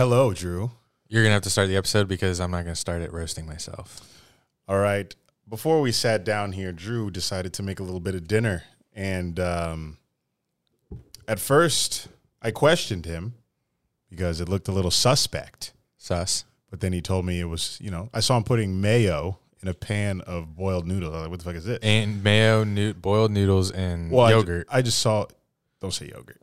Hello, Drew. You're gonna have to start the episode because I'm not gonna start it roasting myself. All right. Before we sat down here, Drew decided to make a little bit of dinner. And um, at first, I questioned him because it looked a little suspect. Sus. But then he told me it was, you know, I saw him putting mayo in a pan of boiled noodles. I was like, what the fuck is this? And mayo, no- boiled noodles, and Well, I ju- yogurt. I, just saw, don't say yogurt.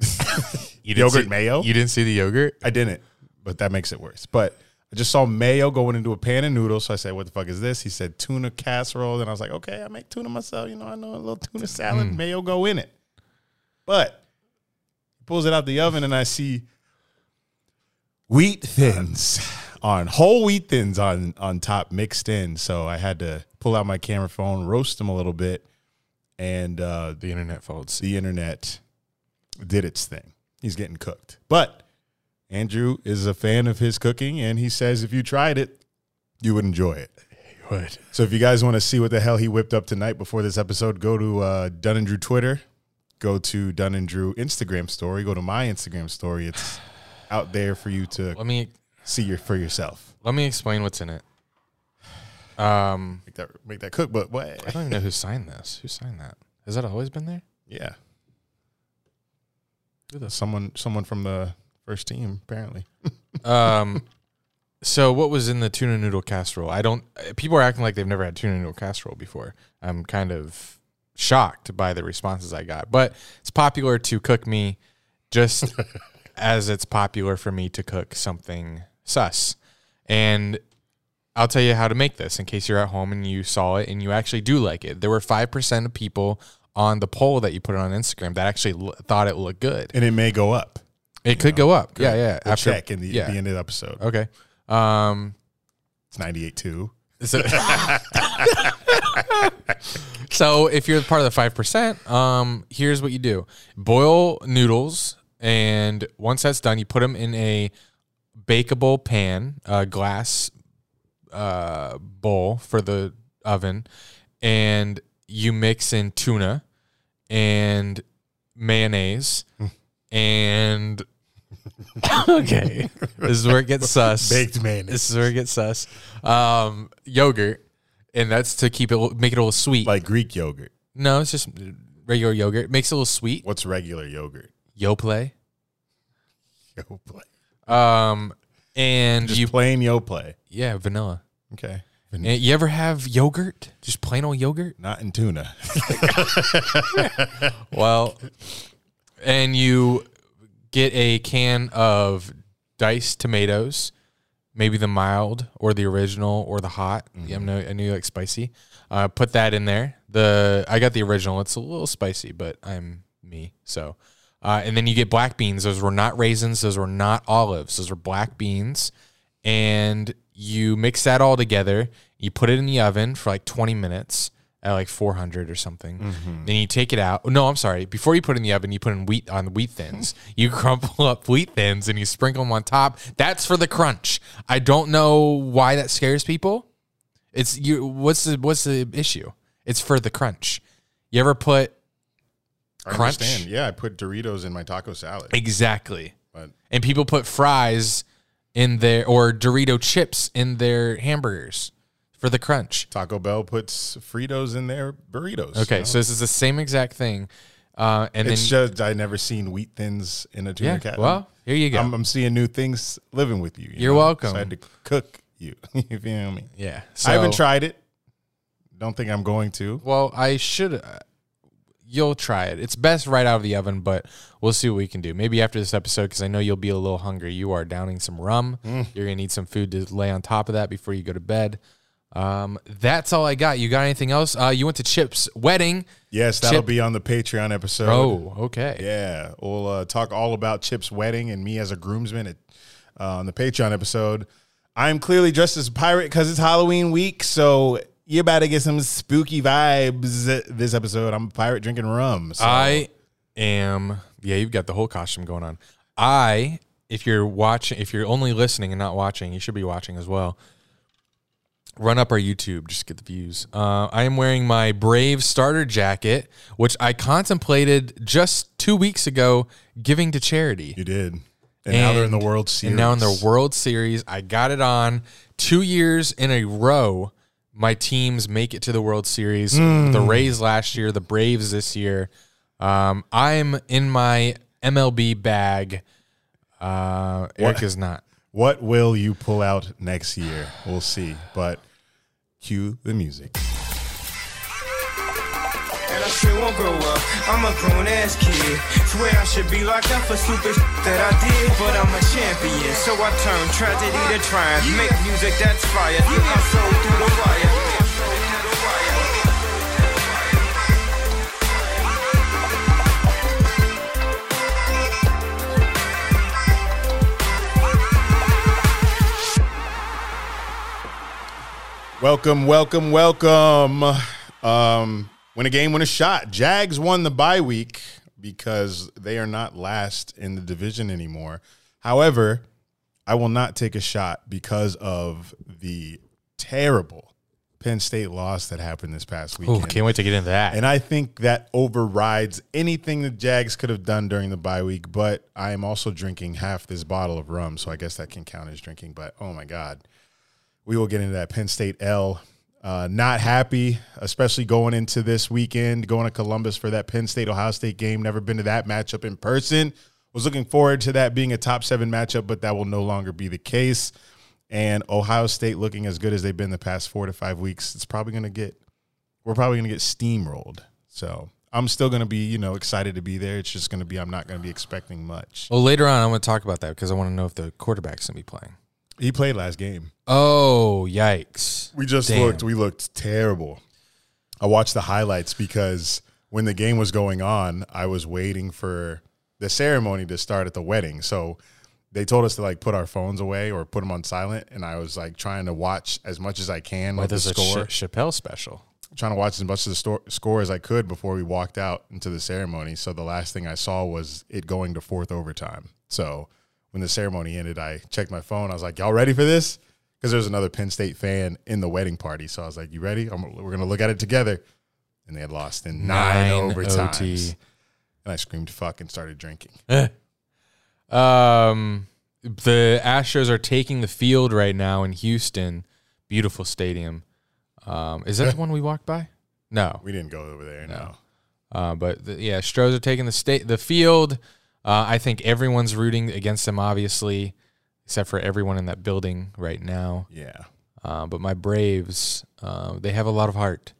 You Yogurt see, mayo? You didn't see the yogurt? I didn't, but that makes it worse. But I just saw mayo going into a pan of noodles. So I said, "What the fuck is this?" He said, "Tuna casserole." And I was like, "Okay, I make tuna myself. You know, I know a little tuna salad, mayo go in it." But he pulls it out the oven, and I see wheat thins on whole wheat thins on on top mixed in. So I had to pull out my camera phone, roast them a little bit, and uh, The internet folds. the internet did its thing. He's getting cooked. But Andrew is a fan of his cooking, and he says if you tried it, you would enjoy it. Would. So if you guys want to see what the hell he whipped up tonight before this episode, go to uh, Dunn and Drew Twitter, go to Dunn and Drew Instagram story, go to my Instagram story. It's out there for you to Let me see your for yourself. let me explain what's in it. Um, Make that make that cook, but I don't even know who signed this. Who signed that? Has that always been there? Yeah, someone someone from the first team apparently. Um, so what was in the tuna noodle casserole? I don't. People are acting like they've never had tuna noodle casserole before. I'm kind of shocked by the responses I got, but it's popular to cook me, just as it's popular for me to cook something sus. And I'll tell you how to make this in case you're at home and you saw it and you actually do like it. There were five percent of people on the poll that you put on Instagram that actually l- thought it looked good. And it may go up. It could go up. Yeah, yeah. We'll check in the, yeah. the end of the episode. Okay. Um, It's ninety eight two. So, so if you're part of the five percent, um, here's what you do: boil noodles, and once that's done, you put them in a bakeable pan, a glass uh, bowl for the oven, and you mix in tuna and mayonnaise and okay, this is where it gets sus. Baked mayonnaise. This is where it gets sus. Um, yogurt, and that's to keep it make it a little sweet. Like Greek yogurt. no, it's just regular yogurt. Makes it a little sweet. What's regular yogurt? Yoplait. Yoplait. Um, and Just you plain Yoplait. yeah vanilla. Okay. And you ever have yogurt? Just plain old yogurt? Not in tuna. Well, and you get a can of diced tomatoes, maybe the mild or the original or the hot. Yeah, I know I knew you like spicy. Uh, put that in there. The I got the original. It's a little spicy, but I'm me. So, uh, and then you get black beans. Those were not raisins. Those were not olives. Those were black beans, and you mix that all together. You put it in the oven for like 20 minutes at like 400 or something. Mm-hmm. Then you take it out. No, I'm sorry. Before you put it in the oven, you put in wheat on the wheat thins. You crumple up wheat thins and you sprinkle them on top. That's for the crunch. I don't know why that scares people. It's you. What's the what's the issue? It's for the crunch. You ever put I Crunch? understand. Yeah, I put Doritos in my taco salad. exactly? But And people put fries in their or Dorito chips in their hamburgers for the crunch. Taco Bell puts Fritos in their burritos. Okay, you know? so this is the same exact thing. Uh, and it's then just I never seen wheat thins in a tuna yeah, cat. well, here you go. I'm, I'm seeing new things living with you. you You're know? welcome. So I had to cook you. you feel me? yeah, I haven't tried it. Don't think I'm going to. Well, I should. You'll try it. It's best right out of the oven, but we'll see what we can do. Maybe after this episode, because I know you'll be a little hungry. You are downing some rum. Mm. You're gonna need some food to lay on top of that before you go to bed. Um, that's all I got. You got anything else? Uh, you went to Chip's wedding. Yes, that'll Chip- be on the Patreon episode. Oh, okay. Yeah, we'll uh, talk all about Chip's wedding and me as a groomsman at, uh, on the Patreon episode. I'm clearly dressed as a pirate because it's Halloween week, so you about to get some spooky vibes this episode. I'm a pirate drinking rum. So. I am. Yeah, you've got the whole costume going on. I, if you're watching, if you're only listening and not watching, you should be watching as well. Run up our YouTube, just get the views. Uh, I am wearing my Brave starter jacket, which I contemplated just two weeks ago giving to charity. you did. And, now they're in the World Series. And now in the World Series, I got it on two years in a row. My teams make it to the World Series. Hmm. The Rays last year, the Braves this year. Um, I'm in my MLB bag. Uh, Eric is not. What will you pull out next year? We'll see. But cue the music. And I still won't grow up. I'm a grown ass kid. Swear I should be locked up for stupid sh- that I did, but I'm a champion. So I turn tragedy to triumph. Make music that's fire. Get my soul through the wire. Get my soul through the wire. Welcome, welcome, welcome. Um, win a game, win a shot. Jags won the bye week because they are not last in the division anymore. However, I will not take a shot because of the terrible Penn State loss that happened this past weekend. can't wait to get into that. And I think that overrides anything the Jags could have done during the bye week. But I am also drinking half this bottle of rum, so I guess that can count as drinking. But oh my God, we will get into that Penn State L. Uh, not happy, especially going into this weekend, going to Columbus for that Penn State Ohio State game. Never been to that matchup in person. Was looking forward to that being a top seven matchup, but that will no longer be the case. And Ohio State looking as good as they've been the past four to five weeks, it's probably going to get we're probably going to get steamrolled. So I'm still going to be, you know, excited to be there. It's just going to be, I'm not going to be expecting much. well, later on, I'm going to talk about that because I want to know if the quarterback's going to be playing. He played last game. Oh, yikes. We just Damn. looked, we looked terrible. I watched the highlights because when the game was going on, I was waiting for the ceremony to start at the wedding. So they told us to like put our phones away or put them on silent. And I was like trying to watch as much as I can Well, of the a score. Ch- Chappelle special. trying to watch as much of the sto- score as I could before we walked out into the ceremony. So the last thing I saw was it going to fourth overtime. So when the ceremony ended, I checked my phone. I was like, "Y'all ready for this?" Because there was another Penn State fan in the wedding party. So I was like, "You ready? I'm, we're gonna look at it together." And they had lost in nine, Nine overtimes. OT. And I screamed "fuck" and started drinking. Um, the Astros are taking the field right now in Houston. Beautiful stadium. Um, is that the one we walked by? No. We didn't go over there. No. Uh, but the, yeah, Stros are taking the state the field. Uh, I think everyone's rooting against them, obviously, except for everyone in that building right now. Yeah. Uh, but my Braves, uh, they have a lot of heart,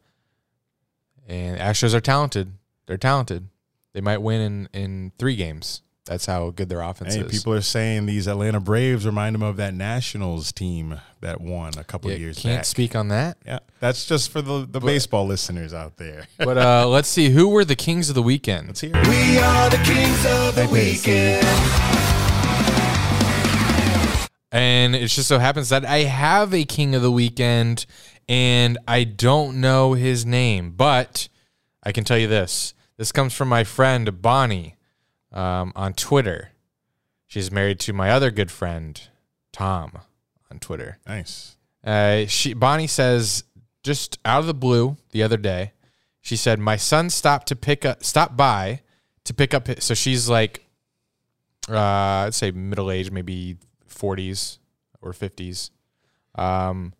and Astros are talented. They're talented. They might win in in three games. That's how good their offense Hey, is. people are saying these Atlanta Braves remind them of that Nationals team that won a couple Yeah, of years can't back. speak on that. Yeah, that's just for the, the baseball listeners out there. But uh, let's see who were the kings of the weekend. Let's hear it. We are the kings of the weekend. And it just so happens that I have a king of the weekend and I don't know his name, but I can tell you this. This comes from my friend Bonnie um, on Twitter. She's married to my other good friend, Tom, on Twitter. Nice. Uh, she Bonnie says just out of the blue the other day, she said my son stopped to pick up stopped by to pick up. His, so she's like, uh, I'd say middle age, maybe forties or fifties. Um,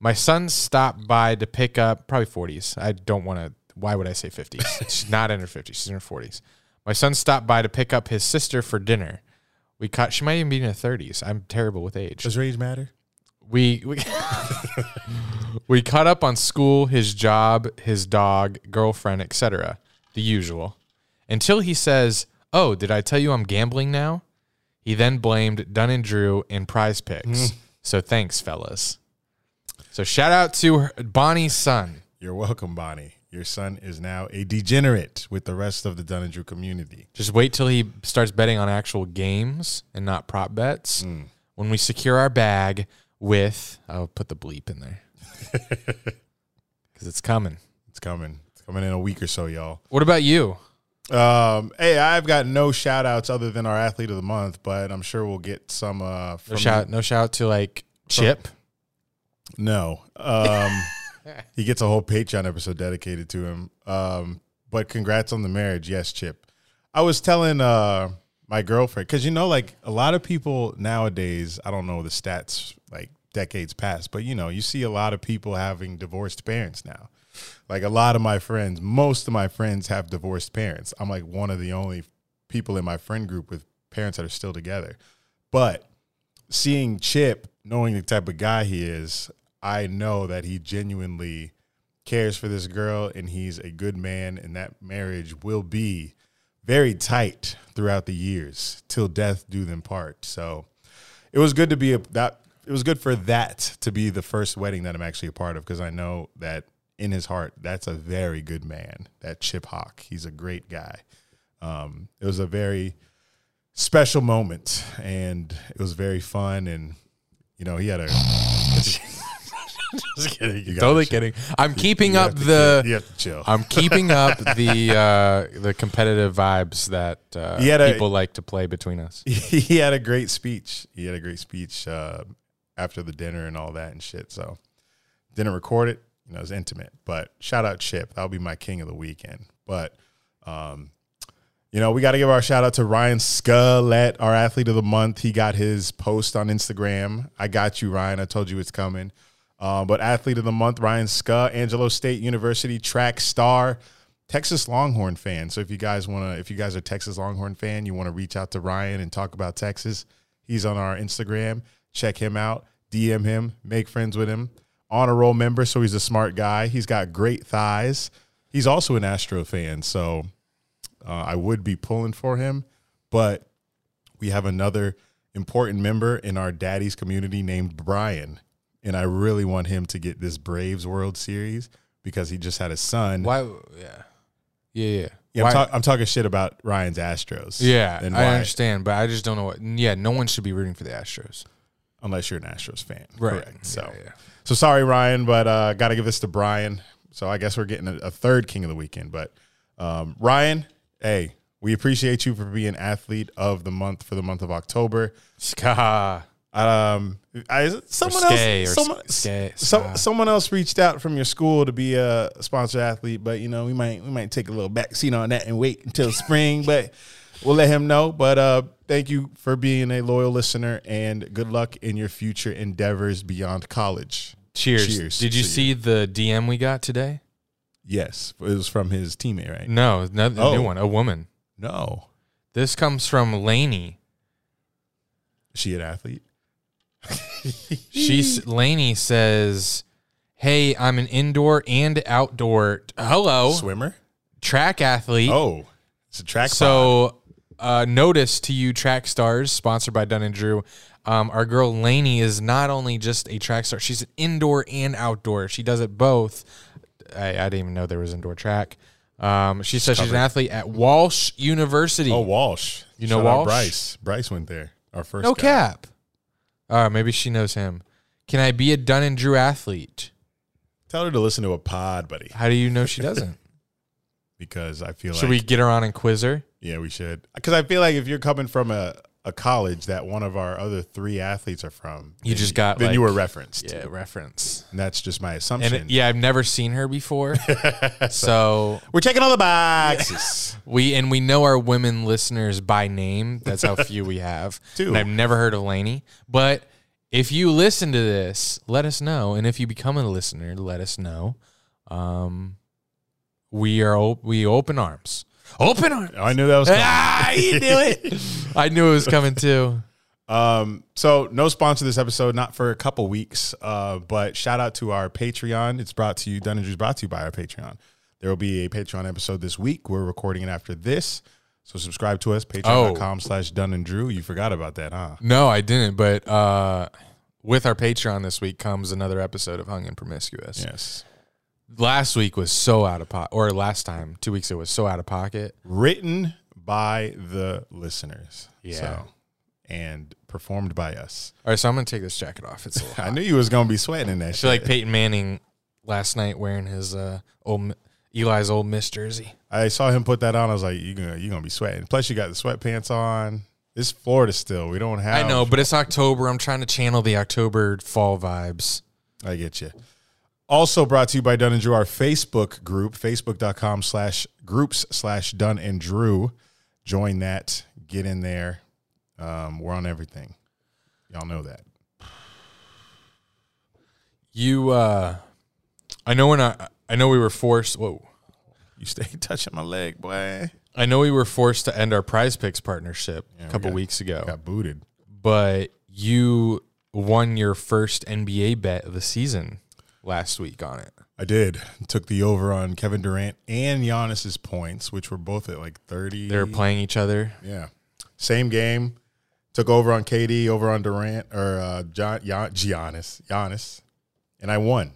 my son stopped by to pick up probably forties. I don't want to. Why would I say fifties? she's not in her fifties. She's in her forties. My son stopped by to pick up his sister for dinner. We caught. She might even be in her thirties. I'm terrible with age Does age matter? we we, we caught up on school, his job, his dog, girlfriend, etc. The usual. Until he says, "Oh, did I tell you I'm gambling now?" He then blamed Dunn and Drew in Prize Picks. Mm. So thanks, fellas. So shout out to her, Bonnie's son. You're welcome, Bonnie. Your son is now a degenerate with the rest of the Dunn and Drew community. Just wait till he starts betting on actual games and not prop bets. When we secure our bag with, I'll put the bleep in there because it's coming. It's coming. It's coming in a week or so, y'all. What about you? Um, hey, I've got no shout outs other than our athlete of the month, but I'm sure we'll get some uh from No shout, no shout to like Chip. No. Um he gets a whole Patreon episode dedicated to him. Um, but congrats on the marriage. Yes, Chip. I was telling uh my girlfriend, because you know, like a lot of people nowadays, I don't know the stats like decades past, but you know, you see a lot of people having divorced parents now. Like a lot of my friends, most of my friends have divorced parents. I'm like one of the only people in my friend group with parents that are still together. But seeing Chip, knowing the type of guy he is, I know that he genuinely cares for this girl and he's a good man and that marriage will be very tight throughout the years till death do them part. So it was good to be a that it was good for that to be the first wedding that I'm actually a part of because I know that in his heart that's a very good man. That Chip Hawk, he's a great guy. Um, it was a very special moment and it was very fun and you know he had a just kidding you Totally chill. kidding. I'm keeping You up the. chill. you have to chill I'm keeping up the uh, the competitive vibes that uh, a- people like to play between us. he had a great speech he had a great speech uh, after the dinner and all that and shit so didn't record it you know it was intimate but shout out chip that'll be my king of the weekend but um you know, we got to give our shout out to Ryan Scullett, our athlete of the month. He got his post on Instagram. I got you, Ryan. I told you it's coming. Uh, but athlete of the month, Ryan Scull, Angelo State University track star, Texas Longhorn fan. So if you guys want to, if you guys are Texas Longhorn fan, you want to reach out to Ryan and talk about Texas. He's on our Instagram. Check him out. DM him. Make friends with him. Honor roll member, so he's a smart guy. He's got great thighs. He's also an Astro fan, so uh, I would be pulling for him, but we have another important member in our daddy's community named Brian, and I really want him to get this Braves World Series because he just had a son. Why? Yeah, yeah, yeah. Yeah, I'm, talk- I'm talking shit about Ryan's Astros. yeah, and I understand, but I just don't know what. Yeah, no one should be rooting for the Astros. unless you're an Astros fan, Right. Correct. So, Yeah, yeah. so sorry, Ryan, but uh, got to give this to Brian. So I guess we're getting a, a third King of the Weekend. But um, Ryan, hey, we appreciate you for being athlete of the month for the month of October. Ska. Um, I someone skay else, someone, skay, so, someone else reached out from your school to be a sponsored athlete, but you know we might we might take a little back seat on that and wait until spring, but we'll let him know. But uh, thank you for being a loyal listener, and good luck in your future endeavors beyond college. Cheers. Cheers Did you see the DM we got today? Yes, it was from his teammate, right? No, no the Oh. new one. A woman. No, This comes from Lainey. is she an athlete? She's Lainey says, "Hey, I'm an indoor and outdoor hello Swimmer? track athlete. Oh, it's a track. pod. so, uh, notice to you track stars, sponsored by Dunn and Drew. Um, our girl Lainey is not only just a track star; she's an indoor and outdoor. She does it both. I, I didn't even know there was indoor track. Um, she says she's an athlete at Walsh University. oh Walsh, You know Shout out Walsh? Bryce. Bryce went there. Our first. no guy. cap. Uh, maybe she knows him. Can I be a Dunn and Drew athlete? Tell her to listen to a pod, buddy, How do you know she doesn't? because I feel like Should like we get her on and quiz her? Yeah, we should. Because I feel like if you're coming from a, a college that one of our other three athletes are from, You just got, then you were referenced. Yeah, reference. And that's just my And assumption. it, yeah, I've never seen her before. so We're checking all the boxes. we and we know our women listeners by name. That's how few we have. Two. And I've never heard of Lainey. But if you listen to this, let us know. And if you become a listener, let us know. Um, we are op- we open arms. Open arms. I knew that was coming. Ah, you knew it. I knew it was coming too. Um, so no sponsor this episode, not for a couple weeks. Uh, but shout out to our Patreon. It's brought to you, Dunn and Drew's brought to you by our Patreon. There will be a Patreon episode this week. We're recording it after this. So subscribe to us, patreon.com slash Dunn and Drew. You forgot about that, huh? No, I didn't. But uh, with our Patreon this week comes another episode of Hung and Promiscuous. Yes. Last week was so out of pocket, or last time, two weeks ago, was so out of pocket. Written by the listeners. Yeah. So, and performed by us. All right, so I'm gonna take this jacket off. It's. I knew you was gonna be sweating in that I shit. feel like Peyton Manning last night wearing his uh, old Eli's Ole Miss jersey. I saw him put that on. I was like, "You gonna you gonna be sweating." Plus, you got the sweatpants on. It's Florida still. We don't have. I know, but it's October. I'm trying to channel the October fall vibes. I get you. Also brought to you by Dunn and Drew, our Facebook group, facebook.com slash groups slash Dunn and Drew. Join that. Get in there. Um, we're on everything. Y'all know that. You, uh, I know we're not. I know we were forced. Whoa. You stay touching my leg, boy. I know we were forced to end our Prize Picks partnership Yeah, a we couple got- weeks ago, Got booted. but you won your first NBA bet of the season last week on it. I did. Took the over on Kevin Durant and Giannis's points, which were both at like 30. They were playing each other. Yeah. Same game. Took over on KD, over on Durant or uh, John, Gian, Giannis, Giannis, and I won.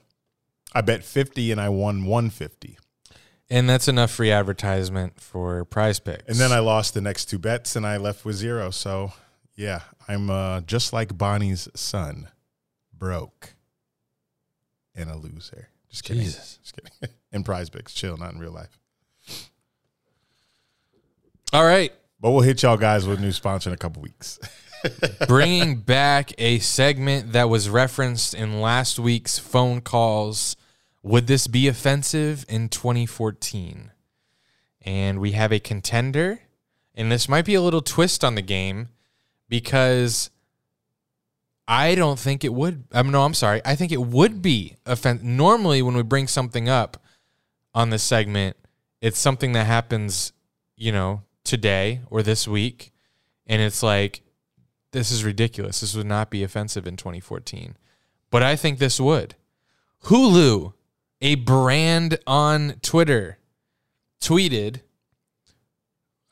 I bet 50 and I won 150. And that's enough free advertisement for prize picks. And then I lost the next two bets and I left with zero. So, yeah, I'm uh, just like Bonnie's son, broke and a loser. Just kidding. Jesus. Just kidding. in prize picks, chill, not in real life. All right. But we'll hit y'all guys with a new sponsor in a couple weeks. Bringing back a segment that was referenced in last week's phone calls. Would this be offensive in 2014? And we have a contender. And this might be a little twist on the game because I don't think it would. I'm no, I'm sorry. I think it would be offensive. Normally, when we bring something up on this segment, it's something that happens, you know, today or this week, and it's like, this is ridiculous. This would not be offensive in 2014, but I think this would. Hulu, a brand on Twitter, tweeted.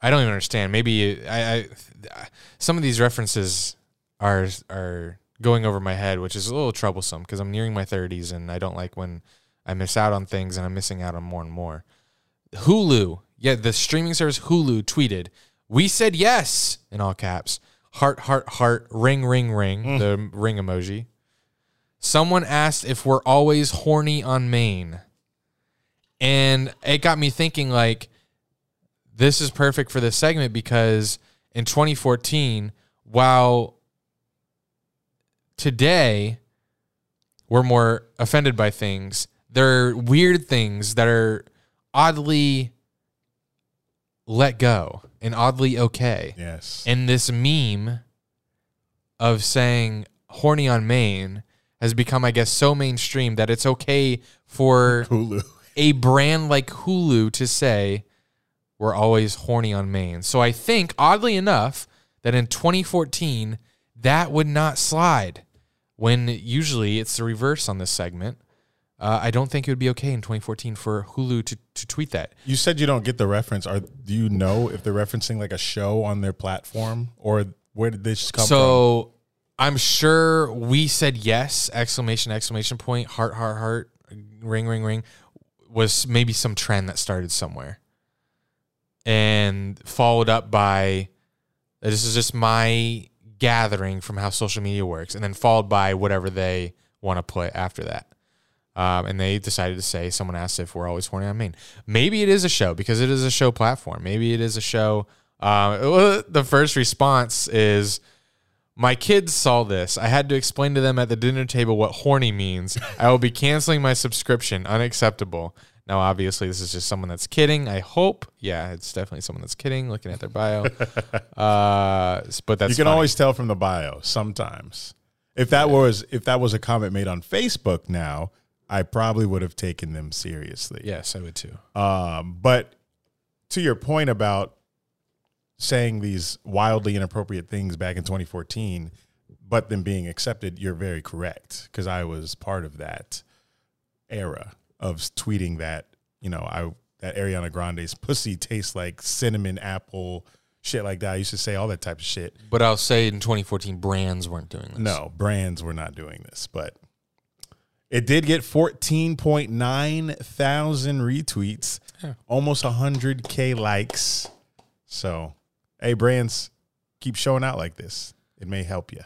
I don't even understand. Maybe I, I some of these references are are going over my head, which is a little troublesome because I'm nearing my 30s and I don't like when I miss out on things and I'm missing out on more and more. Hulu, yeah, the streaming service Hulu tweeted, "We said yes" in all caps. Heart, heart, heart, ring, ring, ring. Mm. The ring emoji. Someone asked if we're always horny on main, and it got me thinking. Like, this is perfect for this segment because in 2014, while today we're more offended by things, there are weird things that are oddly let go and oddly okay. Yes. And this meme of saying horny on main has become, I guess, so mainstream that it's okay for Hulu. a brand like Hulu to say we're always horny on main. So I think, oddly enough, that in 2014 that would not slide. When usually it's the reverse on this segment. Uh, I don't think it would be okay in 2014 for Hulu to, to tweet that. You said you don't get the reference. Are do you know if they're referencing like a show on their platform or where did this come from? so I'm sure we said yes! Exclamation! Exclamation point! Heart! Heart! Heart! Ring! Ring! Ring! Was maybe some trend that started somewhere, and followed up by this is just my gathering from how social media works, and then followed by whatever they want to put after that. Um, and they decided to say someone asked if we're always horny on main. Maybe it is a show because it is a show platform. Maybe it is a show. Uh, the first response is my kids saw this. I had to explain to them at the dinner table what horny means. I will be canceling my subscription. Unacceptable. Now, obviously, this is just someone that's kidding. I hope. Yeah, it's definitely someone that's kidding. Looking at their bio, uh, but that's you can fine. always tell from the bio sometimes. If that was if that was a comment made on Facebook now, I probably would have taken them seriously. yes, I would too. Um, but to your point about saying these wildly inappropriate things back in 2014, but them being accepted, you're very correct because I was part of that era of tweeting that you know I that Ariana Grande's pussy tastes like cinnamon apple shit like that. I used to say all that type of shit. But I'll say in 2014, brands weren't doing this. No, brands were not doing this, but it did get 14.9 thousand retweets, Yeah. almost 100K likes. So, hey, brands, keep showing out like this. It may help you.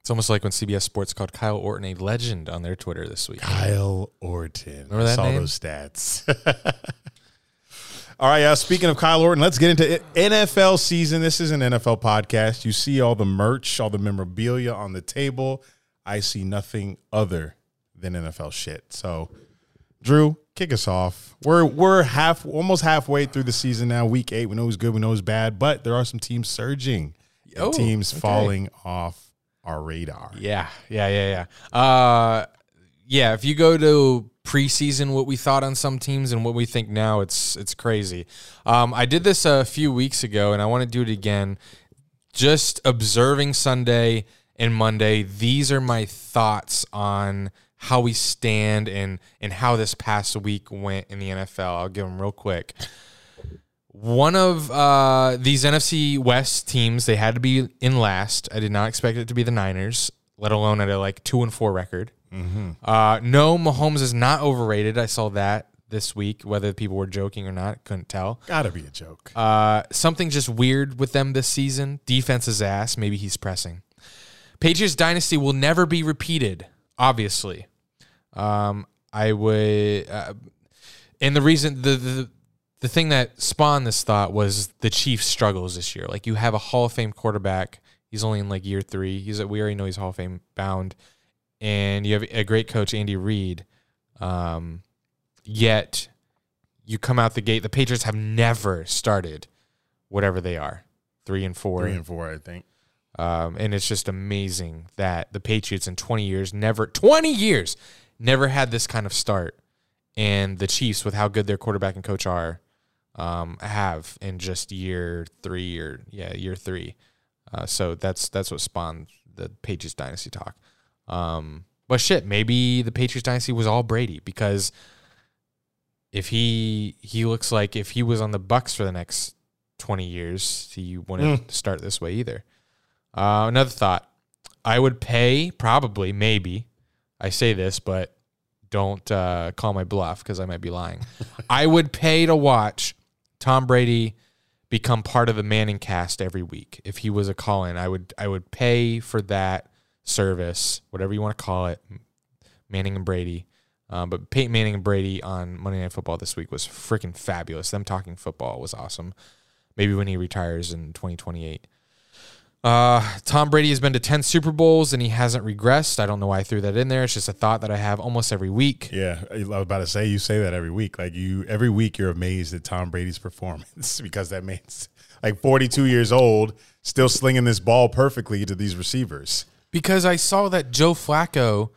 It's almost like when CBS Sports called Kyle Orton a legend on their Twitter this week. Kyle Orton. Remember that I saw name? those stats. all right, uh, speaking of Kyle Orton, let's get into it. NFL season. This is an NFL podcast. You see all the merch, all the memorabilia on the table. I see nothing other than NFL shit. So, Drew, kick us off. We're we're half almost halfway through the season now. Week eight. We know who's good. We know who's bad. But there are some teams surging. Oh, teams okay. falling off our radar. Yeah, yeah, yeah, yeah. Uh, yeah. If you go to preseason, what we thought on some teams and what we think now, it's it's crazy. Um, I did this a few weeks ago, and I want to do it again. Just observing Sunday and Monday. These are my thoughts on how we stand and and how this past week went in the NFL. I'll give them real quick. One of uh, these NFC West teams, they had to be in last. I did not expect it to be the Niners, let alone at a like two and four record. Uh, no, Mahomes is not overrated. I saw that this week. Whether people were joking or not, couldn't tell. Gotta be a joke. Uh, something just weird with them this season. Defense is ass. Maybe he's pressing. Patriots dynasty will never be repeated. Obviously, um, I would. Uh, and the reason the, the the thing that spawned this thought was the Chiefs' struggles this year. Like you have a Hall of Fame quarterback. He's only in like year three. He's we already know he's Hall of Fame bound, and you have a great coach Andy Reid. Um, yet you come out the gate. The Patriots have never started whatever they are, three and four. Three and four, I think. Um, and it's just amazing that the Patriots in 20 years never 20 years never had this kind of start, and the Chiefs with how good their quarterback and coach are um, have in just year three or yeah year three. Uh, so that's that's what spawned the Patriots dynasty talk. Um, but shit, maybe the Patriots dynasty was all Brady because if he he looks like if he was on the Bucs for the next 20 years, he wouldn't start this way either. Uh, another thought. I would pay probably, maybe. I say this, but don't uh, call my bluff because I might be lying. I would pay to watch Tom Brady become part of the Manning cast every week. If he was a call-in, I would I would pay for that service, whatever you want to call it, Manning and Brady. Um, but Peyton Manning and Brady on Monday Night Football this week was freaking fabulous. Them talking football was awesome. Maybe when he retires in 2028. Uh, Tom Brady has been to 10 Super Bowls and he hasn't regressed. I don't know why I threw that in there. It's just a thought that I have almost every week. Yeah, I was about to say you say that every week. Like you, every week you're amazed at Tom Brady's performance because that man's like 42 years old, still slinging this ball perfectly to these receivers. Because I saw that Joe Flacco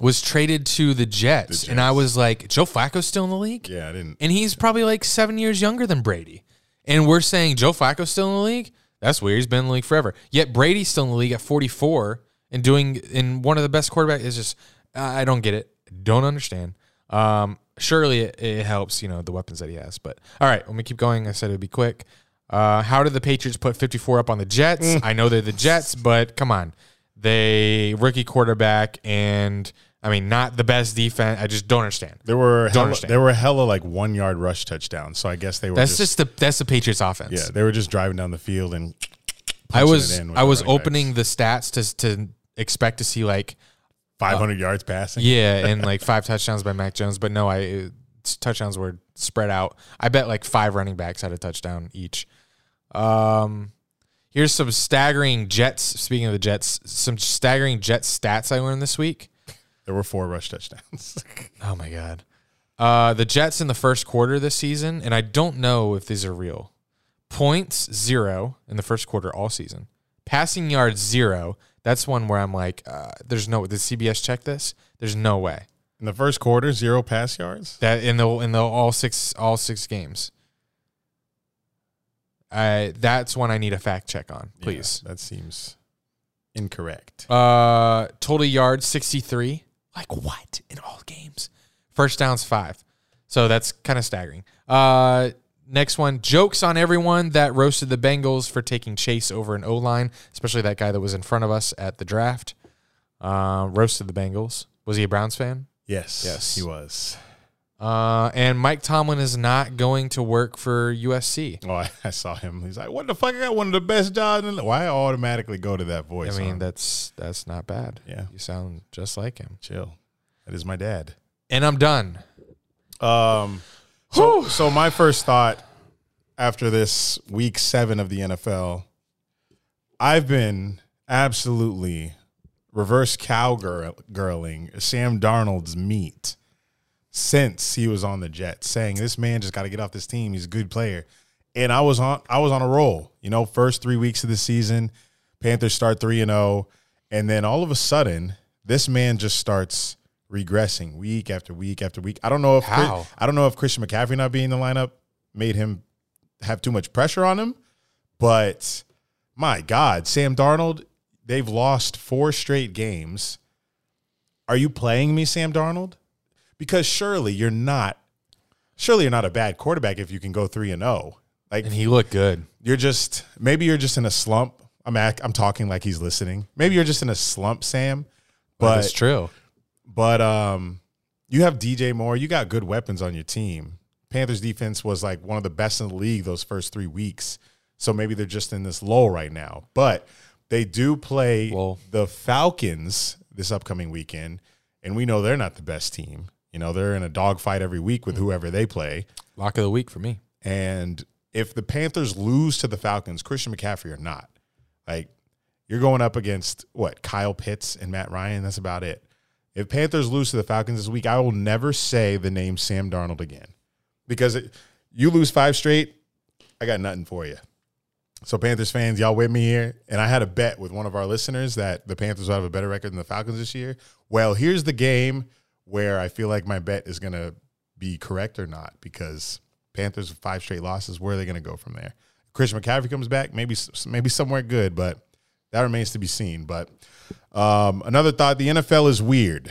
was traded to the Jets, The and I was like, Joe Flacco's still in the league? Yeah, I didn't. And he's probably like seven years younger than Brady. And we're saying Joe Flacco's still in the league? That's weird. He's been in the league forever. Yet Brady's still in the league at 44 and doing in one of the best quarterbacks. Is just I don't get it. Don't understand. Um, surely it, it helps, you know, the weapons that he has. But all right, let me keep going. I said it'd be quick. Uh, how did the Patriots put 54 up on the Jets? I know they're the Jets, but come on. They rookie quarterback and I mean not the best defense. I just don't understand. There were hella, understand. there were hella like one yard rush touchdowns. So I guess they were. That's just, just the that's the Patriots offense. yeah. They were just driving down the field and. I was it I was running backs. opening the stats to to expect to see like 500 yards passing. yeah and like five touchdowns by Mac Jones, but no, I it's- touchdowns were spread out. I bet like five running backs had a touchdown each. Um, here's some staggering Jets. Speaking of the Jets, some staggering Jets stats I learned this week. There were four rush touchdowns. Oh my god. Uh, the Jets in the first quarter this season, and I don't know if these are real. Points zero in the first quarter all season. Passing yards zero. That's one where I'm like, uh, there's no. Did CBS check this? There's no way In the first quarter, zero pass yards. that in the in the all six all six games. I that's one I need a fact check on, please. Yeah, that seems incorrect. Uh, total yards 63. Like what in all games? First downs five. So that's kind of staggering. Uh, next one. Jokes on everyone that roasted the Bengals for taking Chase over an O line, especially that guy that was in front of us at the draft. Uh, roasted the Bengals. Was he a Browns fan? Yes, Yes. he was. Uh, and Mike Tomlin is not going to work for USC. Oh, I, I saw him. He's like, "What the fuck? I got one of the best jobs." In the-" Why I automatically go to that voice? I mean, huh? that's that's not bad. Yeah. you sound just like him. chill. That is my dad. And I'm done. Um, so, so my first thought after this week seven of the NFL, I've been absolutely reverse cowgirling Sam Darnold's meat since he was on the Jets, saying this man just got to get off this team. He's a good player, and I was on I was on a roll. You know, first three weeks of the season, Panthers start three and zero, and then all of a sudden, this man just starts regressing week after week after week. I don't know if How? I don't know if Christian McCaffrey not being in the lineup made him have too much pressure on him, but my God, Sam Darnold, they've lost four straight games. Are you playing me, Sam Darnold? Because surely you're not. Surely you're not a bad quarterback if you can go three and zero. Like And he looked good. you're just maybe you're just in a slump. I'm ac I'm talking like he's listening. Maybe you're just in a slump, Sam. But it's true. but um, you have DJ Moore. You got good weapons on your team. Panthers defense was like one of the best in the league those first three weeks. So maybe they're just in this lull right now. But they do play Lull. the Falcons this upcoming weekend, and we know they're not the best team. You know, they're in a dogfight every week with mm. whoever they play. Lock of the week for me. And if the Panthers lose to the Falcons, Christian McCaffrey or not, like you're going up against what Kyle Pitts and Matt Ryan. That's about it. If Panthers lose to the Falcons this week, I will never say the name Sam Darnold again because it, you lose five straight. I got nothing for you. So Panthers fans, y'all with me here, and I had a bet with one of our listeners that the Panthers will have a better record than the Falcons this year. Well, here's the game where I feel like my bet is going to be correct or not because Panthers with five straight losses. Where are they going to go from there? Christian McCaffrey comes back, maybe maybe somewhere good, but that remains to be seen. But um, another thought: the NFL is weird.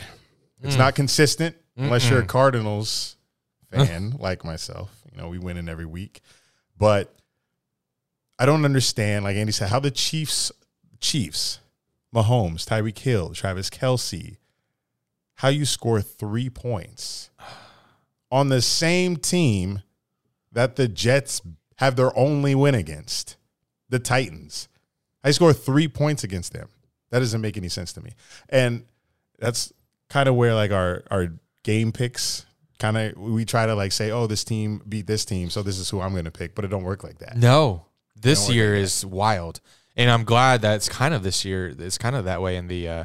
It's not consistent unless you're a Cardinals fan like myself. You know, we win in every week, but I don't understand. Like Andy said, how the Chiefs, Chiefs, Mahomes, Tyreek Hill, Travis Kelce, how you score three points on the same team that the Jets have their only win against, the Titans. I score three points against them. That doesn't make any sense to me. And that's kind of where like our our game picks kind of we try to like say, oh, this team beat this team, so this is who I'm going to pick, but it don't work like that. No, this year like is wild, and I'm glad that it's kind of this year. It's kind of that way in the. Uh,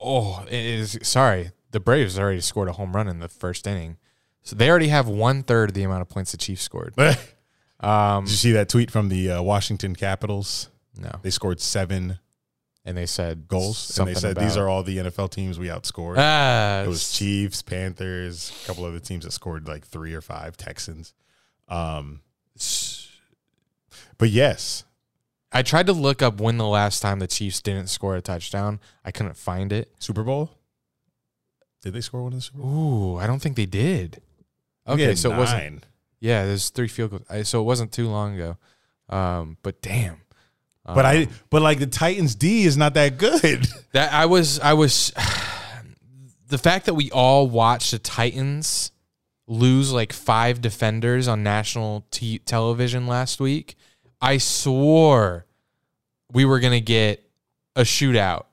oh, it is sorry. The Braves already scored a home run in the first inning, so they already have one third of the amount of points the Chiefs scored. Did Um, you see that tweet from the uh, Washington Capitals? no, They scored seven and they said goals, and they said these are all the NFL teams we outscored. Ah, It was Chiefs, Panthers, a couple other teams that scored like three or five. Texans. Um, but yes, I tried to look up when the last time the Chiefs didn't score a touchdown. I couldn't find it. Super Bowl. Did they score one in the Super Bowl? Ooh, I don't think they did. Okay, so it wasn't. Yeah, there's three field goals. I, so it wasn't too long ago. Um, but damn. But I, Um, but like the Titans D is not that good. that I was I was the fact that we all watched the Titans lose like five defenders on national t- television last week. I swore we were gonna get a shootout.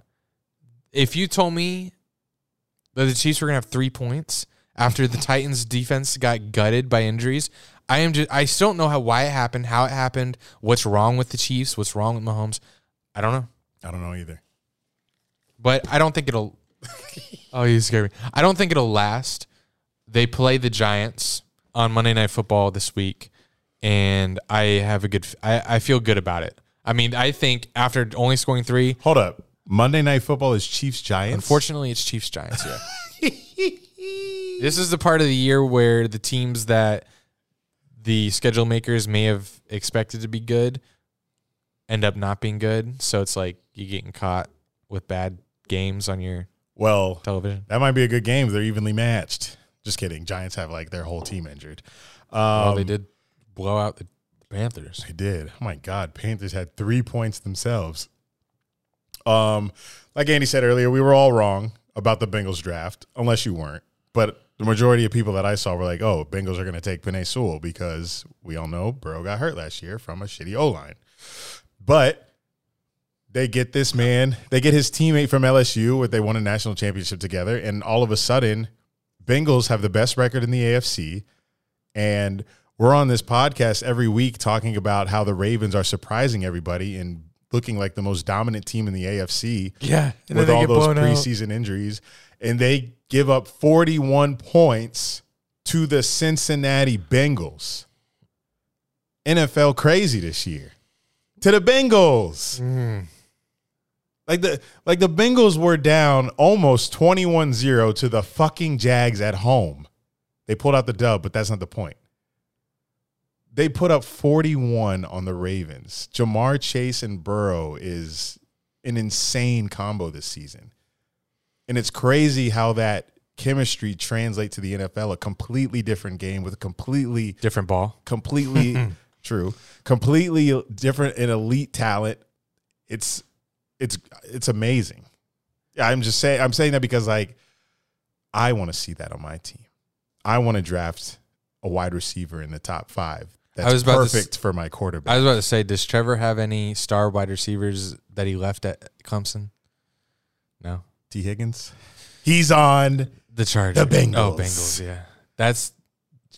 If you told me that the Chiefs were gonna have three points after the Titans defense got gutted by injuries, I am just I still don't know how why it happened, how it happened, what's wrong with the Chiefs, what's wrong with Mahomes. I don't know. I don't know either. But I don't think it'll. oh, you scared me. I don't think it'll last. They play the Giants on Monday Night Football this week, and I have a good. I, I feel good about it. I mean, I think after only scoring three, Hold up. Monday Night Football is Chiefs Giants. unfortunately, it's Chiefs Giants. Yeah. this is the part of the year where the teams that the schedule makers may have expected to be good end up not being good. So it's like you're getting caught with bad games on your Well, television. that might be a good game. They're evenly matched. Just kidding. Giants have like their whole team injured. Um, well, they did blow out the Panthers. They did. Oh my God. Panthers had three points themselves. Um, like Andy said earlier, we were all wrong about the Bengals draft, unless you weren't. But the majority of people that I saw were like, oh, Bengals are going to take Penei Sewell because we all know Burrow got hurt last year from a shitty O line. But they get this man, they get his teammate from LSU, where they won a national championship together, and all of a sudden, Bengals have the best record in the AFC. And we're on this podcast every week talking about how the Ravens are surprising everybody and looking like the most dominant team in the AFC Yeah, and with all those blown out. preseason injuries, and they give up 41 points to the Cincinnati Bengals. NFL crazy this year. To the Bengals. Mm. Like the like the Bengals were down almost 21-0 to the fucking Jags at home. They pulled out the dub, but that's not the point. They put up 41 on the Ravens. Ja'Marr Chase and Burrow is an insane combo this season. And it's crazy how that chemistry translates to the NFL, a completely different game with a completely Different ball. completely true, completely different and elite talent. It's it's it's amazing. Yeah, I'm just saying I'm saying that because like I want to see that on my team. I want to draft a wide receiver in the top five. That's was about to perfect for my quarterback. I was about to say, does Trevor have any star wide receivers that he left at Clemson? No. Tee Higgins. He's on. The Chargers. The oh, Bengals. Oh, Bengals. Yeah, that's.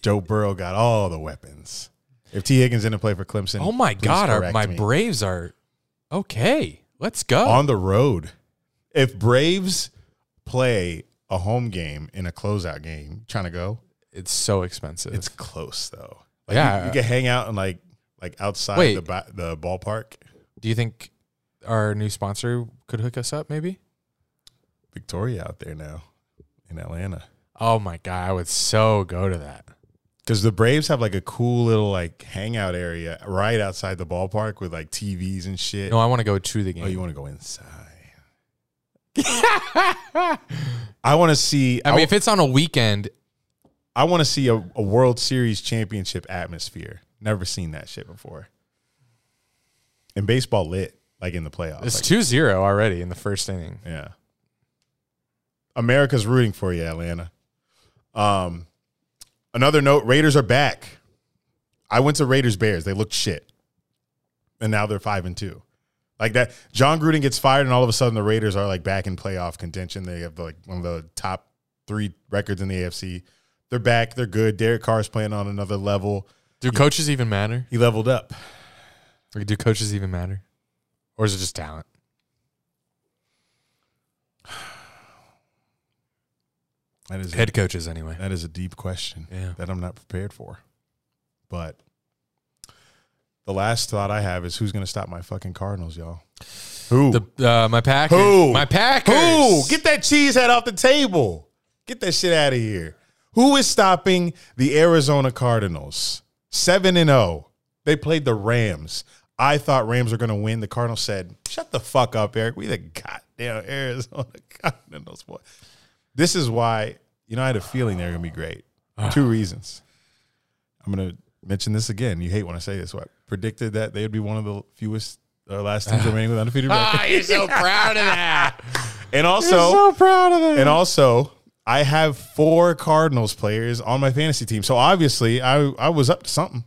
Joe Burrow got all the weapons. If Tee Higgins didn't play for Clemson, Oh my God! Our, my me. Braves are okay. Let's go. on the road. If Braves play a home game in a closeout game, trying to go, it's so expensive. it's close though. Like Yeah. you, you can hang out and like like outside Wait. the ba- the ballpark. Do you think our new sponsor could hook us up? Maybe. Victoria out there now in Atlanta Oh my God! I would so go to that. because the Braves have like a cool little like hangout area right outside the ballpark with like TVs and shit. No, I want to go to the oh, game. oh, you want to go inside? I want to see. I mean, if it's on a weekend, I want to see a, a World Series championship atmosphere. Never seen that shit before. And baseball lit like in the playoffs. it's Like, 2-0 already in the first inning. yeah. America's rooting for you, Atlanta. Um, another note: Raiders are back. I went to Raiders Bears. They looked shit, and now they're five and two. Like that, Jon Gruden gets fired, and all of a sudden the Raiders are like back in playoff contention. They have like one of the top three records in the AFC. They're back. They're good. Derek Carr's playing on another level. Do coaches even matter? He leveled up. Do coaches even matter? Or is it just talent? That is a, Head coaches, anyway. that is a deep question Yeah. that I'm not prepared for. But the last thought I have is who's going to stop my fucking Cardinals, y'all? Who? The uh, my Packers. Who? My Packers. Who? Get that cheese head off the table. Get that shit out of here. Who is stopping the Arizona Cardinals? 7 and 0. They played the Rams. I thought Rams were going to win. The Cardinals said, "Shut the fuck up, Eric. We the goddamn Arizona Cardinals, boy." This is why, you know, I had a feeling they're going to be great. Two reasons. I'm going to mention this again. You hate when I say this. What? Predicted that they would be one of the fewest uh, last teams remaining with undefeated record. Ah, you're so proud of that. And also, so proud of that. and also, I have four Cardinals players on my fantasy team. So obviously, I I was up to something.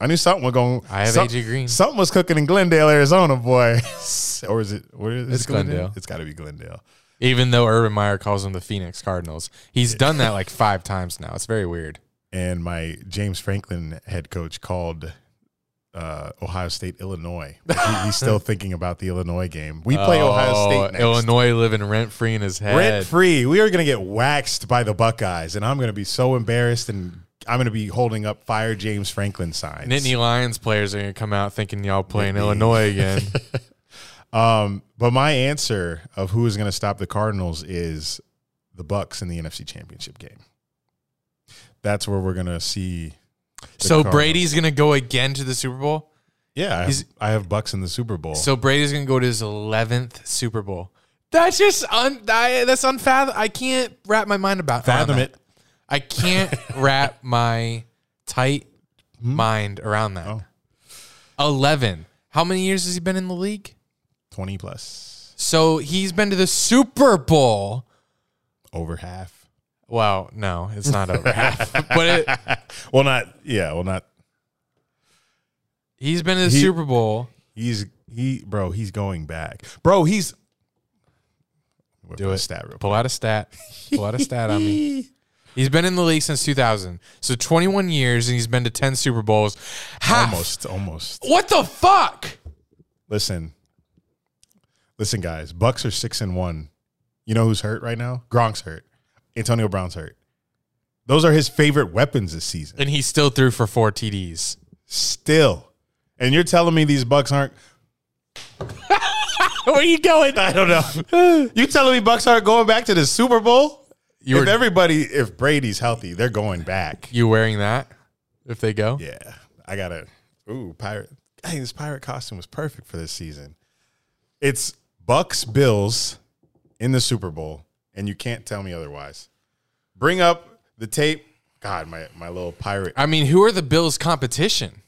I knew something was going. I have some- AJ Green. Something was cooking in Glendale, Arizona, boy. or is it? Where is It's it Glendale? Glendale. It's got to be Glendale. Even though Urban Meyer calls them the Phoenix Cardinals, he's done that like five times now. It's very weird. And my James Franklin head coach called uh, Ohio State, Illinois. He- he's still thinking about the Illinois game. We play Ohio Oh, State next. Illinois living rent free in his head. rent free. We are going to get waxed by the Buckeyes, and I'm going to be so embarrassed, and I'm going to be holding up "Fire James Franklin" signs. Nittany Lions players are gonna come out thinking y'all playing Illinois again. Um, but my answer of who is going to stop the Cardinals is the Bucs in the NFC Championship game. That's where we're going to see. So Cardinals. Brady's gonna go again to the Super Bowl. Yeah, I have, He's- I have Bucs in the Super Bowl. So Brady's gonna go to his eleventh Super Bowl. That's just un. I, that's unfathom. I can't wrap my mind about around fathom that. it. I can't wrap my tight hmm? mind around that. Oh. Eleven. How many years has he been in the league? Twenty plus, So he's been to the Super Bowl. over half. Well, no, it's not over half, but it, Well, not yeah. Well, not he's been to the He- Super Bowl. he's he, bro. He's going back, bro. He's Whip Do the it. Stat real Pull out a stat. Pull out a stat on me. He's been in the league since 2000. So 21 years and he's been to 10 Super Bowls. Half. Almost, almost. What the fuck? Listen, Listen, guys, Bucs are six and one. You know who's hurt right now? Gronk's hurt. Antonio Brown's hurt. Those are his favorite weapons this season. And he still threw for four TDs. Still. And you're telling me these Bucs aren't Where are you going? I don't know. you telling me Bucs aren't going back to the Super Bowl? You if were everybody, if Brady's healthy, they're going back. you wearing that if they go? Yeah, I gotta. Ooh, pirate. Hey, this pirate costume was perfect for this season. It's Bucs Bills in the Super Bowl, and you can't tell me otherwise. Bring up the tape. God, my my little pirate I mean, who are the Bills' competition?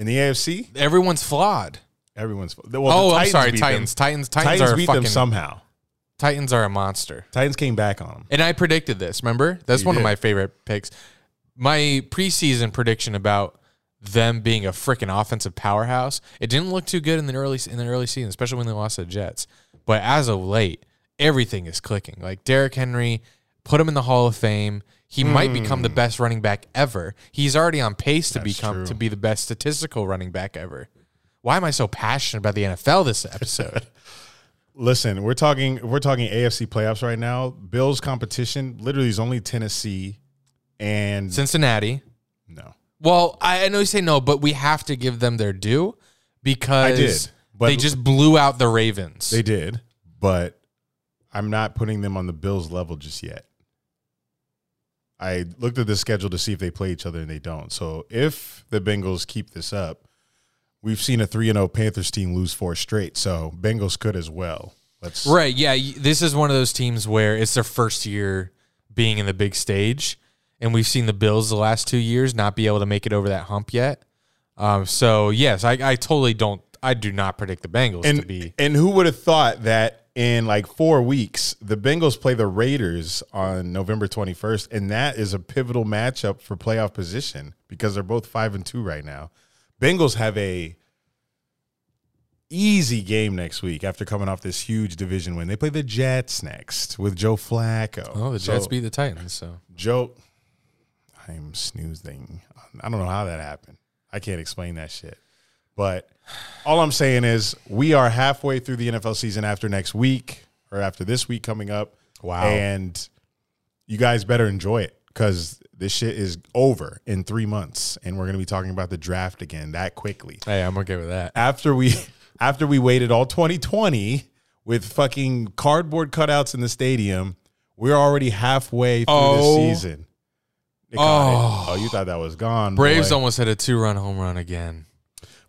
in the AFC. Everyone's flawed. Everyone's. Well, oh, I'm sorry, Titans. Titans. Titans. Titans are beat fucking. them somehow. Titans are a monster. Titans came back on them. And I predicted this. Remember, that's You one of my favorite picks. My preseason prediction about them being a freaking offensive powerhouse. It didn't look too good in the early in the early season, especially when they lost to the Jets. But as of late, everything is clicking. Like Derrick Henry, put him in the Hall of Fame. He might become the best running back ever. He's already on pace to Hmm. That's become true. to be the best statistical running back ever. Why am I so passionate about the NFL this episode? Listen, we're talking we're talking AFC playoffs right now. Bills competition literally is only Tennessee and Cincinnati. no. Well, I I know you say no, but we have to give them their due because I did, but- they just blew out the Ravens. They did, but I'm not putting them on the Bills level just yet. I looked at the schedule to see if they play each other and they don't. So if the Bengals keep this up, we've seen a 3 and 0 Panthers team lose four straight. So Bengals could as well. Let's right? Yeah, this is one of those teams where it's their first year being in the big stage, and we've seen the Bills the last two years not be able to make it over that hump yet. Um, so yes, I, I totally don't. I do not predict the Bengals to be. and who would have thought that in like four weeks the Bengals play the Raiders on November 21st, and that is a pivotal matchup for playoff position because they're both five and two right now. Bengals have a easy game next week after coming off this huge division win. They play the Jets next with Joe Flacco. Oh, the Jets So, beat the Titans. So Joe. I'm snoozing. I don't know how that happened. I can't explain that shit. But all I'm saying is we are halfway through the NFL season after next week or after this week coming up. Wow. And you guys better enjoy it because this shit is over in three months. And we're going to be talking about the draft again that quickly hey, I'm okay with that. after we after we waited all 2020 with fucking cardboard cutouts in the stadium, we're already halfway through Oh. the season. Caught. Oh. oh, you thought that was gone. Braves boy. almost had a two run home run again.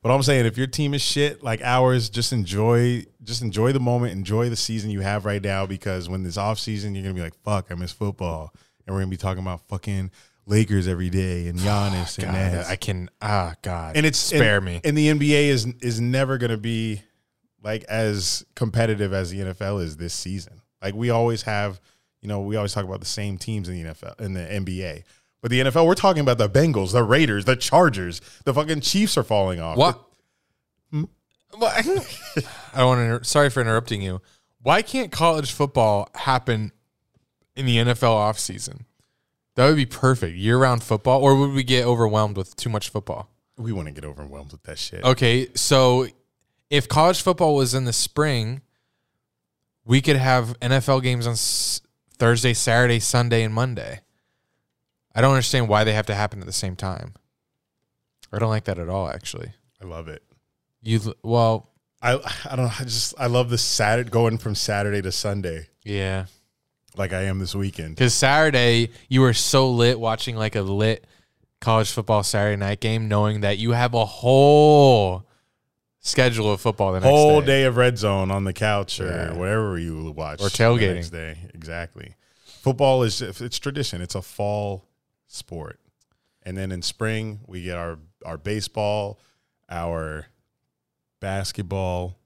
But I'm saying if your team is shit like ours, just enjoy just enjoy the moment, enjoy the season you have right now because when this off season, you're gonna be like, fuck, I miss football. And we're gonna be talking about fucking Lakers every day and Giannis and God, Nets. I can. Ah, God. and it's spare and, me. And the NBA is is never going to be like as competitive as the NFL is this season. Like we always have, you know, we always talk about the same teams in the NFL in the NBA. But the NFL, we're talking about the Bengals, the Raiders, the Chargers, the fucking Chiefs are falling off. What? Hmm? Well, I don't want to. Inter- sorry for interrupting you. Why can't college football happen in the NFL offseason? That would be perfect. Year round football, or would we get overwhelmed with too much football? We wouldn't get overwhelmed with that shit. Okay, so if college football was in the spring, we could have NFL games on s- Thursday, Saturday, Sunday, and Monday. I don't understand why they have to happen at the same time. I don't like that at all. Actually, I love it. you well, I I don't know. I just I love the Saturday going from Saturday to Sunday yeah. like I am this weekend. Because Saturday, you were so lit watching like a lit college football Saturday night game, knowing that you have a whole schedule of football the next day. whole day. day of red zone on the couch or Yeah. whatever you watch Or tailgating. the next day. Exactly. Football is it's tradition. It's a fall sport, and then in spring we get our our baseball, our basketball,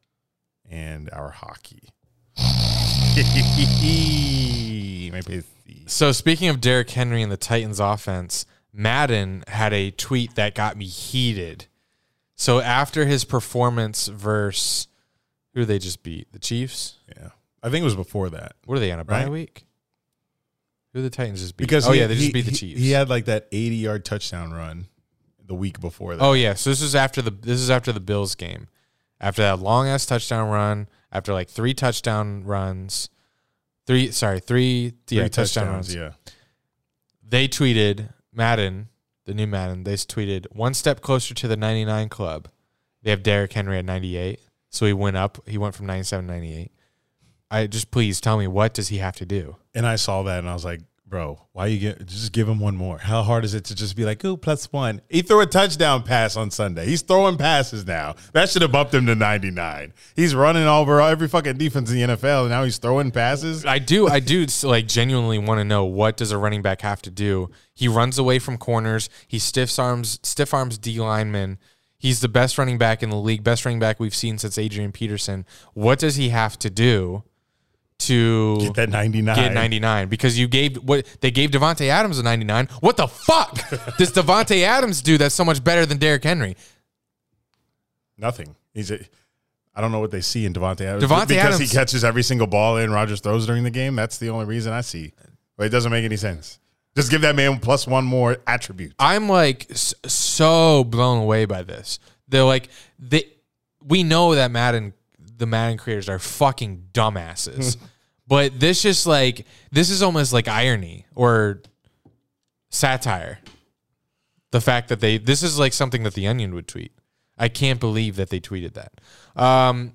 and our hockey. So speaking of Derrick Henry and the Titans offense, Madden had a tweet that got me heated. So after his performance versus who they just beat? The Chiefs? yeah, I think it was before that What are they on a bye Right. week? Who the Titans just beat? because oh he- yeah, they just he- beat the Chiefs. He had like that eighty yard touchdown run the week before that. Oh yeah, so this is after the this is after the Bills game. After that long ass touchdown run, after like three touchdown runs, three sorry three yeah Three touchdown touchdowns, runs. Yeah. They tweeted Madden, the new Madden. They tweeted one step closer to the 99 club. They have Derrick Henry at 98, so he went up. He went from 97 to 98. I just please tell me what does he have to do? And I saw that and I was like, bro, why you get just give him one more? How hard is it to just be like, ooh, plus one? He threw a touchdown pass on Sunday. He's throwing passes now. That should have bumped him to 99. He's running over every fucking defense in the NFL and now he's throwing passes. I do, I do like genuinely want to know what does a running back have to do. He runs away from corners. He stiff arms, stiff arms D linemen. He's the best running back in the league, best running back we've seen since Adrian Peterson. What does he have to do to Get that 99. get 99 because you gave what they gave Davante Adams a 99. What the fuck does Davante Adams do that's so much better than Derrick Henry? Nothing. He's a. I don't know what they see in Davante Adams. Davante because he catches every single ball in Rodgers throws during the game. That's the only reason I see. But it doesn't make any sense. Just give that man plus one more attribute. I'm like so blown away by this. They're like they we know that Madden the Madden creators are fucking dumbasses. but this just like this is almost like irony or satire. The fact that they this is like something that the Onion would tweet. I can't believe that they tweeted that. Um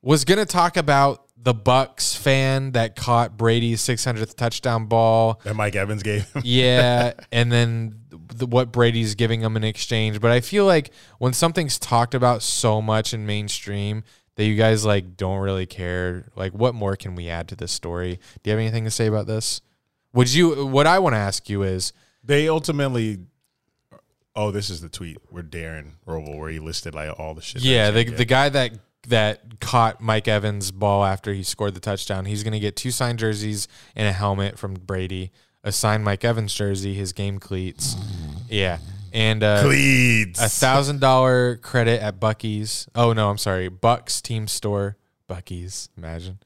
was going to talk about the Bucs fan that caught Brady's 600th touchdown ball That Mike Evans gave him. yeah, and then the, what Brady's giving him in exchange. But I feel like when something's talked about so much in mainstream that you guys like don't really care, like what more can we add to this story? Do you have anything to say about this? Would you? What I want to ask you is, They ultimately. Oh, this is the tweet where Darren Rovell, where he listed like all the shit. yeah, the the guy that that caught Mike Evans' ball after he scored the touchdown, he's gonna get two signed jerseys and a helmet from Brady. A signed Mike Evans jersey, his game cleats. Yeah, and uh, a thousand dollar credit at Bucky's. Oh no, I'm sorry, Bucs team store. Bucky's, imagine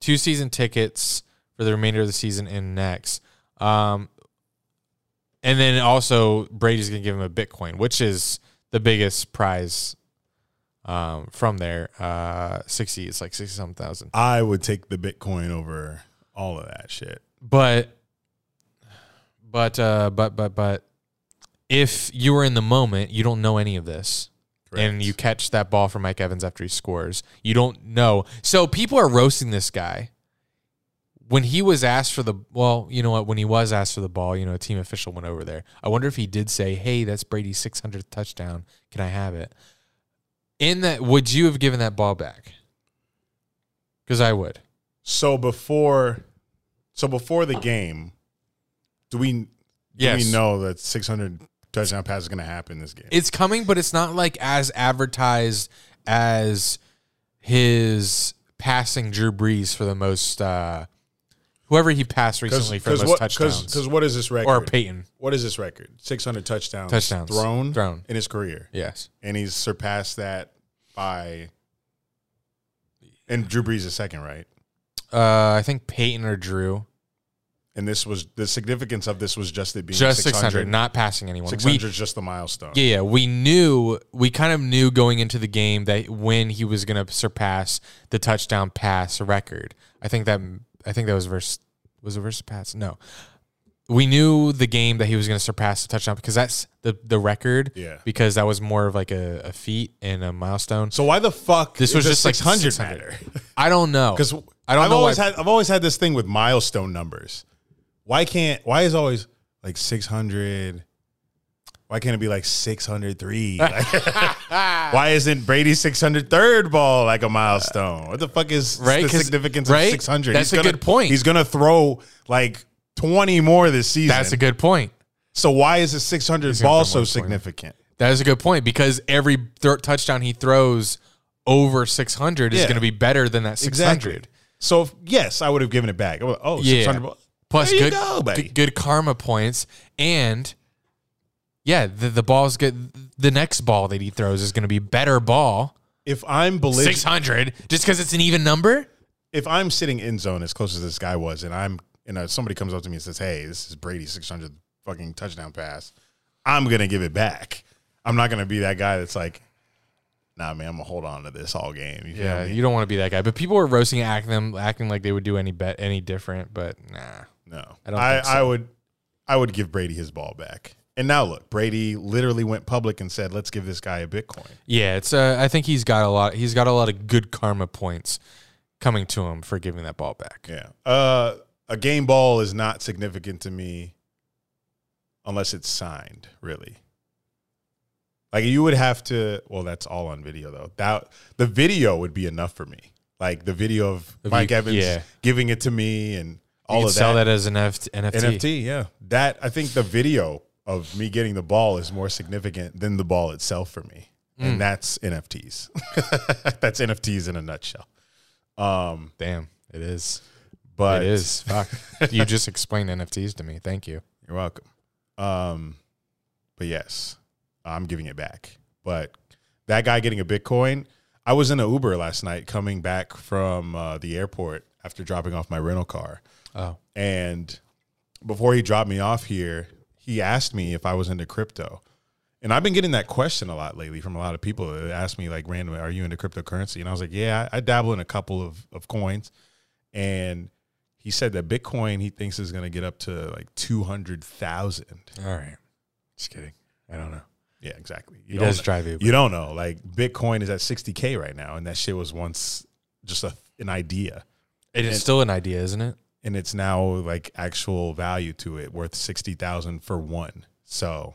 two season tickets for the remainder of the season and next. Um, and then also Brady's gonna give him a Bitcoin, which is the biggest prize. Um, from there, uh, sixty. It's like sixty something thousand. I would take the Bitcoin over all of that shit. But, but, uh, but, but, but, if you were in the moment, you don't know any of this. and you catch that ball from Mike Evans after he scores. You don't know. So people are roasting this guy. When he was asked for the well, you know what? When he was asked for the ball, you know, a team official went over there. I wonder if he did say, "Hey, that's Brady's 600th touchdown. Can I have it?" In that, would you have given that ball back? Because I would. So before, so before the game, do we do Yes. we know that 600 touchdown pass is going to happen this game? It's coming, but it's not like as advertised as his passing Drew Brees for the most. uh Whoever he passed recently for the most what, touchdowns. Because what is this record? or Peyton. What is this record? 600 touchdowns, Touchdowns. thrown, Thrown. in his career. Yes. And he's surpassed that by. And Drew Brees is second, right? Uh, I think Peyton or Drew. And this was the significance of this was just it being Just 600. 600, not passing anyone. 600 is just the milestone. yeah, yeah, we knew, we kind of knew going into the game that when he was going to surpass the touchdown pass record. I think that, I think that was versus, was it versus pass? No. We knew the game that he was going to surpass the touchdown because that's the, the record. Yeah. Because that was more of like a, a feat and a milestone. So why the fuck This was just like 600 600. matter? I don't know. Because I don't I've know always why- had I've always had this thing with milestone numbers. Why can't why is always like six hundred? Why can't it be like six hundred three? why isn't Brady's six hundred third ball like a milestone? What the fuck is Right, the significance right? of six hundred? That's a good point. He's gonna throw like twenty more this season. That's a good point. So why is the six hundred gonna ball so significant? That is a good point because every th- touchdown he throws over 600 is going to be better than that 600. So if- yes, I would have given it back. Would- Oh, Yeah. 600 ball. Plus good, go, good good karma points and yeah, the the ball's good. The next ball that he throws is going to be better ball. If I'm belligerent, 600 just because it's an even number? if I'm sitting in zone as close as this guy was, and I'm, you uh, know, somebody comes up to me and says, "Hey, this is Brady's 600 fucking touchdown pass," I'm gonna give it back. I'm not gonna be that guy that's like, nah, man, I'm gonna hold on to this all game. You Yeah, me? you don't want to be that guy. But people were roasting acting them, acting like they would do any bet any different. But nah, no, I don't I, so. I would, I would give Brady his ball back. And now look, Brady literally went public and said, "Let's give this guy a Bitcoin." yeah, it's. Uh, I think he's got a lot. He's got a lot of good karma points coming to him for giving that ball back. Yeah. Uh, a game ball is not significant to me unless it's signed, really. Like you would have to well, that's all on video though. That the video would be enough for me. Like the video of Of Mike you- Evans yeah. giving it to me and all of sell that. that as an NFT. NFT. NFT, yeah. That I think the video of me getting the ball is more significant than the ball itself for me. Mm. And that's NFTs. that's NFTs in a nutshell. Um, Damn, it is. but it is. Fuck. you just explained NFTs to me. Thank you. You're welcome. Um, but yes, I'm giving it back. But that guy getting a Bitcoin, I was in an Uber last night coming back from uh, the airport after dropping off my rental car. Oh, And before he dropped me off here, he asked me if I was into crypto. And I've been getting that question a lot lately from a lot of people that ask me like randomly, are you into cryptocurrency? And I was like, yeah, I, I dabble in a couple of, of coins. And he said that Bitcoin he thinks is going to get up to like 200,000. all right. Just kidding. I don't know. Yeah, exactly. You He don't does know- drive Uber. You don't know. Like Bitcoin is at 60K right now. And that shit was once just a, an idea. It is and- still an idea, isn't it? and it's now like actual value to it worth 60,000 for one. So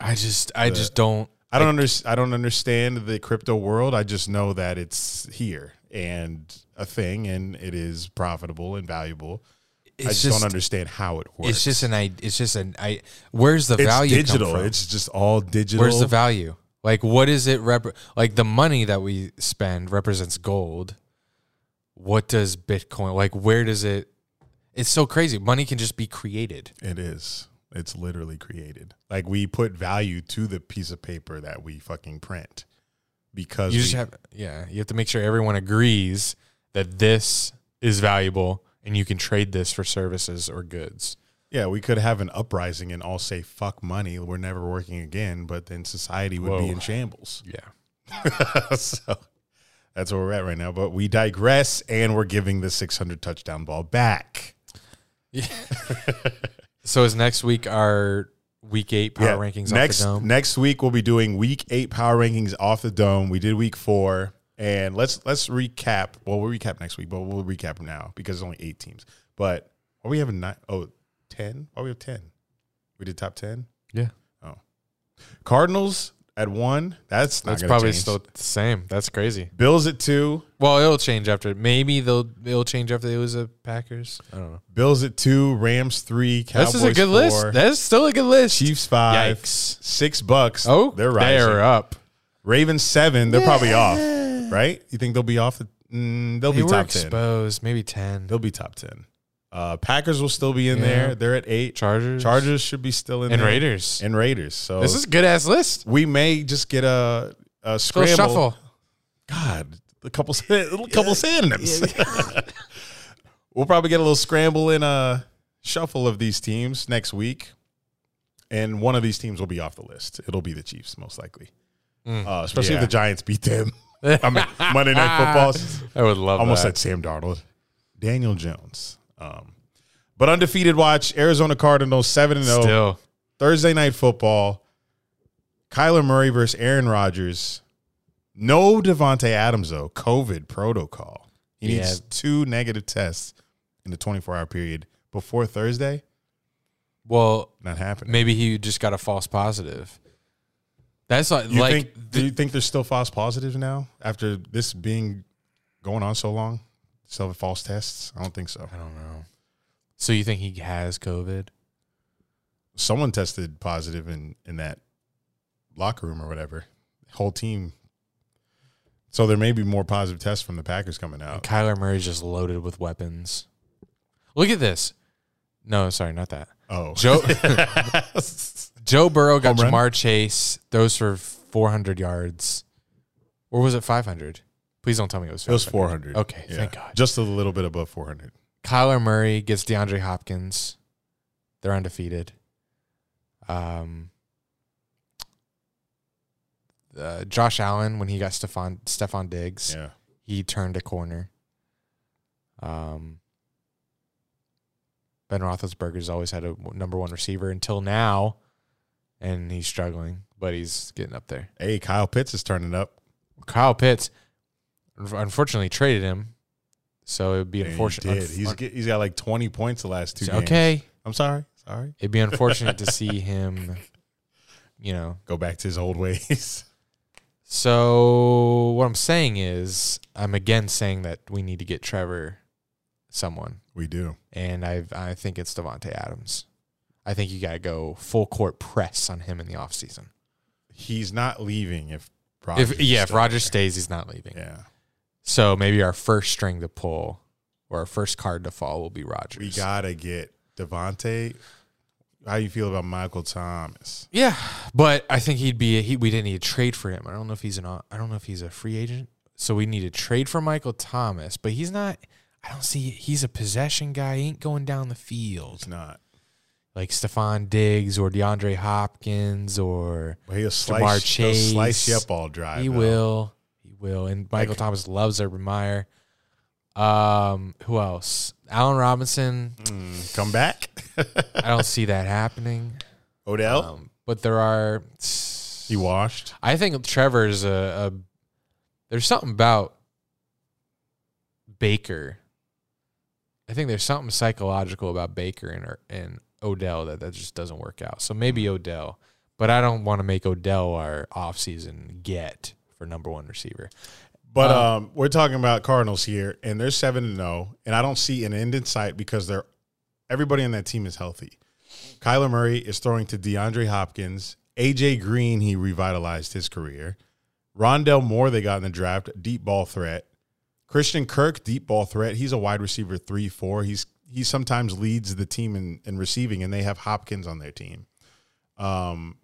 I just, I The- just don't. I don't under, I don't understand the crypto world. I just know that it's here and a thing and it is profitable and valuable. I It's just, don't understand how it works. It's just an I. It's just an I. Where's the it's value come digital. from? It's just all digital. Where's the value? Like, what is it? Rep- like the money that we spend represents gold. What does Bitcoin like? Where does it? It's so crazy. Money can just be created. It is. It's literally created. Like we put value to the piece of paper that we fucking print because You just we- have, yeah. You have to make sure everyone agrees that this is valuable and you can trade this for services or goods. Yeah, we could have an uprising and all say "fuck money." We're never working again, but then society would be in shambles. Yeah. so that's where we're at right now. But we digress, and we're giving the 600 touchdown ball back. Yeah. So is next week our week eight power rankings next off the dome? next week we'll be doing week eight power rankings off the dome. We did week four, and let's let's recap. Well, we'll recap next week, but we'll recap now because it's only eight teams. But are we having nine? Oh, 10? Why we have ten? We did top ten. yeah. Oh. Cardinals at one. That's not That's probably change. still the same. That's crazy. Bills at two. Well, it'll change after. Maybe they'll it'll change after they lose the Packers. I don't know. Bills at two. Rams three. Cowboys this is a good four, list. That's still a good list. Chiefs five. Yikes. Six Bucs. Oh, they're rising. They're up. Ravens seven. They're probably off. Right? You think they'll be off? The, mm, they'll They be were top ten. exposed. Maybe ten. They'll be top ten. Uh, Packers will still be in Yeah. there. They're at eight. Chargers. Chargers should be still in there. and there. Raiders. and Raiders. So this is a good ass list. we may just get a a scramble. shuffle. God, a couple a couple synonyms. we'll probably get a little scramble in a shuffle of these teams next week, and one of these teams will be off the list. It'll be the Chiefs, most likely, uh, especially yeah. if the Giants beat them. I mean, Monday Night Football. I would love Almost that. said Sam Darnold, Daniel Jones. Um, but undefeated watch Arizona Cardinals seven and zero. Thursday night football. Kyler Murray versus Aaron Rodgers. No Davante Adams though. COVID protocol. He needs two negative tests in the 24 hour period before Thursday. well, Not happening. maybe he just got a false positive. That's like, You like think? do you think there's still false positives now after this being going on so long? Still have false tests? I don't think so. I don't know. So you think he has COVID? Someone tested positive in in that locker room or whatever. Whole team. So there may be more positive tests from the Packers coming And out. Kyler Murray's just loaded with weapons. Look at this. No, sorry, not that. Oh, Joe Joe Burrow got Home run? Ja'Marr Chase throws for 400 yards, or was it 500? Please don't tell me it was. It was 400. Okay, Yeah. thank God. Just a little bit above 400. Kyler Murray gets DeAndre Hopkins. They're undefeated. Um, uh, Josh Allen when he got Stefon Stefon Diggs, Yeah. he turned a corner. Um, Ben Roethlisberger's always had a number one receiver until now, and he's struggling, but he's getting up there. Hey, Kyle Pitts is turning up. Kyle Pitts, unfortunately, traded him, so it would be Yeah, he unfortunate. did. He's get, he's got like 20 points the last two games. okay. I'm sorry. Sorry. It'd be unfortunate to see him, you know. Go back to his old ways. So what I'm saying is, I'm again saying that we need to get Trevor someone, We do. and I I think it's Davante Adams. I think you got to go full court press on him in the offseason. He's not leaving if Rodgers If yeah, if still Roger stays, he's not leaving. Yeah. So maybe our first string to pull, or our first card to fall, will be Rodgers. We got to get Davante. How you feel about Michael Thomas? Yeah, but I think he'd be. He, we didn't need to trade for him. I don't know if he's an. I don't know if he's a free agent. So we need to trade for Michael Thomas, but he's not. I don't see. He's a possession guy. He ain't going down the field It's not. like Stefon Diggs or DeAndre Hopkins or But he'll Jamar slice, he'll slice you up all drive. he though. will. Will. And Michael Thomas loves Urban Meyer. Um, who else? Allen Robinson. Mm, come back. I don't see that happening. Odell. Um, but there are. he washed. I think Trevor's a, a there's something about Baker. I think there's something psychological about Baker and and Odell that that just doesn't work out. So maybe Odell, but I don't want to make Odell our offseason get for number one receiver. But Um, um, we're talking about Cardinals here, and they're seven and zero, and I don't see an end in sight because they're everybody on that team is healthy. Kyler Murray is throwing to DeAndre Hopkins. AJ Green, he revitalized his career. Rondale Moore, they got in the draft, deep ball threat. Christian Kirk, deep ball threat. He's a wide receiver three, four. He's he sometimes leads the team in, in receiving, and they have Hopkins on their team. Um,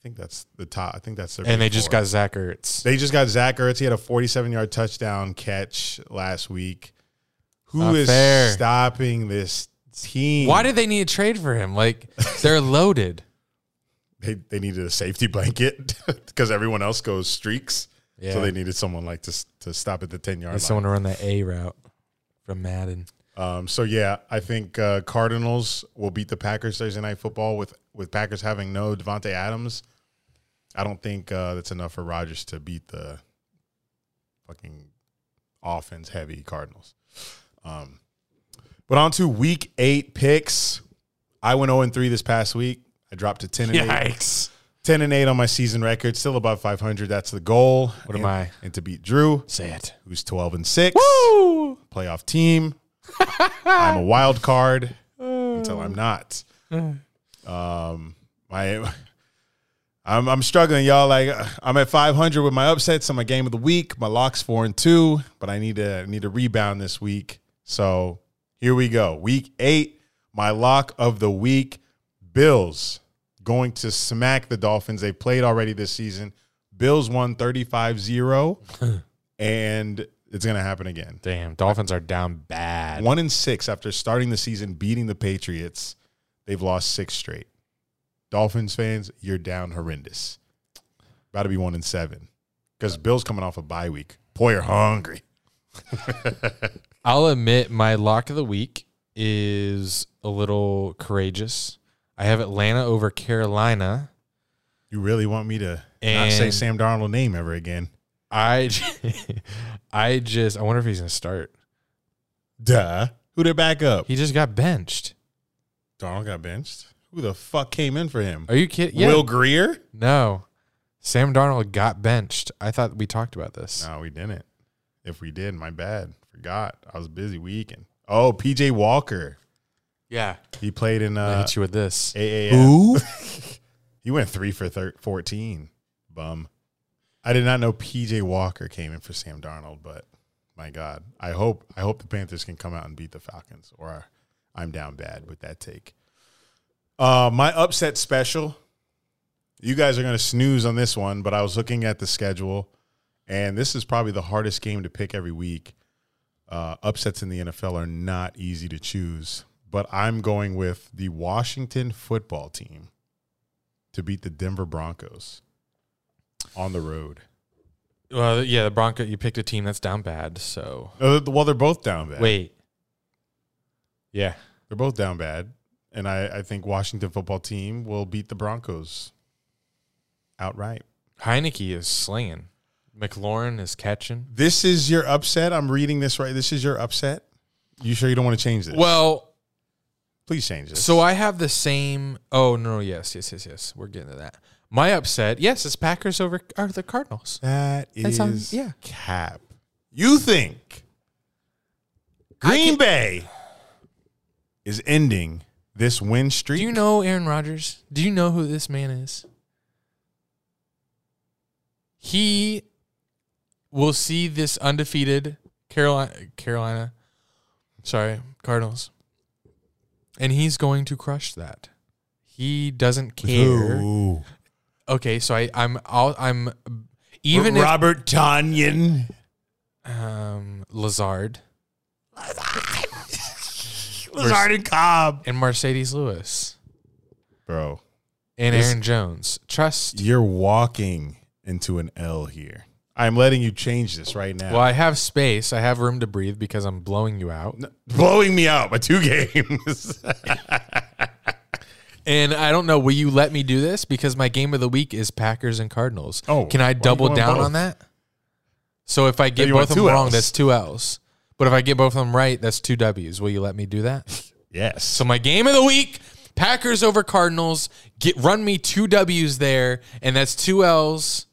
I think that's the top. I think that's their And they just four. got Zach Ertz. They just got Zach Ertz. He had a 47 yard touchdown catch last week. Who Not is fair. stopping this team? Why did they need to trade for him? Like they're loaded. they, they needed a safety blanket because everyone else goes streaks. Yeah. So they needed someone like to to stop at the 10 yard line. Someone to run the A route from Madden. Um, so yeah, I think uh, Cardinals will beat the Packers Thursday night football with with Packers having no Davante Adams. I don't think uh, that's enough for Rodgers to beat the fucking offense heavy Cardinals. Um, but on to week eight picks. I went 0 3 this past week. I dropped to 10 and 8. Yikes. 10 and 8 on my season record, still above 500. That's the goal. What am I? And to beat Drew, Say it. who's 12 and 6 Woo! playoff team. I'm a wild card until I'm not. Um, my I'm I'm struggling, y'all. Like I'm at 500 with my upsets on my game of the week. My locks four and two, but I need to need to rebound this week. So here we go. Week eight, my lock of the week: Bills going to smack the Dolphins. They played already this season. Bills won 35-0, and it's gonna happen again. Damn, Dolphins are down bad. One in six after starting the season, beating the Patriots. They've lost six straight. Dolphins fans, you're down horrendous. About to be one in seven because Bill's coming off a bye week. Boy, you're hungry. I'll admit my lock of the week is a little courageous. I have Atlanta over Carolina. You really want me to not say Sam Darnold name ever again? I, I just I wonder if he's gonna start. Duh. Who did back up? He just got benched. Darnold got benched. Who the fuck came in for him? Are you kidding? Yeah. Will Grier? no, Sam Darnold got benched. I thought we talked about this. No, we didn't. If we did, my bad. Forgot. I was busy weekend. Oh, PJ Walker. Yeah, He played in I uh, hit you with this. AAF. Who? He went three for thir- 14. Bum. I did not know PJ Walker came in for Sam Darnold, but my God, I hope I hope the Panthers can come out and beat the Falcons, or I'm down bad with that take. Uh, my upset special. You guys are going to snooze on this one, but I was looking at the schedule, and this is probably the hardest game to pick every week. Uh, upsets in the NFL are not easy to choose, but I'm going with the Washington football team to beat the Denver Broncos. on the road. Well, yeah, the Bronco. You picked a team that's down bad. So Uh, well, they're both down bad. wait. Yeah. They're both down bad. And I, I think Washington football team will beat the Broncos outright. Heineke is slinging. McLaurin is catching. This is your upset. I'm reading this right. This is your upset. You sure you don't want to change this? Well, please change this. so I have the same. Oh no! Yes, yes, yes, yes. We're getting to that. My upset. Yes, it's Packers over are the Cardinals. that is on- yeah. cap. You think Green Bay is ending this win streak? Do you know Aaron Rodgers? Do you know who this man is? He will see this undefeated Carolina Carolina sorry, Cardinals. And he's going to crush that. He doesn't care. Ooh. Okay, so I I'm I'll, I'm even if Robert Tonyan. um Lazard Lazard and Cobb. and Marcedes Lewis Bro, and This- Aaron Jones. Trust you're walking into an L here. I'm letting you change this right now. Well, I have space. I have room to breathe because I'm blowing you out. Blowing me out by two games. And I don't know, will you let me do this? Because my game of the week is Packers and Cardinals. Oh, Can I double down both? on that? So if I get both of them two wrong, Ls. that's two L's. But if I get both of them right, that's two W's. Will you let me do that? yes. So my game of the week, Packers over Cardinals. Get run me two W's there, and that's two L's.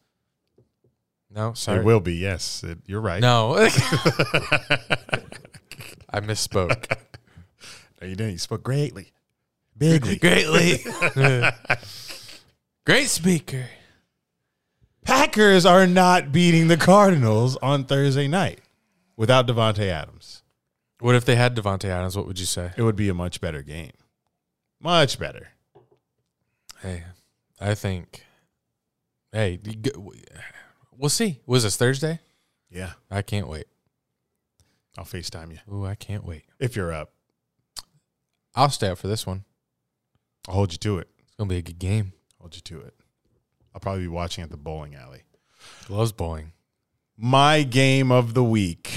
No, sorry. it will be. Yes, it, you're right. No. I misspoke. No, you didn't. You spoke greatly. Bigly. Greatly. Great speaker. Packers are not beating the Cardinals on Thursday night without Davante Adams. What if they had Davante Adams? What would you say? It would be a much better game. Much better. Hey, I think. Hey, we'll see. Was this Thursday? Yeah. I can't wait. I'll FaceTime you Ooh, I can't wait. if you're up. I'll stay up for this one. I'll hold you to it. It's gonna be a good game. Hold you to it. I'll probably be watching at the bowling alley. Loves bowling. My game of the week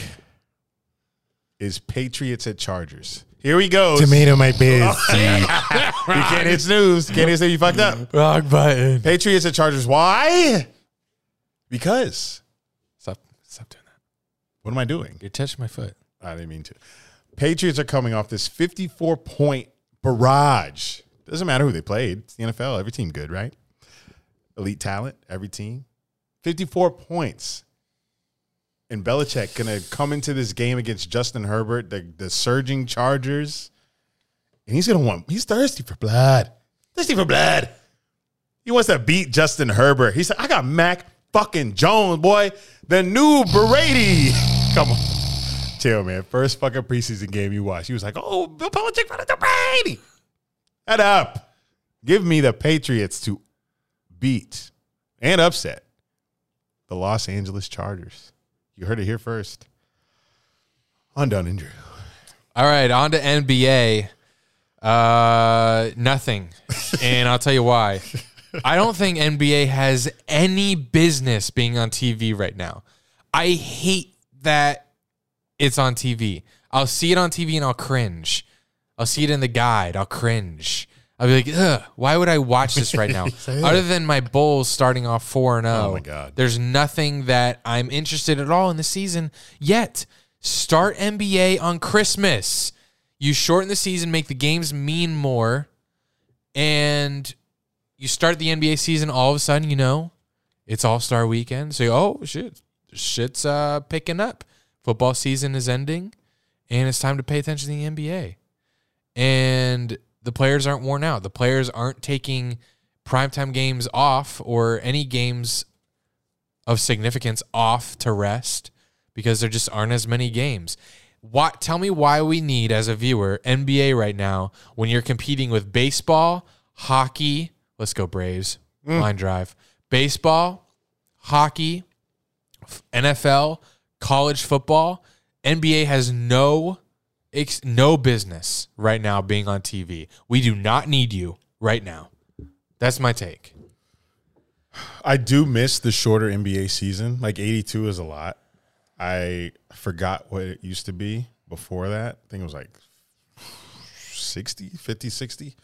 is Patriots at Chargers. Here we go. Tomato my biz. you can't hit snooze. Can't hit snooze. You fucked up. Wrong button. Patriots at Chargers. Why? Because. Stop. Stop doing that. What am I doing? You're touching my foot. I didn't mean to. Patriots are coming off this 54 point barrage. Doesn't matter who they played. It's the NFL. Every team good, right? Elite talent, every team. 54 points. And Belichick gonna come into this game against Justin Herbert, the, the surging Chargers. And he's gonna want he's thirsty for blood. Thirsty for blood. He wants to beat Justin Herbert. He said, I got Mac fucking Jones, boy. The new Brady. Come on. Chill, man. First fucking preseason game you watched. He was like, oh, Bill Belichick for the Brady. Head up. Give me the Patriots to beat and upset the Los Angeles Chargers. You heard it here first. On Dunn and Drew. All right, on to NBA. Uh, nothing, and I'll tell you why. I don't think NBA has any business being on TV right now. I hate that it's on TV. I'll see it on TV and I'll cringe. I'll see it in the guide. I'll cringe. I'll be like, Ugh, why would I watch this right now? Other than my Bulls starting off 4 and 0. Oh my God. There's nothing that I'm interested at all in the season yet. Start NBA on Christmas. You shorten the season, make the games mean more, and you start the NBA season. All of a sudden, you know, it's All Star Weekend. So, oh shit, shit's uh, picking up. Football season is ending, and it's time to pay attention to the NBA. And the players aren't worn out. The players aren't taking primetime games off or any games of significance off to rest because there just aren't as many games. What tell me why we need as a viewer NBA right now when you're competing with baseball, hockey, let's go Braves, mm. line drive. Baseball, hockey, NFL, college football, NBA has no ex- no business right now being on TV. We do not need you right now. That's my take. I do miss the shorter NBA season. Like 82 is a lot. I forgot what it used to be before that. I think it was like 60, 50, 60.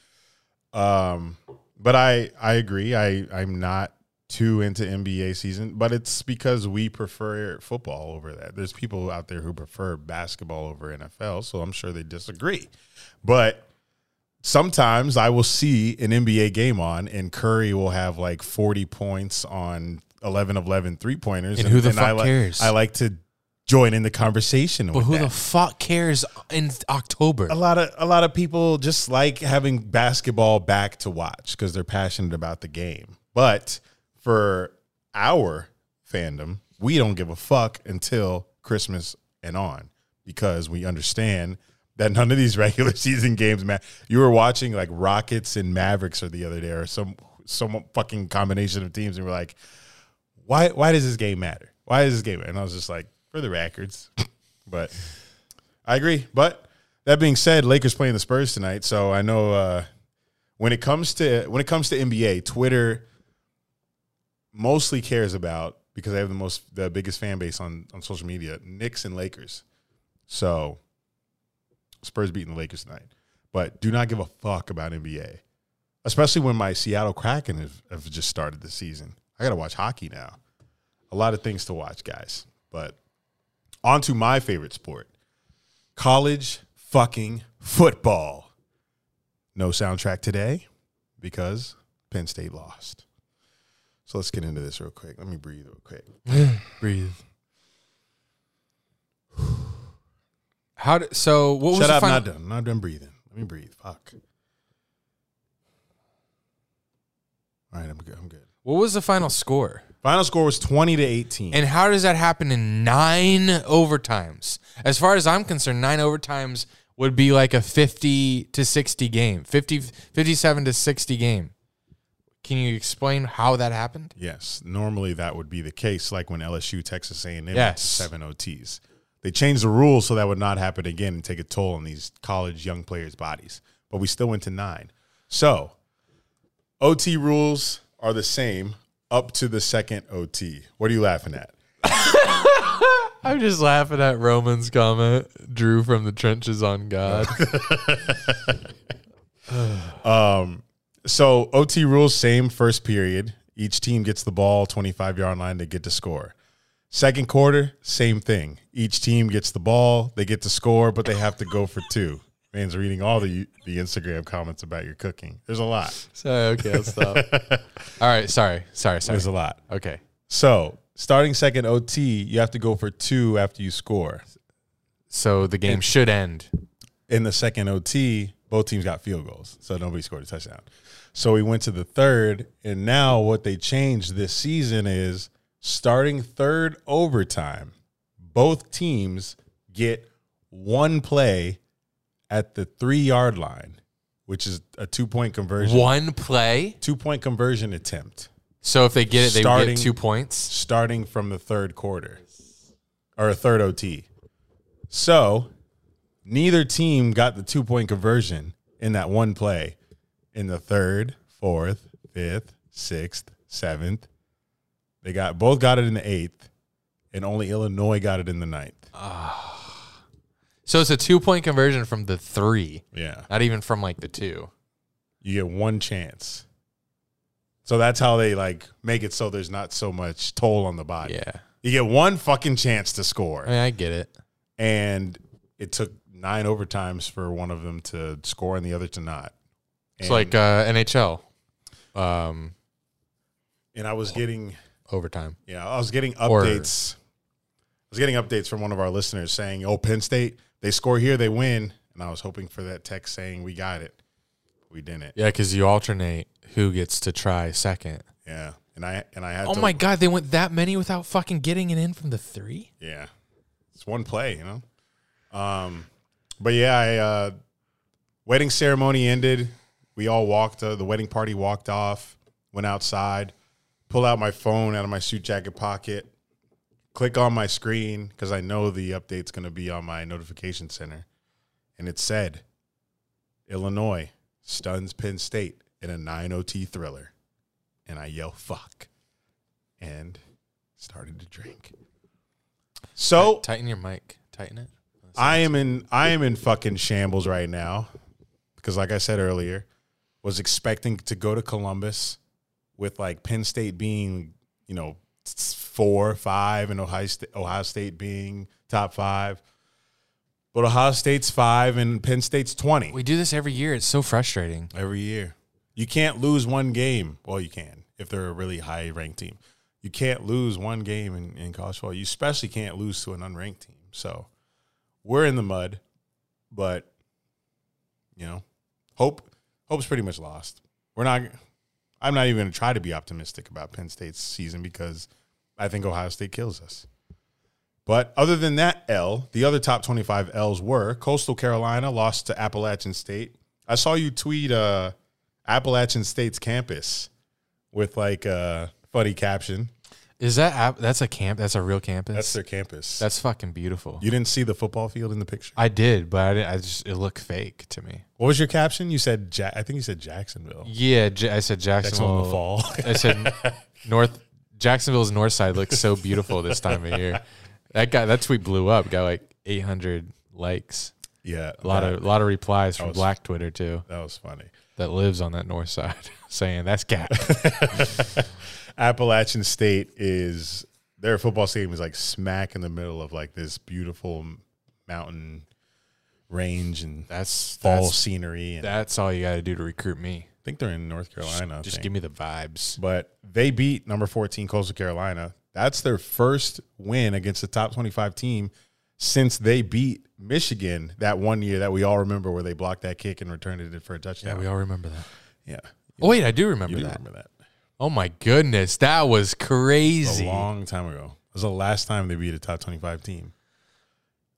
Um, but I I agree. I I'm not too into NBA season, but it's because we prefer football over that. There's people out there who prefer basketball over NFL, so I'm sure they disagree. But sometimes I will see an NBA game on and Curry will have like 40 points on 11 of 11 three pointers. And who the I fuck li- cares? I like to join in the conversation But who that. the fuck cares in October? a lot of a lot of people just like having basketball back to watch because they're passionate about the game. But for our fandom, we don't give a fuck until Christmas and on because we understand that none of these regular season games matter. you were watching like rockets and mavericks or the other day or some some fucking combination of teams and we're like why why does this game matter why does this game matter? and i was just like for the records but i agree but that being said lakers playing the spurs tonight so i know uh when it comes to when it comes to nba twitter mostly cares about because they have the most the biggest fan base on on social media Knicks and Lakers. So Spurs beating the Lakers tonight. But do not give a fuck about NBA. Especially when my Seattle Kraken have, have just started the season. I got to watch hockey now. A lot of things to watch, guys. But on to my favorite sport college fucking football. No soundtrack today because Penn State lost. So let's get into this real quick. Let me breathe real quick. Breathe. How did, so what was Shut the up, final, not done. I'm not done breathing. Let me breathe. Fuck. All right, I'm good. I'm good. what was the final score? Final score was 20 to 18. And how does that happen in nine overtimes? As far as I'm concerned, nine overtimes would be like a 50 to 60 game, 50, 57 to 60 game. Can you explain how that happened? yes, normally that would be the case like when LSU Texas A&M Yes. 7 OTs. They changed the rules so that would not happen again and take a toll on these college young players' bodies. But we still went to 9. So, OT rules are the same up to the second OT. What are you laughing at? I'm just laughing at Roman's comment, Drew from the trenches on God. Um, So OT rules same first period. Each team gets the ball 25 yard line. They get to score. Second quarter, same thing. Each team gets the ball. They get to score, but they have to go for two. Man's reading all the the Instagram comments about your cooking. There's a lot. Sorry, okay, I'll stop. All right, sorry, sorry, sorry. There's a lot. Okay. So starting second OT, you have to go for two after you score. So the game should end. in the second OT, both teams got field goals, so nobody scored a touchdown. So we went to the third, and now what they changed this season is starting third overtime, both teams get one play at the three yard line, which is a two point conversion. One play. Two point conversion attempt So if they get it, they Starting- get two points. starting from the third quarter or a third OT. So neither team got the two point conversion in that one play in the third, fourth, fifth, sixth, seventh. They got both got it in the eighth, and only Illinois got it in the ninth. Ah. So it's a two point conversion from the three, Yeah. not even from like the two. You get one chance. So that's how they like make it so there's not so much toll on the body. Yeah. You get one fucking chance to score. I mean, I get it. and it took nine overtimes for one of them to score and the other to not. It's And- like uh, NHL um, and I was getting, overtime. yeah, I was getting Or- updates. I was getting updates from one of our listeners saying, "Oh, Penn State, they score here, they win," and I was hoping for that text saying, "We got it." We didn't. Yeah, because you alternate who gets to try second. Yeah, and I and I had. Oh to, my God, they went that many without fucking getting it in from the three? Yeah, it's one play, you know. Um, but yeah, I uh, wedding ceremony ended. We all walked. Uh, the wedding party walked off. Went outside. Pulled out my phone out of my suit jacket pocket. Click on my screen because I know the update's going to be on my notification center, and it said, "Illinois stuns Penn State in a 9 OT thriller," and I yell, "Fuck!" and started to drink. So Tighten your mic. Tighten it. I am in I am in fucking shambles right now because like I said earlier, was expecting to go to Columbus with like Penn State being, you know, s- four, five, and Ohio State, Ohio State being top five. But Ohio State's five and Penn State's twenty We do this every year. It's so frustrating. every year. You can't lose one game. Well, you can if they're a really high ranked team. You can't lose one game in, in college football. You especially can't lose to an unranked team. So we're in the mud, but you know, hope hope's pretty much lost. We're not. I'm not even going to try to be optimistic about Penn State's season because I think Ohio State kills us. But other than that L, the other top 25 L's were Coastal Carolina lost to Appalachian State. I saw you tweet uh, Appalachian State's campus with like a funny caption. Is that? That's a camp. That's a real campus. That's their campus. That's fucking beautiful. you didn't see the football field in the picture. I did, but I, didn't- I just it looked fake to me. What was your caption? You said ja- I think you said Jacksonville. Yeah, J- I said Jacksonville Jacksonville. the fall. I said North Jacksonville's north side looks so beautiful this time of year. That guy, that tweet blew up. Got like 800 likes. yeah, A lot that, of a lot of replies from was- Black Twitter too. that was funny. That lives on that north side, saying that's cat. Appalachian State is their football stadium is like smack in the middle of like this beautiful mountain range and That's fall that's, scenery. And that's all you got to do to recruit me. I think they're in North Carolina. I Just give me the vibes. but they beat number 14 Coastal Carolina. That's their first win against the top 25 team since they beat Michigan that one year that we all remember where they blocked that kick and returned it for a touchdown. Yeah, we all remember that. Yeah. Oh, wait, I do remember do that. remember that. Oh my goodness, that was crazy. a long time ago. It was the last time they beat a top 25 team.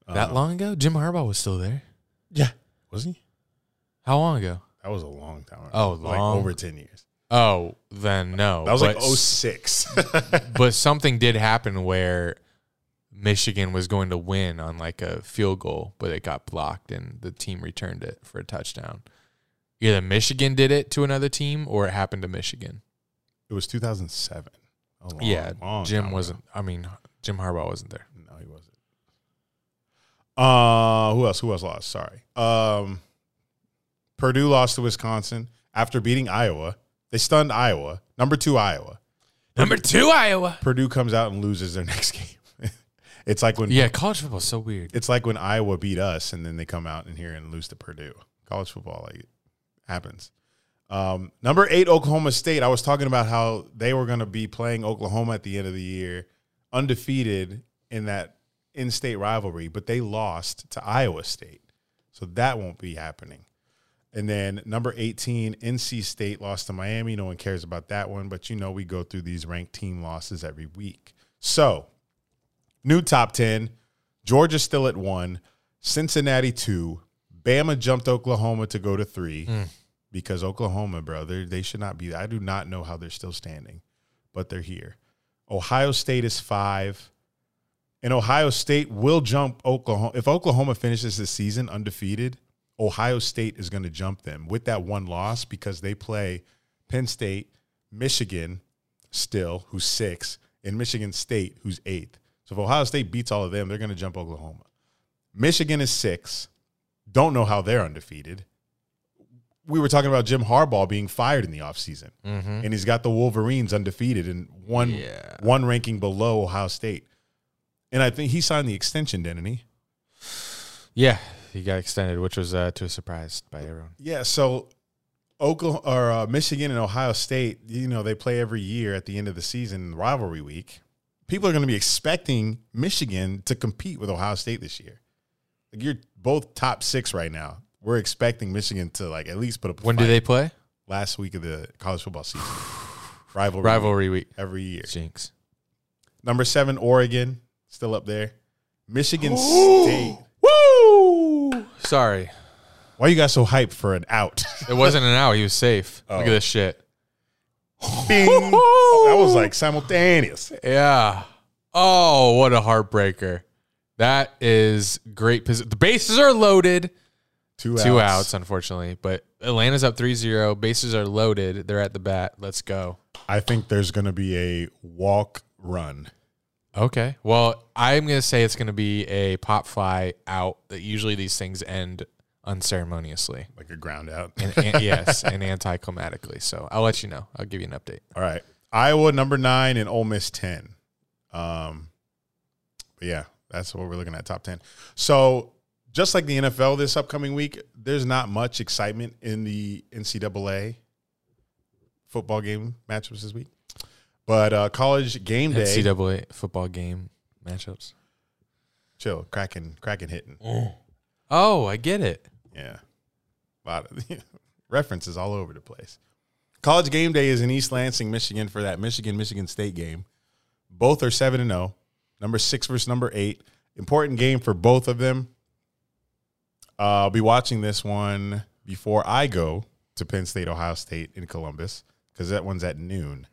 that uh, long ago, Jim Harbaugh was still there. Yeah. Was he? How long ago? That was a long time ago. Oh, like long. over 10 years. Oh, then no. That was like But- 06. but something did happen where Michigan was going to win on like a field goal, but it got blocked and the team returned it for a touchdown. Either Michigan did it to another team or it happened to Michigan. It was 2007. A long, yeah, long Jim wasn't. I mean, Jim Harbaugh wasn't there. No, he wasn't. Uh, who else? Who else lost? Sorry. Um, Purdue lost to Wisconsin after beating Iowa. They stunned Iowa. Number two, Iowa. Number two, Iowa. Purdue comes out and loses their next game. it's like when Yeah, college football is so weird. it's like when Iowa beat us and then they come out in here and lose to Purdue. College football like happens. Um, number eight, Oklahoma State. I was talking about how they were going to be playing Oklahoma at the end of the year, undefeated in that in-state rivalry, but they lost to Iowa State, so that won't be happening. And then number 18, NC State lost to Miami. No one cares about that one, but you know we go through these ranked team losses every week. So, new top 10. Georgia still at one, Cincinnati two, Bama jumped Oklahoma to go to three because Oklahoma, bro, they they should not be. I do not know how they're still standing, but they're here. Ohio State is five, and Ohio State will jump Oklahoma if Oklahoma finishes the season undefeated. Ohio State is going to jump them with that one loss because they play Penn State, Michigan, still who's six, and Michigan State who's eighth. So if Ohio State beats all of them, they're going to jump Oklahoma. Michigan is six. Don't know how they're undefeated. We were talking about Jim Harbaugh being fired in the offseason, and he's got the Wolverines undefeated and one Yeah. one ranking below Ohio State. And I think he signed the extension, didn't he? Yeah, he got extended, which was uh, to a surprise by everyone. Yeah. So Oklahoma or uh, Michigan and Ohio State, you know, they play every year at the end of the season, rivalry week. People are going to be expecting Michigan to compete with Ohio State this year. Like you're both top six right now. We're expecting Michigan to like at least put up. a When do they play? last week of the college football season? rivalry, Rivalry week. every year. Jinx. Number seven, Oregon, still up there. Michigan State. Woo! Sorry. Why you guys so hyped for an out? It wasn't an out. He was safe. Oh. Look at Oh. this shit. Bing. that was like simultaneous. Yeah. Oh, what a heartbreaker. That is great. The bases are loaded. Two, Two outs, unfortunately. But Atlanta's up 3 0. Bases are loaded. They're at the bat. Let's go. I think there's going to be a walk run. Okay. Well, I'm gonna say it's gonna be a pop fly out. That usually these things end unceremoniously. like a ground out. And, and yes, and anticlimatically. So I'll let you know. I'll give you an update. All right. Iowa number nine and Ole Miss 10. Um, but yeah, that's what we're looking at top 10. So just like the NFL this upcoming week, there's not much excitement in the NCAA football game matchups this week. But uh, college game day, NCAA football game matchups. chill, cracking, cracking hitting. Oh, I get it. Yeah. A lot of references all over the place. College game day is in East Lansing, Michigan for that Michigan Michigan State game. Both are 7 and 0. Number 6 versus number 8. Important game for both of them. Uh, I'll be watching this one before I go to Penn State, Ohio State in Columbus because that one's at noon.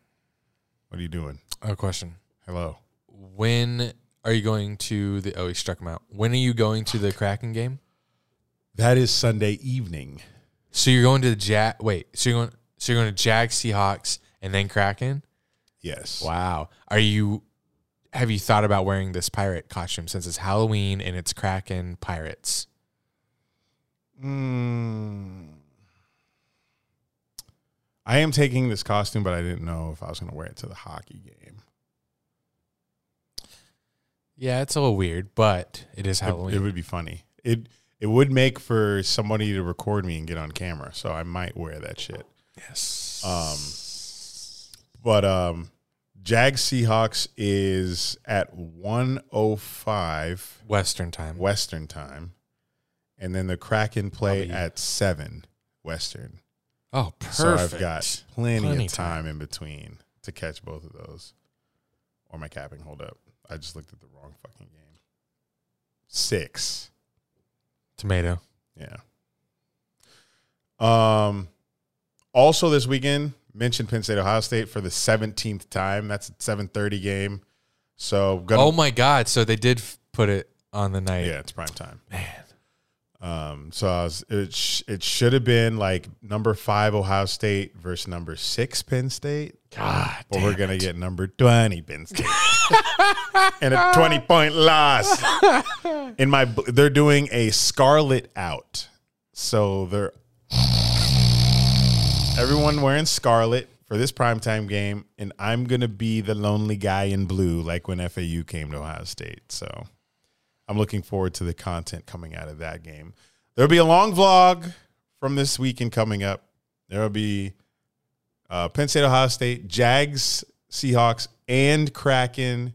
What are you doing? A question. Hello. When are you going to the? Oh, he struck him out. When are you going to the Kraken game? That is Sunday evening. So you're going to the Jag. Wait. So you're going. So you're going to Jag Seahawks and then Kraken. Yes. Wow. Are you? Have you thought about wearing this pirate costume since it's Halloween and it's Kraken pirates? Mm. I am taking this costume, but I didn't know if I was going to wear it to the hockey game. Yeah, it's a little weird, but it is It, Halloween. it would be funny. It it would make for somebody to record me and get on camera, so I might wear that shit. yes. Um, but um, Jag Seahawks is at one oh five Western time. Western time, and then the Kraken play at seven Western. Oh, perfect. So I've got plenty, Plenty of time, in between to catch both of those. Or my capping hold up. I just looked at the wrong fucking game. Six. tomato. Yeah. Um also this weekend, mentioned Penn State Ohio State for the 17th time. That's a 7:30 game. So gonna Oh my God! So they did f- put it on the night. yeah, it's prime time. Man. Um, so I was, it sh- it should have been like number five Ohio State versus number six Penn State. God. But we're gonna get number twenty Penn State and a twenty point loss. In my, they're doing a Scarlet out, so they're everyone wearing scarlet for this primetime game, and I'm gonna be the lonely guy in blue, like when FAU came to Ohio State. So I'm looking forward to the content coming out of that game. There'll be a long vlog from this weekend coming up. There'll be uh, Penn State, Ohio State, Jags, Seahawks, and Kraken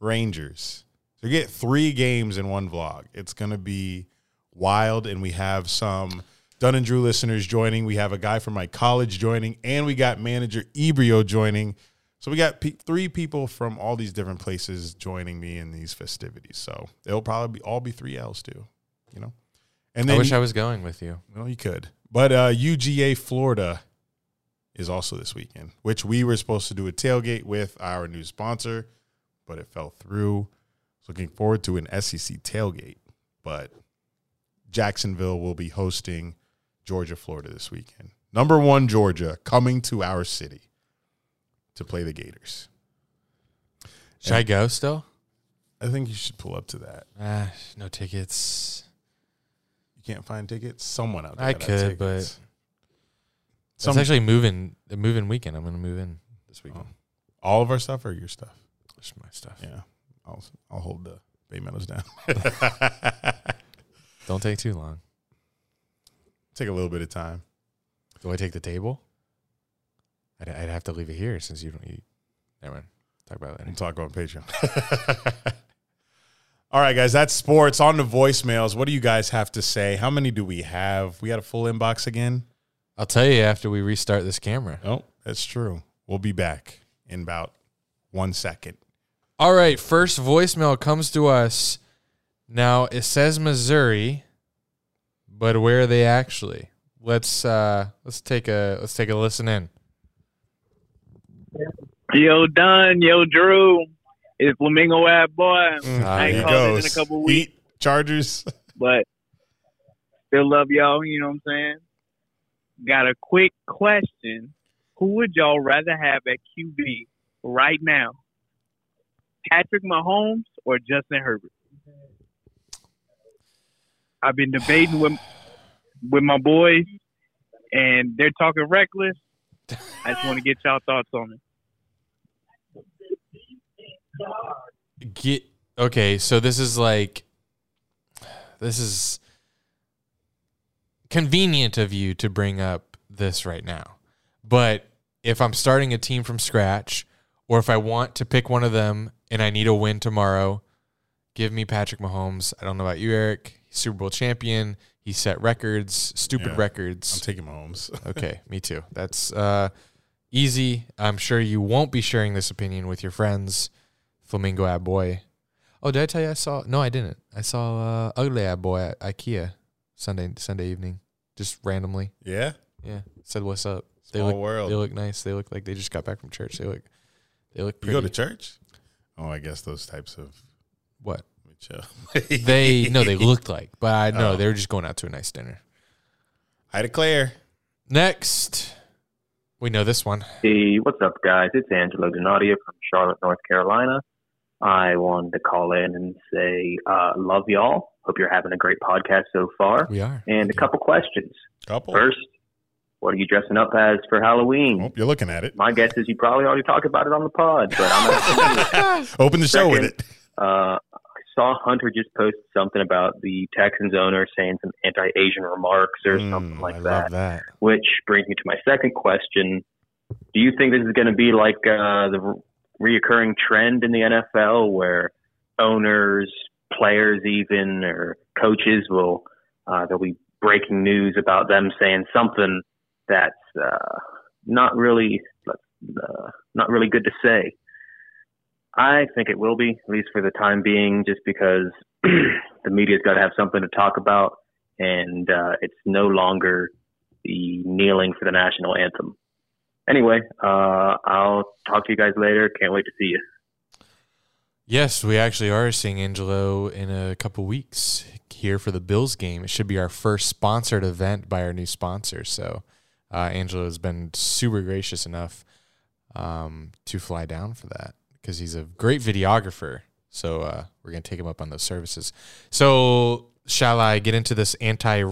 Rangers. So you get three games in one vlog. It's going to be wild, and we have some Dunn and Drew listeners joining. We have a guy from my college joining, and we got manager Ebrio joining. So we got pe- three people from all these different places joining me in these festivities. So it'll probably be, all be three L's too, you know. And I then wish I was going with you. well, you could. But uh, UGA Florida is also this weekend, which we were supposed to do a tailgate with our new sponsor, but it fell through. So looking forward to an SEC tailgate. But Jacksonville will be hosting Georgia, Florida this weekend. Number one, Georgia coming to our city to play the Gators. Should I go still? I think you should pull up to that. Ah, no tickets. You can't find tickets. Someone out there. I could, but tickets. It's Some- actually moving. The moving weekend. I'm going to move in this weekend. all of our stuff or your stuff. Just my stuff. Yeah, I'll I'll hold the Bay Meadows down. Don't take too long. Take a little bit of time. Do I take the table? I'd, I'd have to leave it here since you don't eat. Never mind. Talk about it We'll talk on Patreon. All right, guys, that's sports. On the voicemails. What do you guys have to say? How many do we have? We got a full inbox again? I'll tell you after we restart this camera. Oh, that's true. We'll be back in about one second. All right, first voicemail comes to us. Now it says Missouri, but where are they actually? Let's uh let's take a let's take a listen in. Yo, Dunn, yo, Drew. It's Flamingo Ad Boy. Ah, I ain't called in a couple weeks, Heat, Chargers. but still love y'all, you know what I'm saying? Got a quick question who would y'all rather have at QB right now? Patrick Mahomes or Justin Herbert? I've been debating with with my boys, and they're talking reckless. I just want to get y'all thoughts on it. Get okay, so this is like this is convenient of you to bring up this right now. But if I'm starting a team from scratch or if I want to pick one of them and I need a win tomorrow, give me Patrick Mahomes. I don't know about you, Eric. He's Super Bowl champion. He set records, stupid Yeah. records. I'm taking Mahomes. Okay, me too. That's uh, easy. I'm sure you won't be sharing this opinion with your friends. Flamingo Ab Boy. Oh, did I tell you I saw? No, I didn't. I saw uh, Ugly Ab Boy at IKEA Sunday Sunday evening, just randomly. yeah. Yeah, said what's up. They Small look world. They look nice. They look like they just got back from church. They look they look You go to church? Oh, I guess those types of what? let me chill. They no, they looked like, but I know Oh. they were just going out to a nice dinner. I declare. Next, we know this one. Hey, what's up, guys? It's Angelo Donadio from Charlotte, North Carolina. I wanted to call in and say, uh, love y'all. Hope you're having a great podcast so far. We are. And a couple questions. Couple. First, what are you dressing up as for Halloween? Oh, you're looking at it. My guess is you probably already talked about it on the pod, but I'm. Open the show with it. Uh, I saw Hunter just post something about the Texans owner saying some anti-Asian remarks or Mm, something like that. that. which brings me to my second question. Do you think this is going to be like uh, the reoccurring trend in the NFL where owners, players, even, or coaches will, uh, there'll be breaking news about them saying something that's uh, not really, uh, not really good to say? I think it will be, at least for the time being, just because the media's got to have something to talk about, and uh, it's no longer the kneeling for the national anthem. Anyway, uh, I'll talk to you guys later. Can't wait to see you. Yes, we actually are seeing Angelo in a couple weeks here for the Bills game. It should be our first sponsored event by our new sponsor. So, uh, Angelo has been super gracious enough um, to fly down for that because he's a great videographer. So, uh, we're going to take him up on those services. So, shall I get into this anti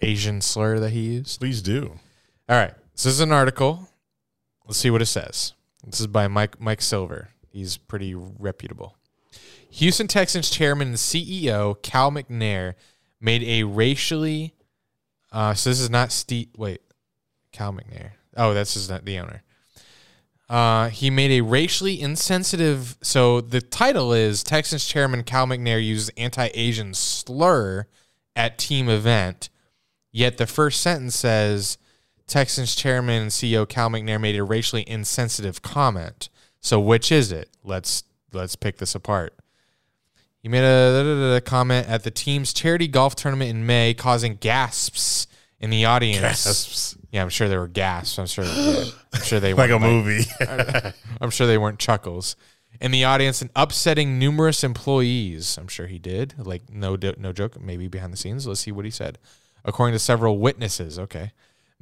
Asian slur that he used? Please do. All right. So this is an article. Let's see what it says. This is by Mike Mike Silver. He's pretty reputable. Houston Texans chairman and CEO Cal McNair made a racially. Uh, so this is not Steve. Wait, Cal McNair. Oh, that's just not the owner. Uh, he made a racially insensitive. So the title is Texans chairman Cal McNair uses anti-Asian slur at team event. Yet the first sentence says Texans chairman and CEO Cal McNair made a racially insensitive comment. So which is it? Let's let's pick this apart. He made a comment at the team's charity golf tournament in May, causing gasps in the audience. Gasps. Yeah, I'm sure there were gasps. I'm sure. yeah, I'm sure they Like a movie. I'm sure they weren't chuckles. In the audience, and upsetting numerous employees. I'm sure he did. Like no, no joke. Maybe behind the scenes. Let's see what he said. According to several witnesses. Okay.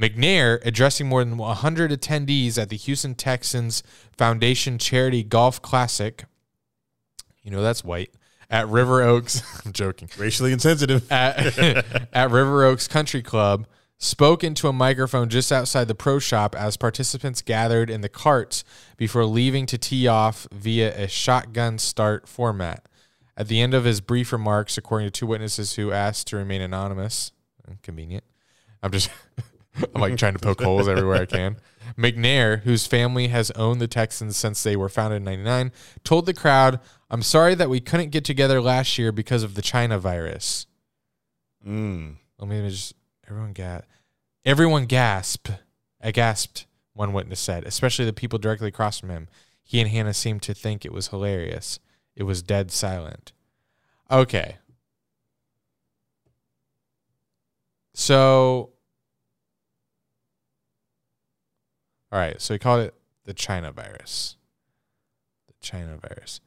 McNair addressing more than 100 attendees at the Houston Texans Foundation Charity Golf Classic. You know that's white at River Oaks. I'm joking Racially insensitive. at, at River Oaks Country Club spoke into a microphone just outside the pro shop as participants gathered in the carts before leaving to tee off via a shotgun start format. At the end of his brief remarks, according to two witnesses who asked to remain anonymous, convenient. I'm just, I'm like trying to poke holes everywhere I can. McNair, whose family has owned the Texans since they were founded in 99, told the crowd, I'm sorry that we couldn't get together last year because of the China virus. Mm. Let me just everyone gat everyone gasped. I gasped, one witness said, especially the people directly across from him. He and Hannah seemed to think it was hilarious. It was dead silent. Okay. So All right, so he called it the China virus. The China virus.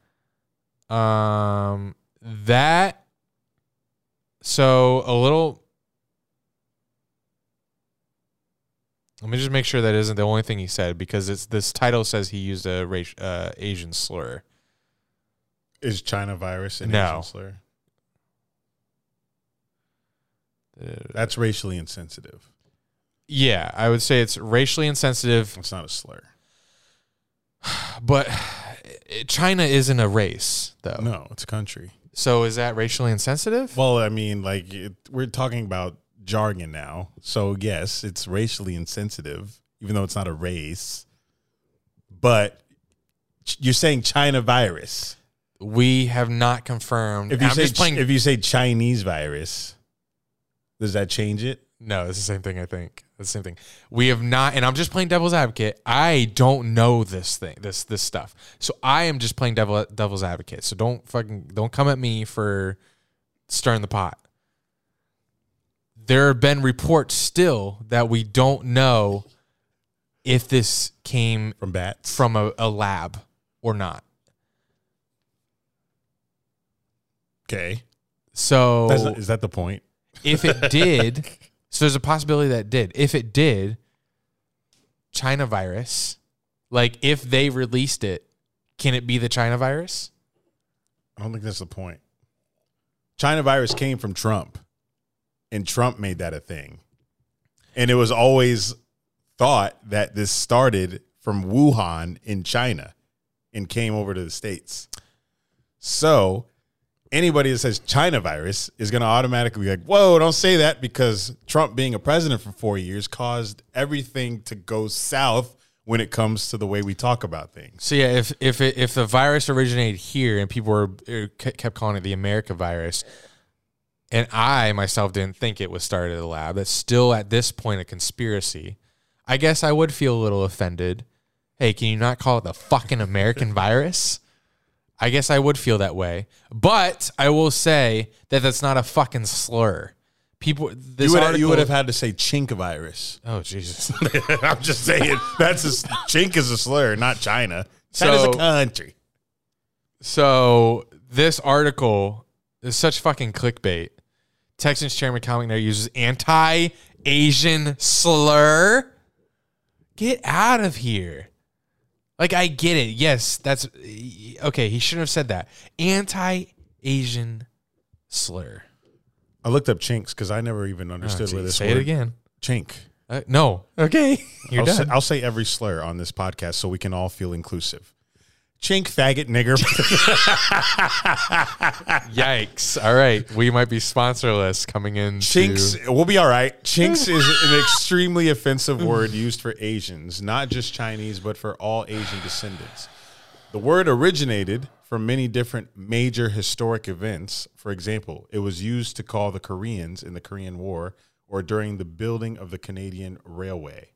Um that so a little Let me just make sure that isn't the only thing he said because it's this title says he used a race, uh, Asian slur. Is China virus an No. Asian slur? That's racially insensitive. Yeah, I would say it's racially insensitive, It's not a slur. but eh, China isn't a race though. No, it's a country. So is that racially insensitive? Well, I mean, like it, we're talking about jargon now, so yes, it's racially insensitive, even though it's not a race. But you're saying China virus. we have not confirmed. If you I'm say playing. if you say Chinese virus, does that change it? No, it's the same thing. I think it's the same thing. We have not, and I'm just playing devil's advocate. I don't know this thing, this this stuff. So I am just playing devil devil's advocate. So don't fucking don't come at me for stirring the pot. There have been reports still that we don't know if this came From bats? from a, a lab or not. okay, So not- is that the point? if it did, so there's a possibility that did. If it did, China virus, like if they released it, can it be the China virus? I don't think that's the point. China virus came from Trump, and Trump made that a thing. And it was always thought that this started from Wuhan in China and came over to the States. So anybody that says China virus is going to automatically be like, whoa, don't say that because Trump being a president for four years caused everything to go south when it comes to the way we talk about things. So yeah, if if it, if the virus originated here and people were er, kept calling it the America virus, and I myself didn't think it was started at a lab, that's still at this point a conspiracy. I guess I would feel a little offended. Hey, can you not call it the fucking American virus? I guess I would feel that way, but I will say that that's not a fucking slur. People, this You would, article, you would have had to say chink virus. Oh Jesus! I'm just saying that's a chink is a slur, not China. So- a country. So this article is such fucking clickbait. Texans chairman Cal McNair uses anti-Asian slur. Get out of here. Like I get it. Yes, that's okay. He shouldn't have said that. Anti-Asian slur. I looked up chinks because I never even understood Oh, where this say word it again. chink. Uh, no. Okay. You're I'll done. say, I'll say every slur on this podcast so we can all feel inclusive. Chink, faggot, nigger. Yikes. All right. We might be sponsorless coming in. Chinks, we'll be all right. Chinks is an extremely offensive word used for Asians, not just Chinese, but for all Asian descendants. The word originated from many different major historic events. For example, it was used to call the Koreans in the Korean War or during the building of the Canadian Railway.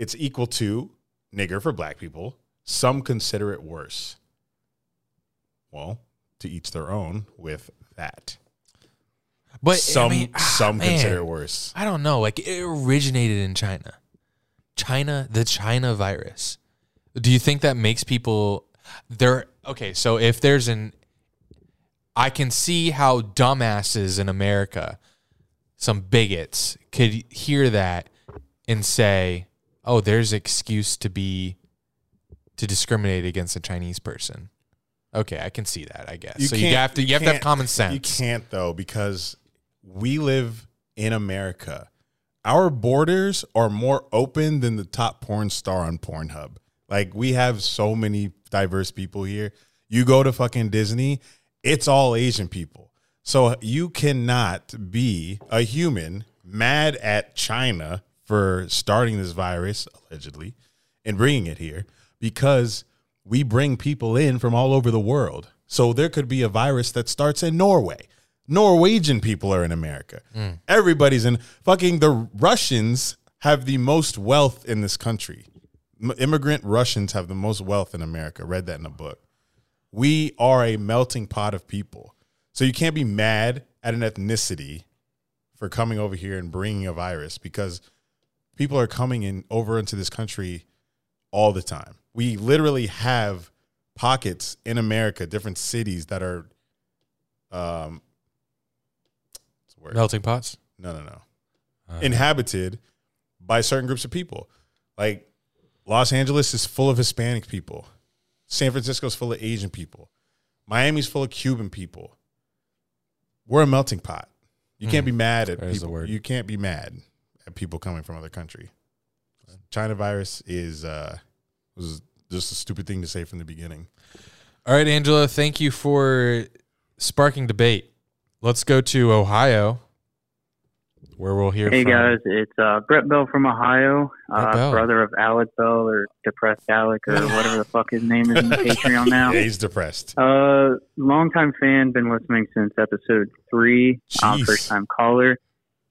It's equal to nigger for black people. Some consider it worse. Well, to each their own with that. But Some I mean, ah, some man. consider it worse. I don't know. Like it originated in China. China, the China virus. Do you think that makes people there okay, so if there's an I can see how dumbasses in America, some bigots could hear that and say, "Oh, there's excuse to be to discriminate against a Chinese person." Okay, I can see that, I guess. so you have to you, have to have common You can't though because we live in America. Our borders are more open than the top porn star on Pornhub. Like we have so many diverse people here. You go to fucking Disney, it's all Asian people. So you cannot be a human mad at China for starting this virus allegedly and bringing it here because we bring people in from all over the world. So there could be a virus that starts in Norway. Norwegian people are in America. Hmm. Everybody's in fucking the Russians have the most wealth in this country. M- immigrant Russians have the most wealth in America. Read that in a book. We are a melting pot of people. So you can't be mad at an ethnicity for coming over here and bringing a virus because people are coming in over into this country all the time. We literally have pockets in America, different cities that are um what's the word? Melting pots? No, no, no. Inhabited by certain groups of people. Like Los Angeles is full of Hispanic people. San Francisco's full of Asian people. Miami's full of Cuban people. We're a melting pot. You can't be mad at people. You can't be mad at people coming from other country. China virus is uh was just a stupid thing to say from the beginning. All right, Angela, thank you for sparking debate. Let's go to Ohio, where we'll hear Hey from. guys, it's uh, Brett Bell from Ohio, Brett uh, Bell. brother of Alec Bell or Depressed Alec or whatever the fuck his name is in the Patreon now. Yeah, he's depressed. Uh, longtime fan, been listening since episode three. Uh, Jeez. first time caller.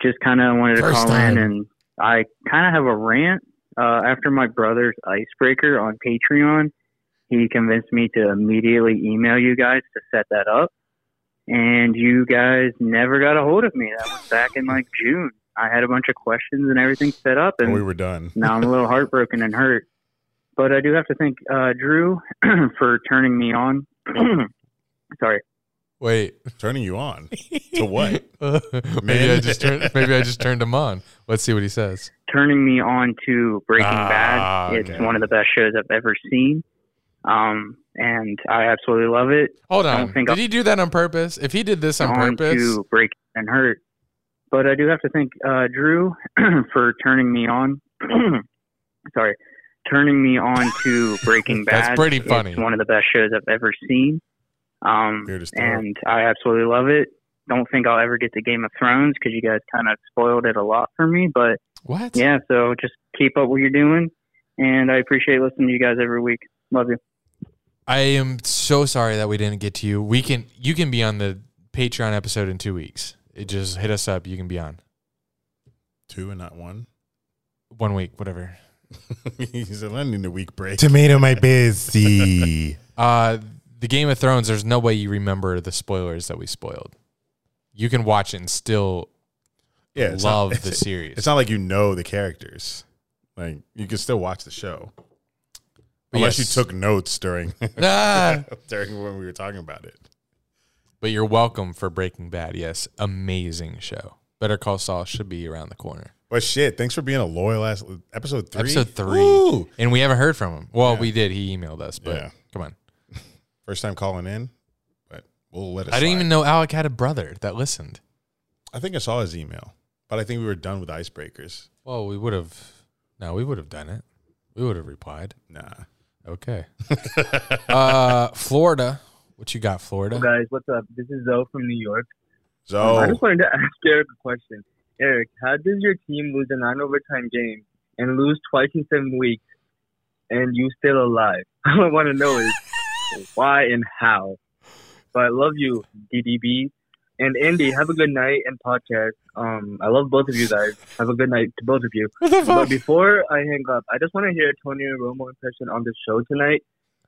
Just kind of wanted to First call time. in, and I kind of have a rant. Uh, after my brother's icebreaker on Patreon, he convinced me to immediately email you guys to set that up, and you guys never got a hold of me. That was back in like June. I had a bunch of questions and everything set up, and we were done. now I'm a little heartbroken and hurt. But I do have to thank uh, Drew for turning me on. Sorry. Wait, Turning you on to what? maybe I just turned. Maybe I just turned him on. Let's see what he says. Turning me on to Breaking Ah, Bad. It's okay. one of the best shows I've ever seen. Um, and I absolutely love it. Hold on. think Did I'll- he do that on purpose? If he did this on on purpose, to Break and Hurt. But I do have to thank uh, Drew for turning me on. Sorry. Turning me on to Breaking Bad. That's pretty funny. It's one of the best shows I've ever seen. Um, and I absolutely love it. Don't think I'll ever get to Game of Thrones because you guys kind of spoiled it a lot for me. But what? yeah, so just keep up what you're doing, and I appreciate listening to you guys every week. Love you. I am so sorry that we didn't get to you. We can. You can be on the Patreon episode in two weeks. It just hit us up. You can be on Two and not one. one week, whatever. he said, I need a week break. Tomato my busy. Uh, the Game of Thrones. There's no way you remember the spoilers that we spoiled. You can watch it and still Yeah, love not, the series. It's not like you know the characters. Like you can still watch the show. Unless Yes. you took notes during Ah. during when we were talking about it. But you're welcome for Breaking Bad. Yes, amazing show. Better Call Saul should be around the corner. But shit, thanks for being a loyal ass episode three. Episode three, Woo! and we haven't heard from him. Well, Yeah. we did. He emailed us, but Yeah. come on. First time calling in, but we'll let it I didn't slide. even know Alec had a brother that listened. I think I saw his email, but I think we were done with icebreakers. Well, we would have. No, we would have done it. We would have replied. Nah. Okay. uh, Florida. What you got, Florida? guys, what's up? This is Zoe from New York. Zoe, Um, I just wanted to ask Eric a question. Eric, how does your team lose a nine overtime game and lose twice in seven weeks and you still alive? All I want to know is why and how. But I love you, DDB. And Andy, have a good night and podcast. Um, I love both of you guys. Have a good night to both of you. But before I hang up, I just want to hear a Tony Romo impression on the show tonight,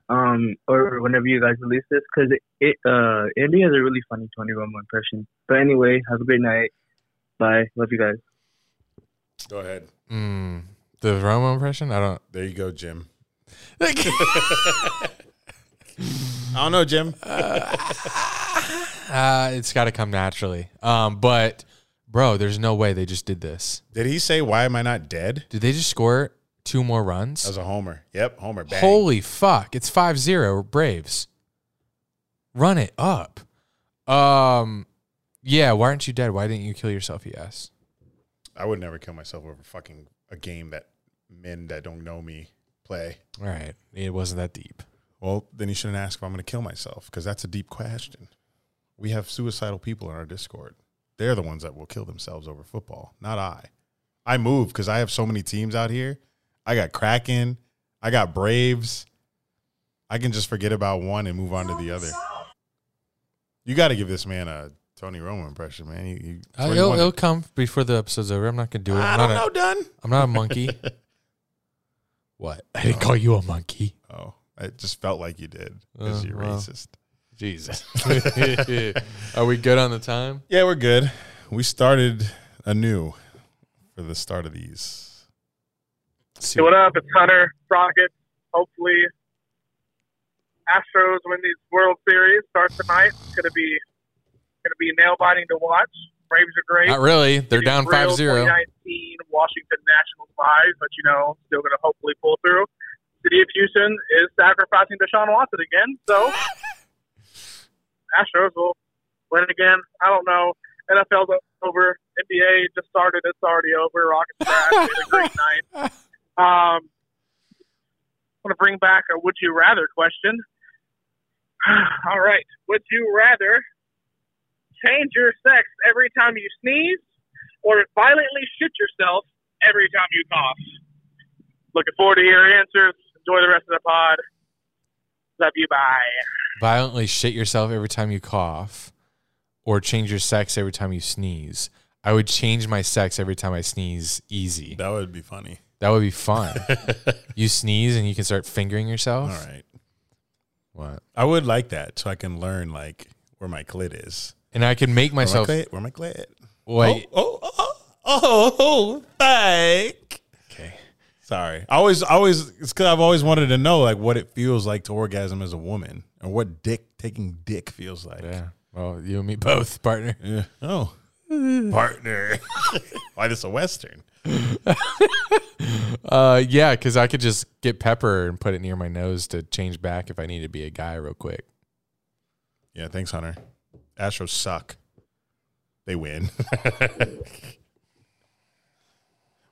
um, or whenever you guys release this, because it, it, uh, Andy has a really funny Tony Romo impression. But anyway, have a great night. Bye. Love you guys. go ahead. Mm, the Romo impression? I don't. There you go, Jim. I don't know, Jim. Uh, it's got to come naturally. Um, but bro, there's no way they just did this. Did he say why am I not dead? Did they just score two more runs? As a homer. Yep, homer. Bang. Holy fuck. It's 5-0 Braves. Run it up. Um yeah, why aren't you dead? Why didn't you kill yourself, he asked. I would never kill myself over fucking a game that men that don't know me play. All right. It wasn't that deep. Well, then you shouldn't ask if I'm going to kill myself because that's a deep question. We have suicidal people in our Discord. They're the ones that will kill themselves over football, not I. I move because I have so many teams out here. I got Kraken, I got Braves. I can just forget about one and move on to the other. You got to give this man a Tony Romo impression, man. He, he, Uh, it'll, it'll come before the episode's over. I'm not gonna do it. I I'm don't not, know, a, done. I'm not a monkey. what? I didn't call you a monkey. Oh, it just felt like you did because Oh, you're well. racist. Jesus. Are we good on the time? Yeah, we're good. We started anew for the start of these. See- Hey, what up? It's Hunter Rockets. Hopefully, Astros win these World Series. Starts tonight. It's gonna be gonna be nail biting to watch. Braves are great. Not really. They're down real 5-0. 2019 Washington Nationals live, but you know, still going to hopefully pull through. City of Houston is sacrificing Deshaun Watson again, so Astros will win again. I don't know. NFL's over. NBA just started. It's already over. Rockets had a great night. Um, I want to bring back a would you rather question. All right. Would you rather change your sex every time you sneeze or violently shit yourself every time you cough? Looking forward to your answers. Enjoy the rest of the pod. Love you. Bye. Violently shit yourself every time you cough, or change your sex every time you sneeze. I would change my sex every time I sneeze. Easy. That would be funny. That would be fun. you sneeze and you can start fingering yourself. All right. What? I would like that so I can learn like where my clit is. And I can make Where myself. my clit? Where my clit? Wait. Oh, oh, oh, oh, oh, thank. Okay. Sorry. I always, I always, it's because I've always wanted to know like what it feels like to orgasm as a woman, and what dick taking dick feels like. Yeah. Well, you and me both, partner. Yeah. Oh, partner. Why this a western? Uh, yeah, because I could just get pepper and put it near my nose to change back if I need to be a guy real quick. Yeah. Thanks, Hunter. Astros suck. They win.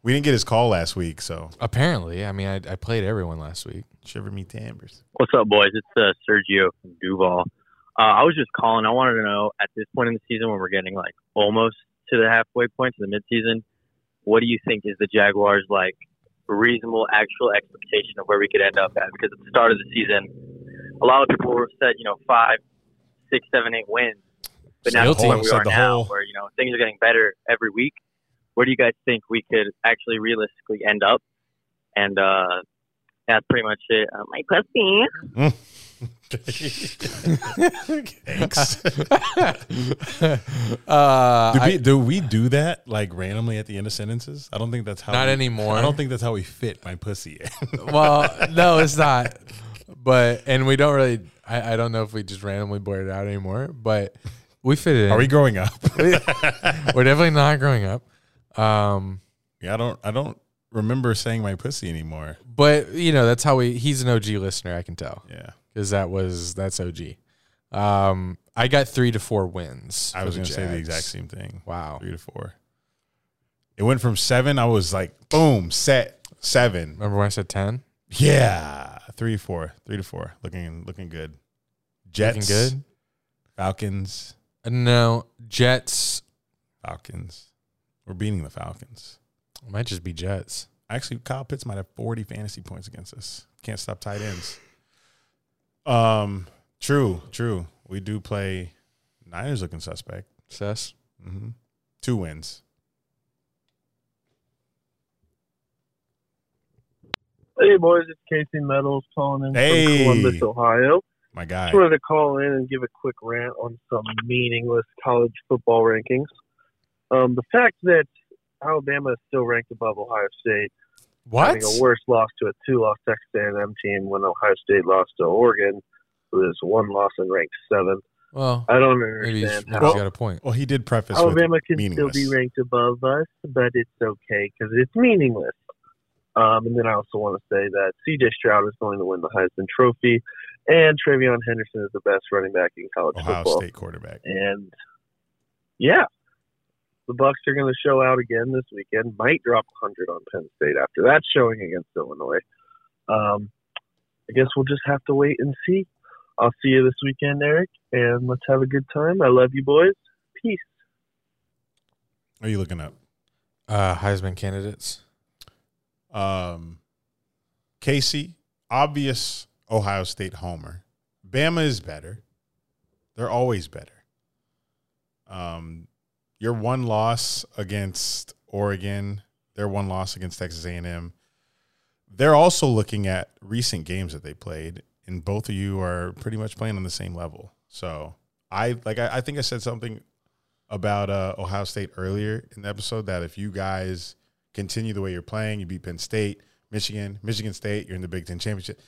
We didn't get his call last week, so Apparently, I mean, I, I played everyone last week. shiver me timbers. What's up, boys? It's uh, Sergio from Duval. Uh, I was just calling. I wanted to know at this point in the season when we're getting like almost to the halfway point to the midseason, what do you think is the Jaguars like reasonable actual expectation of where we could end up at? Because at the start of the season, a lot of people said you know five, six, seven, eight wins, but now Still where team we are the now, whole- where you know things are getting better every week. Where do you guys think we could actually realistically end up? And uh, that's pretty much it. Uh, my pussy. Thanks. uh, do, I- we, do we do that like randomly at the end of sentences? I don't think that's how. Not we- anymore. I don't think that's how we fit my pussy. in. well, no, it's not. But and we don't really. I, I don't know if we just randomly blurt it out anymore. But we fit it in. Are we growing up? We're definitely not growing up. Um, yeah, I don't. I don't remember saying my pussy anymore. but you know that's how we. He's an OG listener. I can tell Yeah, because that was that's OG. Um, I got three to four wins. I was going to say the exact same thing. Wow. three to four. It went from seven. I was like, boom, set seven. Remember when I said ten? Yeah, three to four, three to four. Looking, looking good. Jets, Looking good. Falcons, Uh, No, Jets. Falcons. We're beating the Falcons. It might just be Jets. Actually, Kyle Pitts might have 40 fantasy points against us. Can't stop tight ends. Um, true, true. We do play Niners looking suspect. Sess. hmm Two wins. Hey boys, it's Casey Metals calling in Hey. from Columbus, Ohio. My guy. Just wanted to call in and give a quick rant on some meaningless college football rankings. Um, the fact that Alabama is still ranked above Ohio State, What? having a worse loss to a two-loss Texas A&M team when Ohio State lost to Oregon, who is one loss and ranked seventh. Well, I don't maybe he's, understand maybe how he's got a point. Well, he did preface Alabama with can meaningless. still be ranked above us, but it's okay because it's meaningless. Um, and then I also want to say that C.J. Stroud is going to win the Heisman Trophy, and TreVeyon Henderson is the best running back in college Ohio football. State quarterback. And yeah, the Bucks are going to show out again this weekend. Might drop 100 on Penn State after that showing against Illinois. Um, I guess we'll just have to wait and see. I'll see you this weekend, Eric, and let's have a good time. I love you, boys. Peace. Are you looking up? Uh, Heisman candidates. Um, Casey, obvious Ohio State homer. Bama is better. They're always better. Um, your one loss against Oregon, their one loss against Texas A&M. They're also looking at recent games that they played, and both of you are pretty much playing on the same level. So I like I, I think I said something about uh, Ohio State earlier in the episode that if you guys continue the way you're playing, you beat Penn State, Michigan, Michigan State, you're in the Big Ten championship.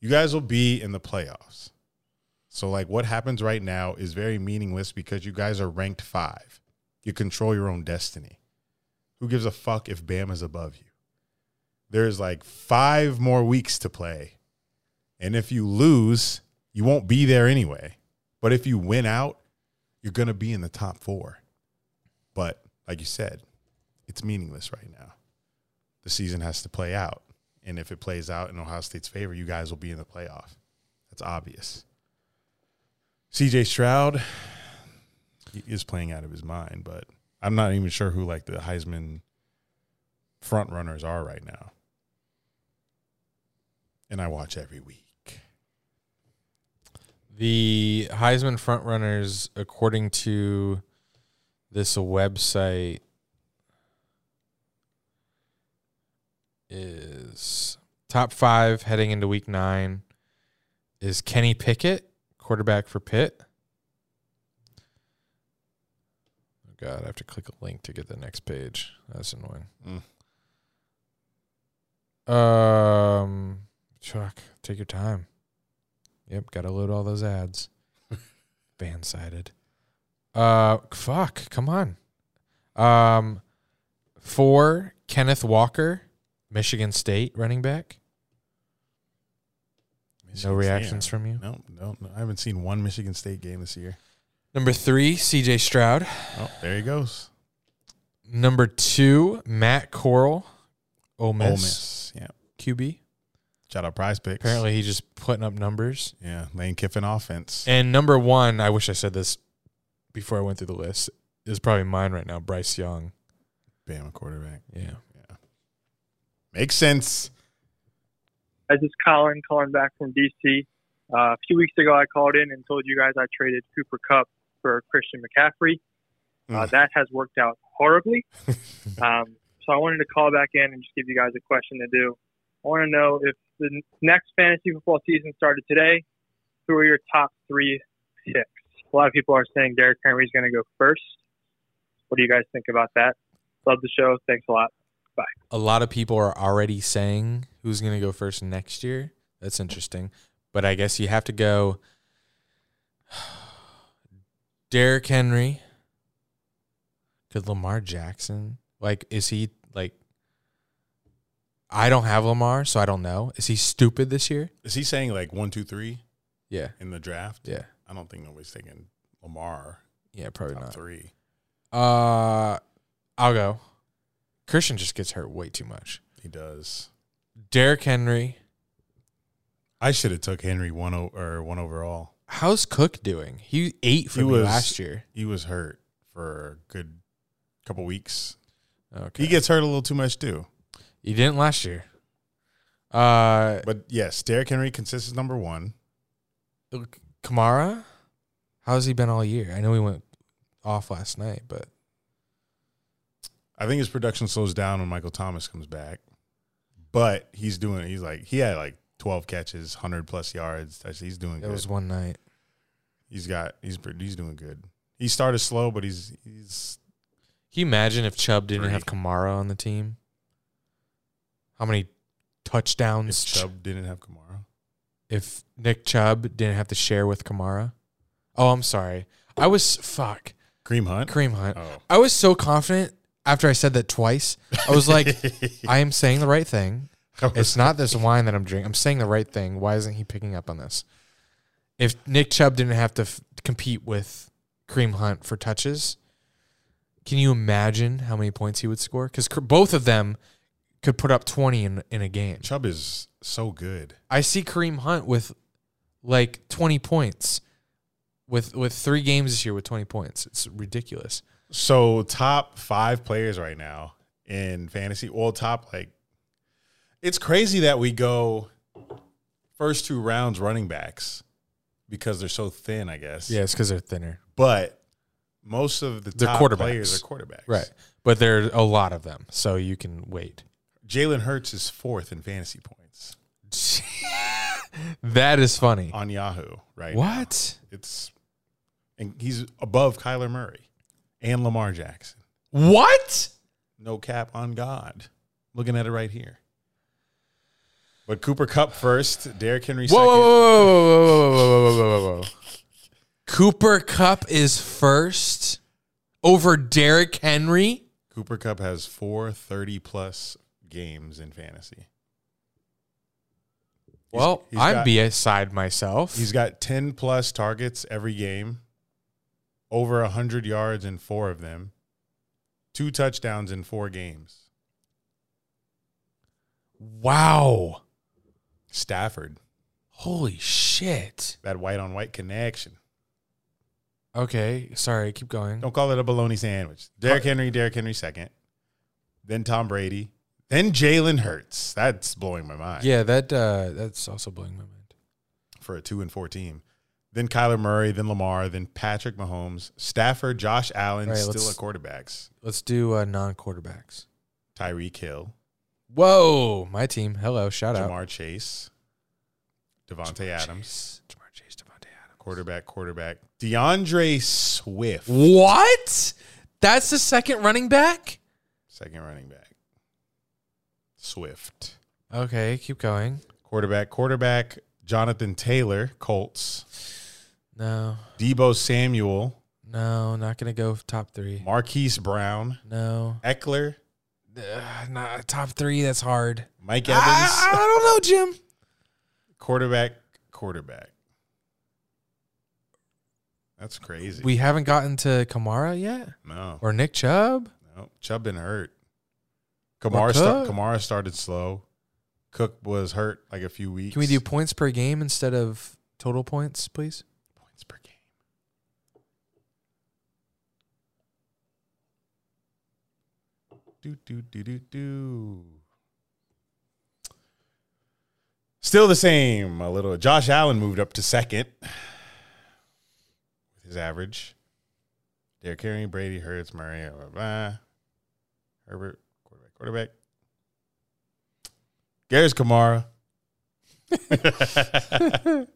You guys will be in the playoffs. So like what happens right now is very meaningless because you guys are ranked five. You control your own destiny. Who gives a fuck if Bama's above you? there's like five more weeks to play. And if you lose, you won't be there anyway. But if you win out, you're going to be in the top four. But like you said, it's meaningless right now. The season has to play out. And if it plays out in Ohio State's favor, you guys will be in the playoff. That's obvious. CJ Stroud is playing out of his mind, but I'm not even sure who like the Heisman front runners are right now. And I watch every week. The Heisman frontrunners, according to this website, is top five heading into week nine is Kenny Pickett, quarterback for Pitt. Oh God, I have to click a link to get the next page. That's annoying. Um, Chuck, take your time. Yep, got to load all those ads. Band sided. Uh, fuck, come on. Um, four Kenneth Walker, Michigan State running back. no reactions State, from you. No, no, no. I haven't seen one Michigan State game this year. Number three, C.J. Stroud. Oh, there he goes. Number two, Matt Corral, Ole Miss, Ole Miss. Yeah. QB. Shout out prize picks. Apparently, he's just putting up numbers. Yeah. Lane Kiffin offense. And number one, I wish I said this before I went through the list, is probably mine right now, Bryce Young. Bama quarterback. Yeah. Yeah. Makes sense. This is Colin calling back from DC. Uh, a few weeks ago, I called in and told you guys I traded Cooper Kupp for Christian McCaffrey. Uh, Mm. that has worked out horribly. um, so I wanted to call back in and just give you guys a question to do. I want to know if the next fantasy football season started today, who are your top three picks? A lot of people are saying Derrick Henry is going to go first. What do you guys think about that? Love the show. Thanks a lot. Bye. A lot of people are already saying who's going to go first next year. That's interesting. But I guess you have to go Derrick Henry. Could Lamar Jackson? Like, is he like. I don't have Lamar, so I don't know. Is he stupid this year? Is he saying like one, two, three Yeah. in the draft? Yeah. I don't think nobody's taking Lamar Yeah, probably top not. three. Uh, I'll go. Christian just gets hurt way too much. He does. Derrick Henry. I should have took Henry one o- or one overall. How's Cook doing? He ate for He me was- last year. He was hurt for a good couple weeks. Okay. He gets hurt a little too much too. He didn't last year. Uh, But yes, Derrick Henry consists as number one. Kamara, how's he been all year? I know he went off last night, but I think his production slows down when Michael Thomas comes back. But he's doing. It, he's like he had like twelve catches, hundred plus yards. That's- He's doing it good. It was one night. He's got. He's he's doing good. He started slow, but he's he's Can you imagine if Chubb didn't Three. have Kamara on the team? How many touchdowns? if Chubb didn't have Kamara. if Nick Chubb didn't have to share with Kamara. Oh, I'm sorry. I was fuck Kareem Hunt. Kareem Hunt. Oh. I was so confident after I said that twice. I was like, I am saying the right thing. It's not this wine that I'm drinking. I'm saying the right thing. Why isn't he picking up on this? If Nick Chubb didn't have to f- compete with Kareem Hunt for touches, can you imagine how many points he would score? Because both of them could put up 20 in, in a game. Chubb is so good. I see Kareem Hunt with like 20 points with with three games this year with 20 points. It's ridiculous. So top five players right now in fantasy. Well, top like it's crazy that we go first two rounds running backs because they're so thin. I guess. Yeah, it's because they're thinner. But most of the They're top quarterbacks. players are quarterbacks. Right. But there are a lot of them, so you can wait. Jalen Hurts is fourth in fantasy points That is funny. on Yahoo. Right. now. What? It's and he's above Kyler Murray and Lamar Jackson. What? No cap on God. Looking at it right here. But Cooper Kupp first, Derrick Henry whoa, second. Whoa, whoa, whoa, whoa, whoa, whoa, whoa, whoa. Cooper Kupp is first over Derrick Henry. Cooper Kupp has four 30 plus games in fantasy. Well, he's I'm got, beside myself. He's got 10 plus targets every game, over 100 yards in four of them, two touchdowns in four games. Wow. Stafford, Holy shit. that white on white connection. Okay, sorry, keep going. Don't call it a bologna sandwich. Derrick Henry, Derrick Henry second, then Tom Brady, then Jalen Hurts. That's blowing my mind. Yeah, that uh that's also blowing my mind. for a two and four team. Then Kyler Murray, then Lamar, then Patrick Mahomes, Stafford, Josh Allen, All right, still at quarterbacks. Let's do uh non-quarterbacks. Tyreek Hill, Whoa, my team. Hello, shout out. Ja'Marr Chase, Davante Adams, Ja'Marr Chase, Davante Adams. quarterback, quarterback, DeAndre Swift, What? That's the second running back? second running back. Swift, Okay, keep going. quarterback, quarterback, Jonathan Taylor, Colts, No. Deebo Samuel, No, not gonna go top three. Marquise Brown, No. Ekeler, Uh, not top three, that's hard. Mike Evans, I, I don't know, Jim. quarterback, quarterback. That's crazy. We haven't gotten to Kamara yet? no. Or Nick Chubb? No, Chubb been hurt. Kamara, Cook? Kamara started slow. Cook was hurt like a few weeks. Can we do points per game instead of total points, please? points per game? Do do do do do. Still the same. A little. Josh Allen moved up to second with his average. Derrick Henry, Brady, Hurts, Murray, blah, blah, blah. Herbert, quarterback, quarterback. Gary's Kamara.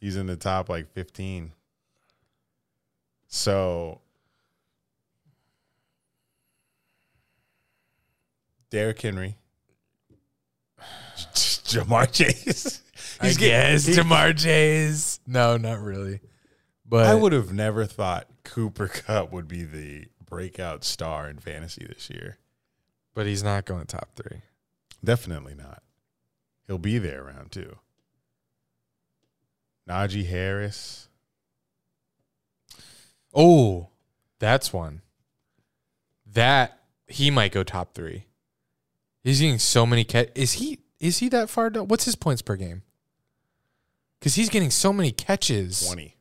He's in the top like 15. So Derrick Henry. Ja'Marr Chase. I guess Ja'Marr Chase. No, not really. But I would have never thought Cooper Kupp would be the breakout star in fantasy this year. but he's not going top three. Definitely not. He'll be there around two. Najee Harris. Oh, that's one. That he might go top three. He's getting so many catch. Is he is he that far down? What's his points per game? Because he's getting so many catches. 20.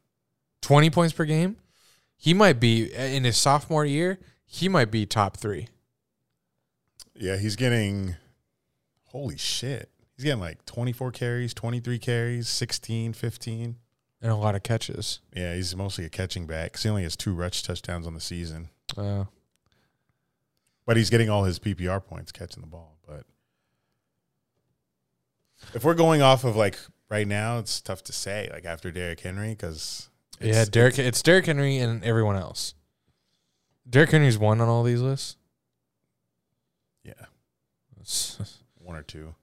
20 points per game. He might be in his sophomore year. He might be top three. Yeah, he's getting holy shit. He's getting like 24 carries, 23 carries, 16, 15. and a lot of catches. Yeah, he's mostly a catching back. He only has two rush touchdowns on the season. Uh, But he's getting all his PPR points catching the ball. But if we're going off of like right now, it's tough to say. Like after Derrick Henry, because yeah, Derrick. It's Derrick Henry and everyone else. Derrick Henry's one on all these lists. yeah, It's- one or two.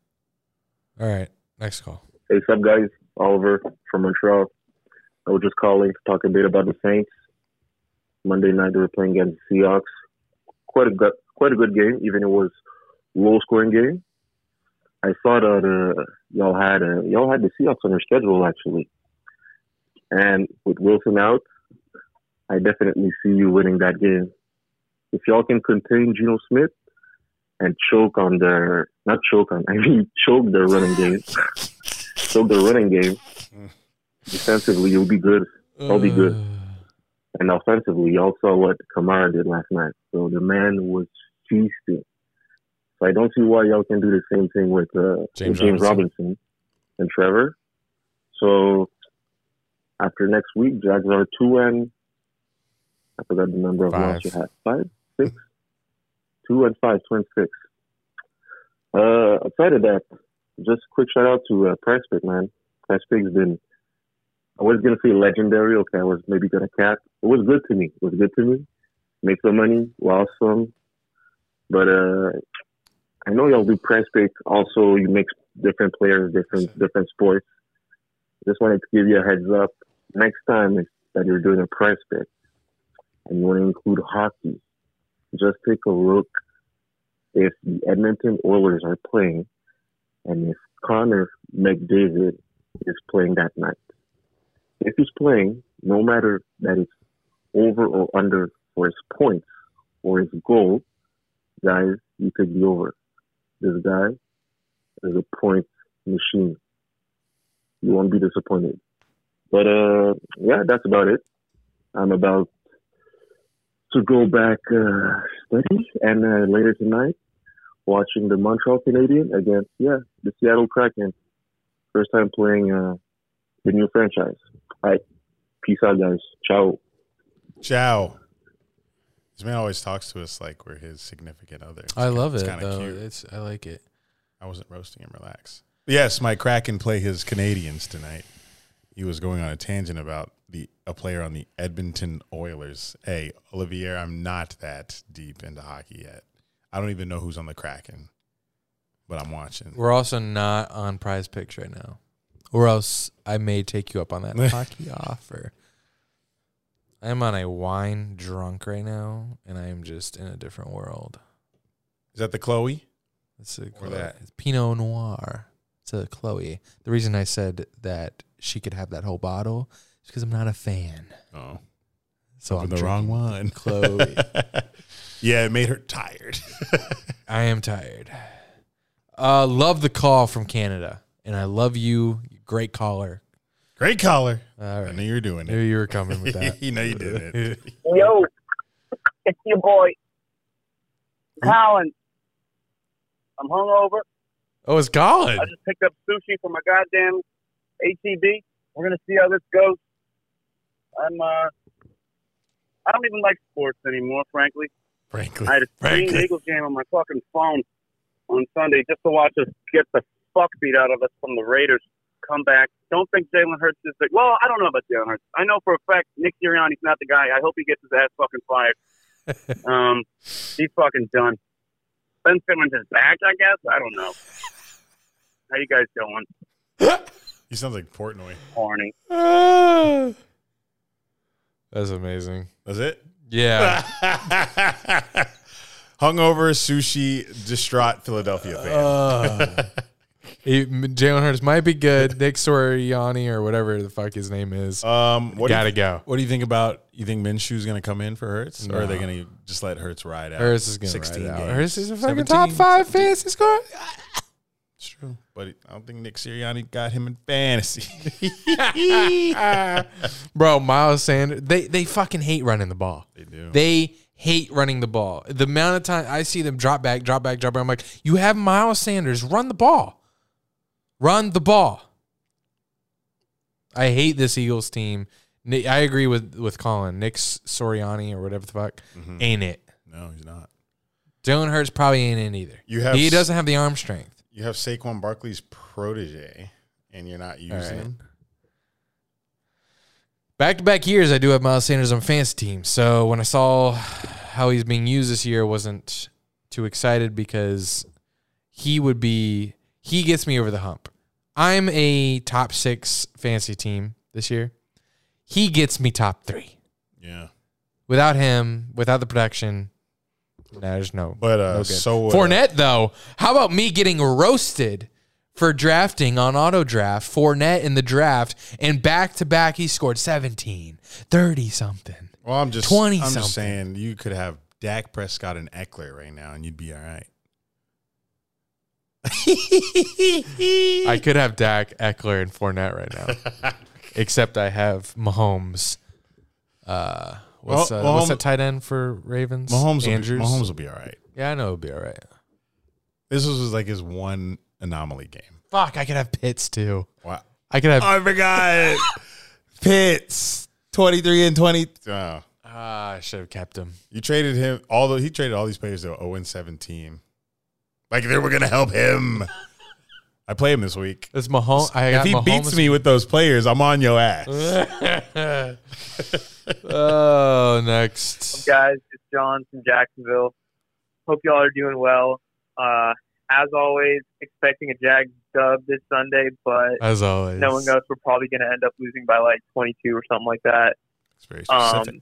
all right, next call. Hey, what's up, guys? Oliver from Montreal. I was just calling to talk a bit about the Saints. Monday night they were playing against the Seahawks. Quite a good, quite a good game, even it was low scoring game. I saw that uh, y'all had uh, y'all had the Seahawks on your schedule actually, and with Wilson out, I definitely see you winning that game. If y'all can contain Geno Smith and choke on their not choke on, I mean choke their running game, choke their running game. Defensively, you'll be good. I'll be good. And offensively, y'all saw what Kamara did last night. So the man was feasting. I don't see why y'all can do the same thing with uh, James with James Robinson. Robinson and Trevor. So after next week, Jags are two and I forgot the number of Five. you had. Five, six, two and five, two and six. Uh, outside of that, just quick shout out to uh, Prize Pick, man. Prize Pick's been I was gonna say legendary. Okay, I was maybe gonna cap. It was good to me. It was good to me. Make some money, lost some, but uh, I know y'all do press pick. Also, you mix different players, different different sports. Just wanted to give you a heads up. Next time that you're doing a press pick and you want to include hockey, just take a look if the Edmonton Oilers are playing and if Connor McDavid is playing that night. If he's playing, no matter that it's over or under for his points or his goal, guys, you take be over. This guy is a point machine. You won't be disappointed. But uh, yeah, that's about it. I'm about to go back uh, study and uh, later tonight watching the Montreal Canadian against yeah the Seattle Kraken. First time playing uh, the new franchise. All right, peace out, guys. Ciao. Ciao. This man always talks to us like we're his significant other. It's I kinda- love it's kinda cute. It's I like it. I wasn't roasting him. Relax. Yes, my Kraken play his Canadians tonight. He was going on a tangent about the a player on the Edmonton Oilers. Hey, Olivier, I'm not that deep into hockey yet. I don't even know who's on the Kraken, but I'm watching. We're also not on Prize Picks right now, or else I may take you up on that hockey offer. I'm on a wine drunk right now, and I am just in a different world. Is that the Chloe? It's a Chloe. that? It's Pinot Noir. It's a Chloe. The reason I said that she could have that whole bottle is because I'm not a fan. Oh, So I'm the wrong one. Chloe. yeah, it made her tired. I am tired. Uh, love the call from Canada, and I love you. Great caller. Great caller. All I knew you were doing it. Knew it. you were coming with that. you know you did it. Yo, it's your boy, Colin. I'm hungover. Oh, it's Colin. I just picked up sushi from my goddamn ATB. We're gonna see how this goes. I'm uh, I don't even like sports anymore, frankly. Frankly, I had a stream frankly. Eagle game on my fucking phone on Sunday just to watch us get the fuck beat out of us from the Raiders. Come back. Don't think Jalen Hurts is like. Well, I don't know about Jalen Hurts. I know for a fact Nick Sirianni's not the guy. I hope he gets his ass fucking fired. um, he's fucking done. Ben Simmons is back. I guess. I don't know. How you guys doing? He sounds like Portnoy. Horny. That's amazing. Was it? Yeah. Hungover, sushi, distraught Philadelphia fan. Uh, he, Jalen Hurts might be good. Nick Sirianni or whatever the fuck his name is. um, what gotta do you, go. What do you think about? You think Minshew's to come in for Hurts, or are they to just let Hurts ride out? Hurts is gonna 16 ride it out. games? Hurts is a fucking top five fantasy score. It's true, but I don't think Nick Sirianni got him in fantasy. Bro, Miles Sanders, they they fucking hate running the ball. They do. They hate running the ball. The amount of time I see them drop back, drop back, drop back, I'm like, you have Miles Sanders, run the ball. Run the ball. I hate this Eagles team. I agree with with Colin. Nick Sirianni or whatever the fuck Mhm. ain't it. no, he's not. Jalen Hurts probably ain't it either. You have he doesn't have the arm strength. You have Saquon Barkley's protege, and you're not using right. him. Back to back years, I do have Miles Sanders on fantasy team. So when I saw how he's being used this year, I wasn't too excited because he would be he gets me over the hump. I'm a top six fantasy team this year. He gets me top three. Yeah, Without him, without the production, there's no. but uh, no so uh, Fournette though, how about me getting roasted for drafting on auto draft? Fournette in the draft and back to back, he scored 17, 30 something. Well, I'm just 20 I'm something. just saying you could have Dak Prescott and Ekeler right now, and you'd be all right. I could have Dak, Ekeler, and Fournette right now, except I have Mahomes. Uh, what's Well, uh, what's that tight end for Ravens? Mahomes, will be, Mahomes will be all right. Yeah, I know it'll be all right. This was like his one anomaly game. Fuck, I could have Pitts too. Wow. I could have. I forgot. Pitts, twenty three and twenty. Oh, Ah, I should have kept him. you traded him. Although he traded all these players to an zero and seven team, like they were gonna help him. I play him this week. It's Mahomes. I if he Mahomes. beats me with those players, I'm on your ass. oh, next. guys? It's John from Jacksonville. Hope y'all are doing well. Uh, as always, expecting a Jag dub this Sunday, but As always. knowing us, we're probably going to end up losing by like 22 or something like that. It's very Um.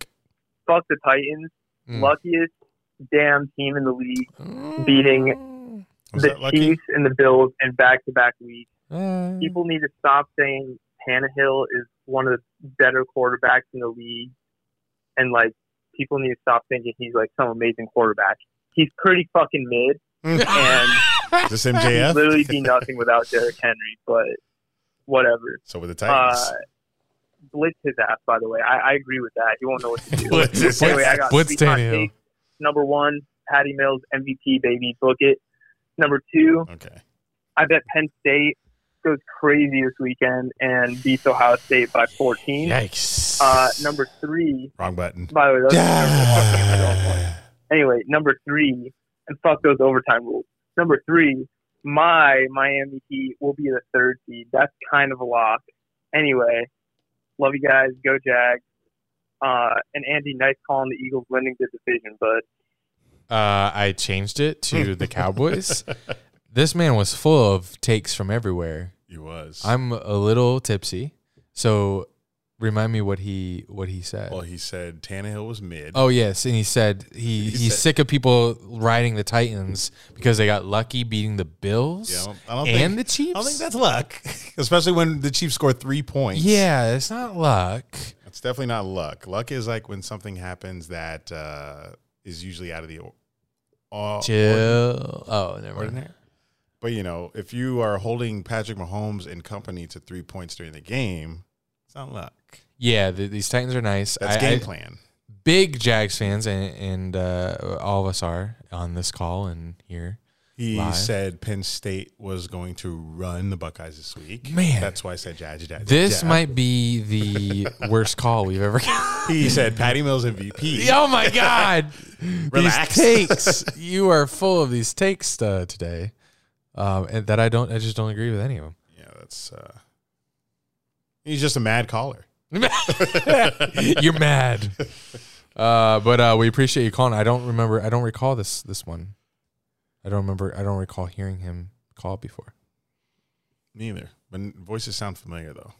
Fuck the Titans. Mm. Luckiest damn team in the league beating Was the? Chiefs and the Bills in back-to-back weeks. Uh, People need to stop saying Tannehill is one of the better quarterbacks in the league, and like people need to stop thinking he's like some amazing quarterback. He's pretty fucking mid, and this MJF? he'd literally be nothing without Derrick Henry. But whatever. So with the Titans. Uh, blitz his ass. By the way, I, I agree with that. He won't know what to do. Blitz his anyway. I got Blitz Tannehill. Number one, Patty Mills MVP baby, book it. Number two, okay. I bet Penn State goes crazy this weekend and beats Ohio State by 14. Yikes. Uh, number three, Wrong button. by the way, those are anyway, number three, and fuck those overtime rules. Number three, my Miami Heat will be the third seed. That's kind of a lock. Anyway, love you guys. Go Jags. Uh, and Andy, nice calling the Eagles winning the division, but Uh, I changed it to the Cowboys. this man was full of takes from everywhere. He was. I'm a little tipsy, so remind me what he what he said. Well, he said Tannehill was mid. Oh yes, and he said he, He he's said- sick of people riding the Titans because they got lucky beating the Bills Yeah, I don't- I don't and think- the Chiefs. I don't think that's luck, especially when the Chiefs score three points. yeah, it's not luck. It's definitely not luck. Luck is like when something happens that uh, is usually out of the uh, Chill. Oh, never mind. But you know, if you are holding Patrick Mahomes and company to three points during the game, it's not luck. Yeah, the, these Titans are nice. That's I- game I- plan. Big Jags fans, and, and uh, all of us are on this call and here. He live. said Penn State was going to run the Buckeyes this week. Man. that's why I said Judge. Judge. This might be the worst call we've ever got. He said Patty Mills MVP. Oh my God. Relax. These takes. You are full of these takes uh, today. Um, and that I don't, I just don't agree with any of them. Yeah, that's. Uh, he's just a mad caller. You're mad. Uh, but uh, we appreciate you calling. I don't remember. I don't recall this this one. I don't remember. I don't recall hearing him call before. Neither, but voices sound familiar though.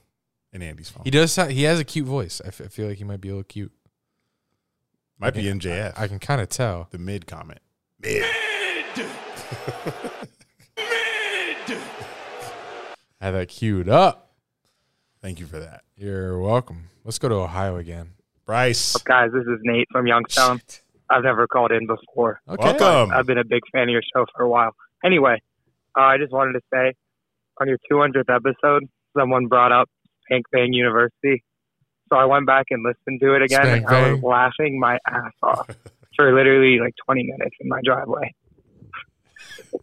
In Andy's phone, He does. Sound, he has a cute voice. I, f- I feel like he might be a little cute. might be I can- MJF. I, I can kind of tell. the mid comment. Mid. Mid. mid. I had that queued up. Thank you for that, You're welcome. Let's go to Ohio again. Bryce. Up guys, this is Nate from Youngstown. I've never called in before. Okay. Welcome. I've been a big fan of your show for a while. Anyway, uh, I just wanted to say on your 200th episode, someone brought up Spank Bang University. So I went back and listened to it again, Spank and I was laughing my ass off for literally like 20 minutes in my driveway.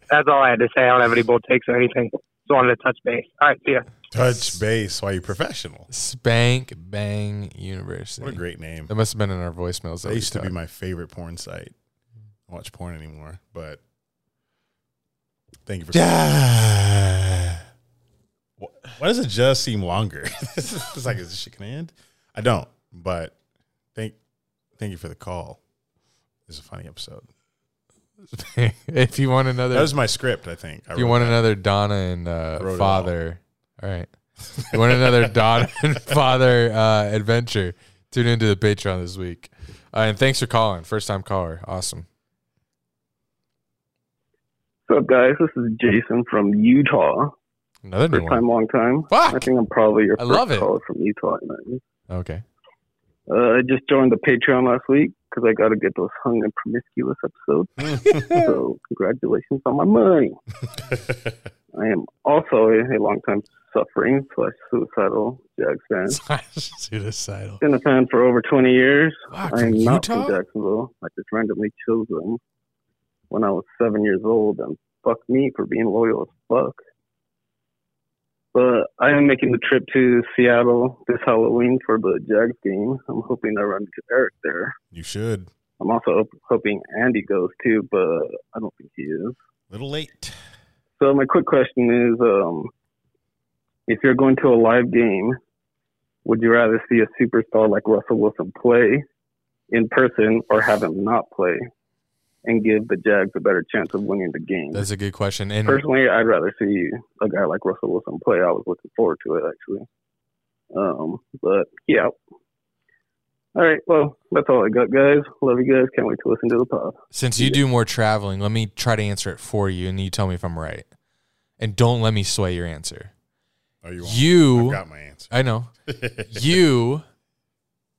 That's all I had to say. I don't have any bold takes or anything. Just wanted to touch base. All right, see ya. Touch base. Why you professional? Spank Bang University. What a great name. That must have been in our voicemails. That we used to be my favorite porn site. I don't watch porn anymore, but thank you for. Wh- Why does it just seem longer? it's like is this shit gonna end? I don't, but thank thank you for the call. It's a funny episode. if you want another, That was my script. I think. I if you want that. another Donna and uh, wrote it father, all right. you want another Donna and father uh, adventure? Tune into the Patreon this week. Uh, and thanks for calling, first time caller. Awesome. What's up, guys? This is Jason from Utah. Another new First time, long time. Fuck. I think I'm probably your I first love it. caller from Utah. Man. Okay. Uh, I just joined the Patreon last week because I got to get those hung and promiscuous episodes. so congratulations on my money. I am also a, a longtime suffering slash suicidal Jags fan. Suicidal. Been a fan for over 20 years. Fuck, I am from not Utah? from Jacksonville. I just randomly chose them when I was seven years old, and fuck me for being loyal as fuck. But I am making the trip to Seattle this Halloween for the Jags game. I'm hoping I run into Eric there. You should. I'm also hop- hoping Andy goes too, but I don't think he is. A Little late. So my quick question is, um, if you're going to a live game, would you rather see a superstar like Russell Wilson play in person or have him not play and give the Jags a better chance of winning the game? That's a good question. And Personally, I'd rather see a guy like Russell Wilson play. I was looking forward to it actually. Um, but yeah. All right. Well, that's all I got, guys. Love you guys. Can't wait to listen to the pod. Since you do more traveling, let me try to answer it for you, and you tell me if I'm right. And don't let me sway your answer. Oh, you won't. You, I've got my answer. I know. you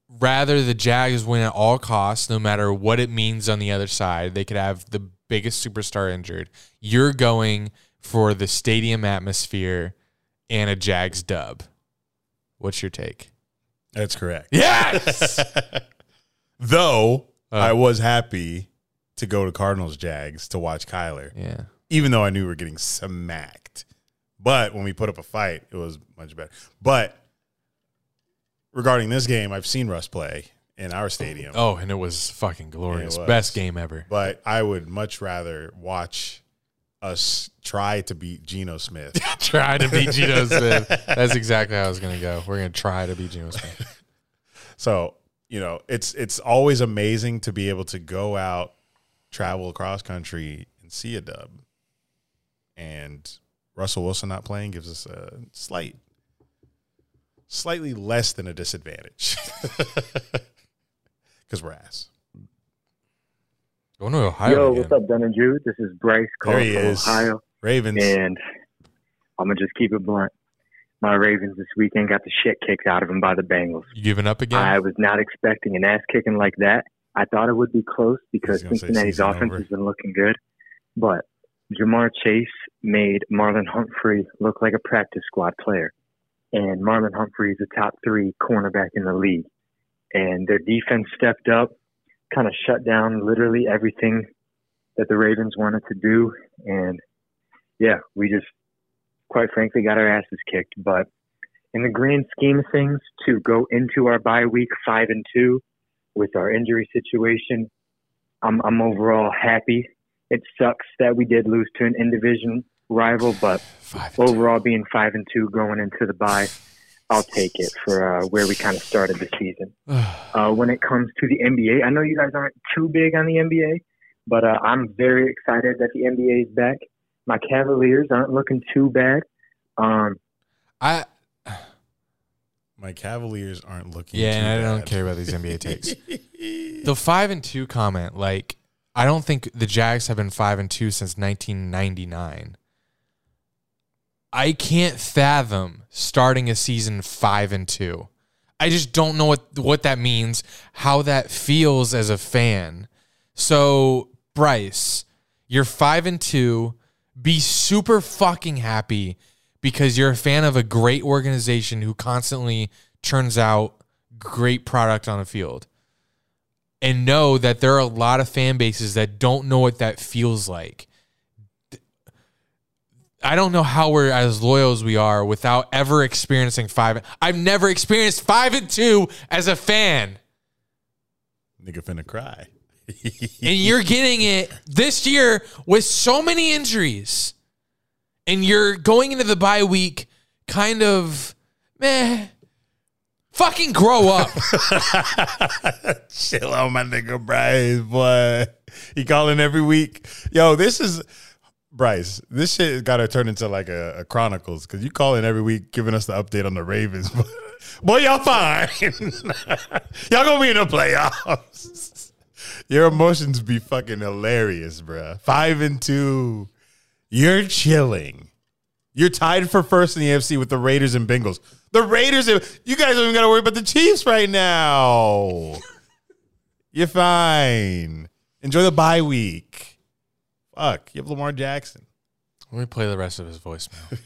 rather the Jags win at all costs, no matter what it means on the other side. They could have the biggest superstar injured. You're going for the stadium atmosphere and a Jags dub. What's your take? That's correct. Yes! Though Uh. I was happy to go to Cardinals Jags to watch Kyler. Yeah. Even though I knew we were getting smacked. But when we put up a fight, it was much better. But regarding this game, I've seen Russ play in our stadium. Oh, and it was fucking glorious. Was. Best game ever. But I would much rather watch us try to beat Geno Smith. try to beat Geno Smith. That's exactly how I was going to go. We're going to try to beat Geno Smith. So, you know, it's it's always amazing to be able to go out, travel across country and see a dub. And Russell Wilson not playing gives us a slight slightly less than a disadvantage. Cuz we're ass. Going to Ohio Yo, again. what's up, Dunn and Drew? This is Bryce There calling he from is. Ohio. Ravens. And I'm going to just keep it blunt. My Ravens this weekend got the shit kicked out of them by the Bengals. You giving up again? I was not expecting an ass kicking like that. I thought it would be close because Cincinnati's offense over. has been looking good. But Ja'Marr Chase made Marlon Humphrey look like a practice squad player. And Marlon Humphrey is a top three cornerback in the league. And their defense stepped up, kind of shut down literally everything that the Ravens wanted to do. And yeah, we just, quite frankly, got our asses kicked. But in the grand scheme of things, to go into our bye week five and two with our injury situation, I'm I'm overall happy. It sucks that we did lose to an in division rival, but overall being five and two going into the bye, I'll take it for uh, where we kind of started the season. Uh, when it comes to the NBA, I know you guys aren't too big on the NBA, but uh, I'm very excited that the NBA is back. My Cavaliers aren't looking too bad. Um, I My Cavaliers aren't looking Yeah, too and I don't care about these NBA takes. the five and two comment, like I don't think the Jags have been five and two since 1999. I can't fathom starting a season five and two. I just don't know what what that means, how that feels as a fan. So, Bryce, you're five and two. Be super fucking happy because you're a fan of a great organization who constantly turns out great product on the field. And know that there are a lot of fan bases that don't know what that feels like. I don't know how we're as loyal as we are without ever experiencing five. I've never experienced five and two as a fan. Nigga finna cry. and you're getting it this year with so many injuries. And you're going into the bye week kind of meh. Fucking grow up. Chill on my nigga Bryce, boy. He calling every week. Yo, this is Bryce. This shit has got to turn into like a, a Chronicles because you calling every week, giving us the update on the Ravens. Boy, y'all fine. y'all gonna be in the playoffs. Your emotions be fucking hilarious, bruh. Five and two. You're chilling. You're tied for first in the AFC with the Raiders and Bengals. The Raiders, you guys don't even got to worry about the Chiefs right now. You're fine. Enjoy the bye week. Fuck, you have Lamar Jackson. Let me play the rest of his voicemail.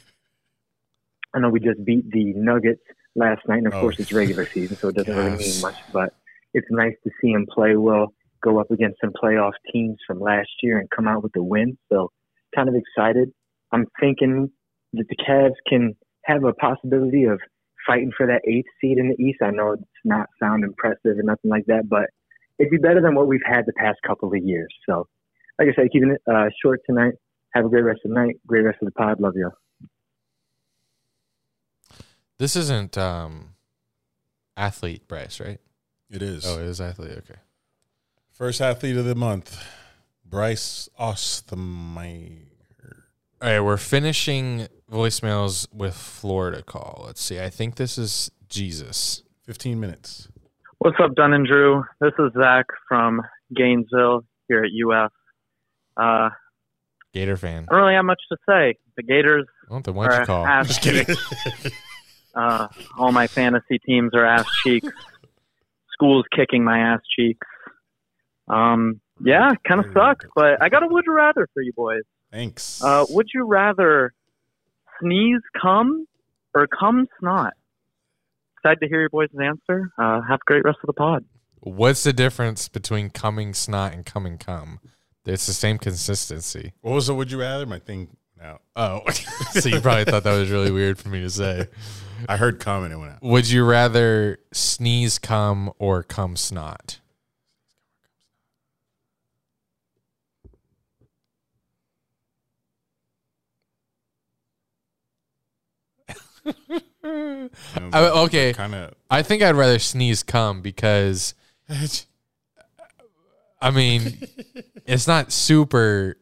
I know we just beat the Nuggets last night, and of Oh. course it's regular season, so it doesn't really mean much. But it's nice to see him play well, go up against some playoff teams from last year, and come out with a win. So kind of excited. I'm thinking that the Cavs can have a possibility of fighting for that eighth seed in the East. I know it's not sound impressive or nothing like that, but it'd be better than what we've had the past couple of years. So, like I said, keeping it uh, short tonight. Have a great rest of the night. Great rest of the pod. Love you. All. This isn't um athlete Bryce, right? It is. Oh, it is athlete. Okay. First athlete of the month, Bryce Ostermeyer. All right, we're finishing voicemails with Florida call. Let's see. I think this is Jesus. 15 minutes. What's up, Dunn and Drew? This is Zach from Gainesville here at UF. Uh, Gator fan. I don't really have much to say. The Gators Well, then why'd you are call? ass Just kidding. uh, all my fantasy teams are ass cheeks. School's kicking my ass cheeks. Um, yeah, kind of sucks, but I got a would you rather for you boys. Thanks. Uh, would you rather sneeze cum or cum snot? Excited to hear your boys' answer. Uh, have a great rest of the pod. What's the difference between coming snot and coming cum? It's the same consistency. What was the would you rather? My thing now. Oh, so you probably thought that was really weird for me to say. I heard cum and it went out. Would you rather sneeze cum or cum snot? I- okay. Kinda- I think I'd rather sneeze cum because I mean it's not super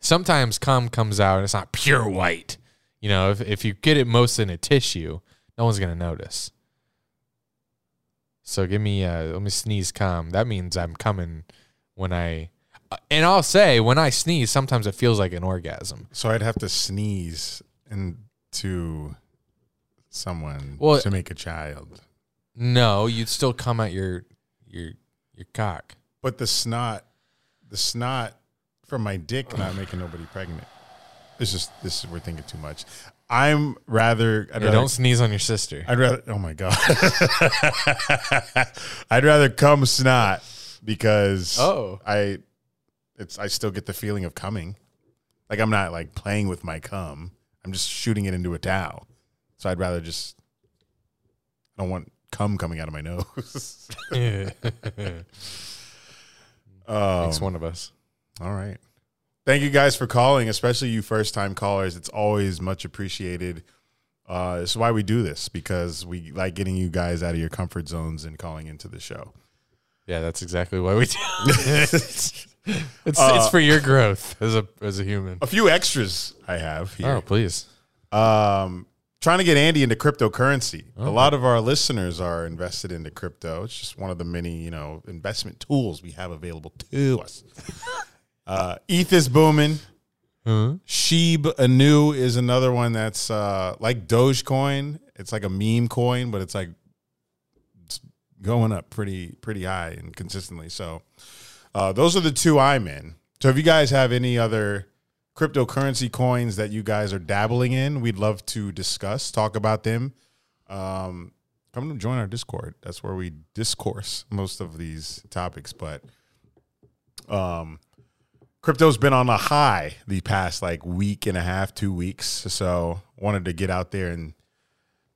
sometimes cum comes out and it's not pure white. You know, if if you get it most in a tissue, no one's gonna notice. So give me uh let me sneeze cum. That means I'm coming when I uh, and I'll say when I sneeze, sometimes it feels like an orgasm. So I'd have to sneeze into someone Well- to make a child. No, you'd still come at your your your cock. But the snot, the snot from my dick not making nobody pregnant. It's just this is we're thinking too much. I'm rather I'd Yeah, rather don't sneeze on your sister. I'd rather oh my god. I'd rather come snot because Oh. I it's I still get the feeling of coming. Like I'm not like playing with my cum. I'm just shooting it into a towel. So I'd rather just I don't want cum coming out of my nose. Um, one of us. All right. Thank you guys for calling, especially you first time callers. It's always much appreciated. Uh, is why we do this because we like getting you guys out of your comfort zones and calling into the show. Yeah, that's exactly why we do. it's it's Uh, for your growth as a as a human. A few extras I have here. Oh, please. Um, trying to get Andy into cryptocurrency. Oh. A lot of our listeners are invested into crypto. It's just one of the many, you know, investment tools we have available to us. uh, ETH is booming. Shiba Inu is another one that's uh, like Dogecoin. It's like a meme coin, but it's like it's going up pretty pretty high and consistently. So uh, those are the two I'm in. So if you guys have any other cryptocurrency coins that you guys are dabbling in, we'd love to discuss, talk about them. Um, come to join our Discord. That's where we discourse most of these topics. But um, crypto's been on a high the past like week and a half, two weeks. So wanted to get out there and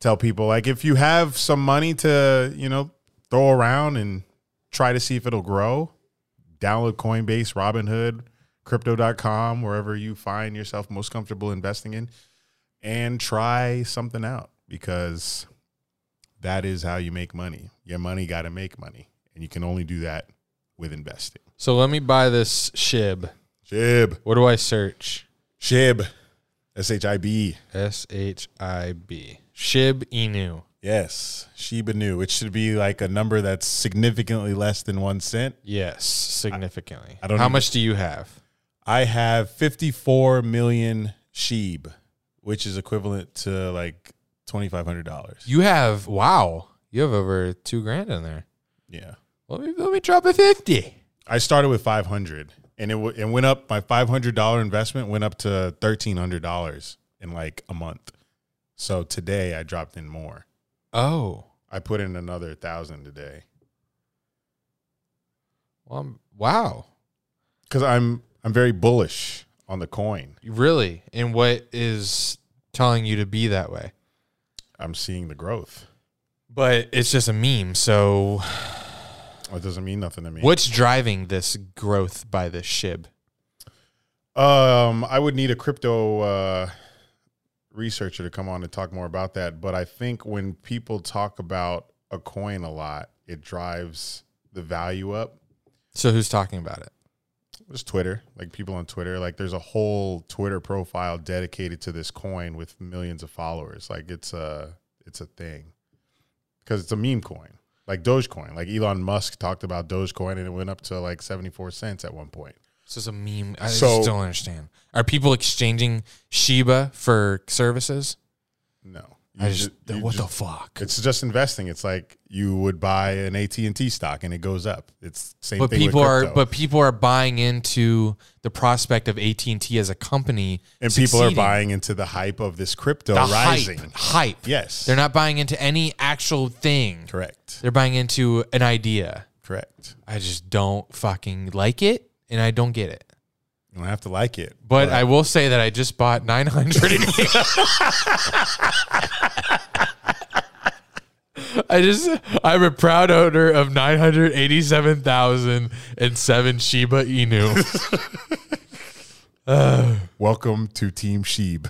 tell people like if you have some money to you know throw around and try to see if it'll grow, download Coinbase, Robinhood, Crypto.com, wherever you find yourself most comfortable investing in, and try something out because that is how you make money. Your money got to make money, and you can only do that with investing. So let me buy this shib. Shib. What do I search? Shib. S H I B. S H I B. Shib Inu. Yes, Shiba Inu. It should be like a number that's significantly less than one cent. Yes, significantly. I don't How even- much do you have? I have 54 million Sheeb, which is equivalent to like $2,500. You have wow. You have over two grand in there. Yeah. Let me let me drop a fifty. I started with 500 and it, w- it went up. My $500 investment went up to $1,300 in like a month. So today I dropped in more. Oh. I put in another thousand today. Well, I'm- wow. Because I'm I'm very bullish on the coin. Really? And what is telling you to be that way? I'm seeing the growth. But it's just a meme. So It doesn't mean nothing to me. what's driving this growth by this shib? Um, I would need a crypto uh, researcher to come on and talk more about that. But I think when people talk about a coin a lot, it drives the value up. So who's talking about it? It's Twitter, like people on Twitter. Like there's a whole Twitter profile dedicated to this coin with millions of followers. Like it's a it's a thing because it's a meme coin. like Dogecoin. Like Elon Musk talked about Dogecoin, and it went up to like seventy four cents at one point. This is a meme. I So- just don't understand. Are people exchanging Shiba for services? No. I You just, ju- you what the fuck? It's just investing. It's like you would buy an AT and T stock, and it goes up. It's same But thing. people with are but people are buying into the prospect of AT and T as a company, and people are buying into the hype of this crypto the rising. hype. Hype. Yes. They're not buying into any actual thing. Correct. They're buying into an idea. Correct. I just don't fucking like it, and I don't get it. You don't have to like it, But I will say that I just bought 900. I just, I'm a proud owner of 987,007 Shiba Inu. Uh, Welcome to Team Sheeb.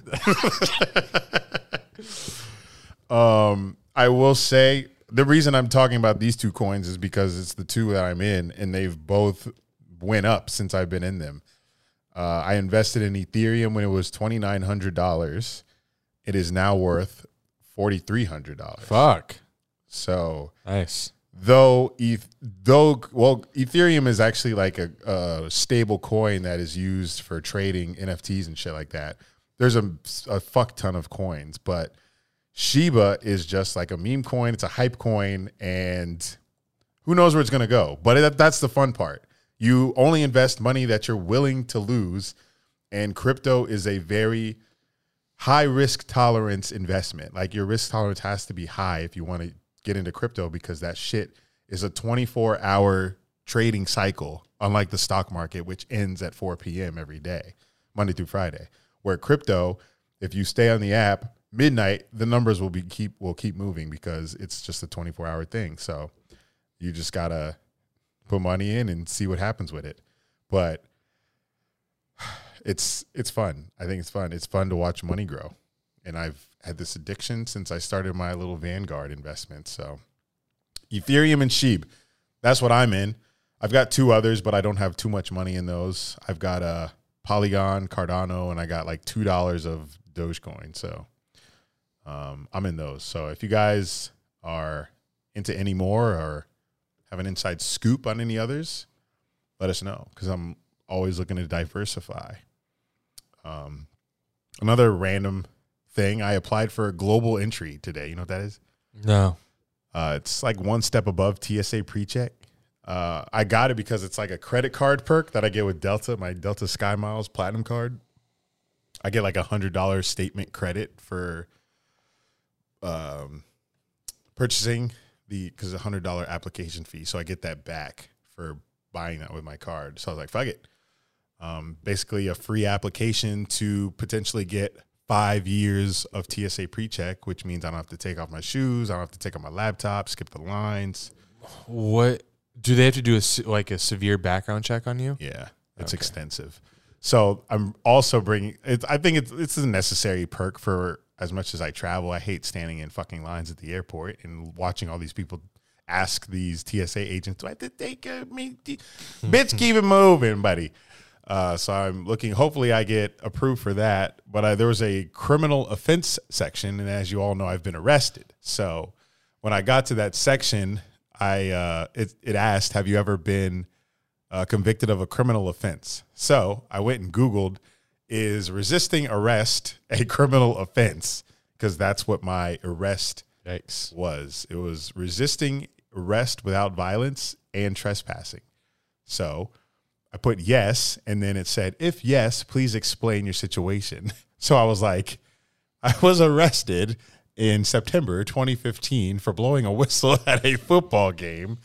um, I will say the reason I'm talking about these two coins is because it's the two that I'm in, and they've both went up since I've been in them. Uh, I invested in Ethereum when it was twenty nine hundred dollars. It is now worth forty three hundred dollars. Fuck. So nice. Though, eth- though, well, Ethereum is actually like a, a stable coin that is used for trading NFTs and shit like that. There's a, a fuck ton of coins, but Shiba is just like a meme coin. It's a hype coin, and who knows where it's going to go. But it, that's the fun part. You only invest money that you're willing to lose, and crypto is a very high risk tolerance investment. Like your risk tolerance has to be high if you want to get into crypto because that shit is a 24 hour trading cycle, unlike the stock market, which ends at 4 p.m. every day, Monday through Friday. Where crypto, if you stay on the app midnight, the numbers will be keep will keep moving because it's just a 24 hour thing. So you just gotta put money in and see what happens with it. But it's it's fun. I think it's fun. It's fun to watch money grow. And I've had this addiction since I started my little Vanguard investment. So Ethereum and Sheep, that's what I'm in. I've got two others, but I don't have too much money in those. I've got a Polygon, Cardano, and I got like two dollars of Dogecoin. So um, I'm in those. So if you guys are into any more or have an inside scoop on any others, let us know because I'm always looking to diversify. Um, another random thing, I applied for a global entry today. You know what that is? No. Uh, it's like one step above TSA pre-check. Uh, I got it because it's like a credit card perk that I get with Delta, my Delta Sky Miles Platinum card. I get like a hundred dollar statement credit for um, purchasing the because a hundred dollar application fee, so I get that back for buying that with my card. So I was like, fuck it. Um, basically, a free application to potentially get five years of TSA pre-check, which means I don't have to take off my shoes, I don't have to take off my laptop, skip the lines. What do they have to do? A like a severe background check on you? Yeah, it's Okay. extensive. So I'm also bringing. It, I think it's it's a necessary perk for as much as I travel. I hate standing in fucking lines at the airport and watching all these people ask these TSA agents, "Do I have to take a me?" Bitch, keep it moving, buddy. Uh, so I'm looking. Hopefully, I get approved for that. But I, there was a criminal offense section, and as you all know, I've been arrested. So when I got to that section, I uh, it it asked, "Have you ever been uh, convicted of a criminal offense?" So I went and Googled, "Is resisting arrest a criminal offense?" Because that's what my arrest was. It was resisting arrest without violence and trespassing. So I put yes, and then it said, if yes, please explain your situation. So I was like, I was arrested in September 2015 for blowing a whistle at a football game,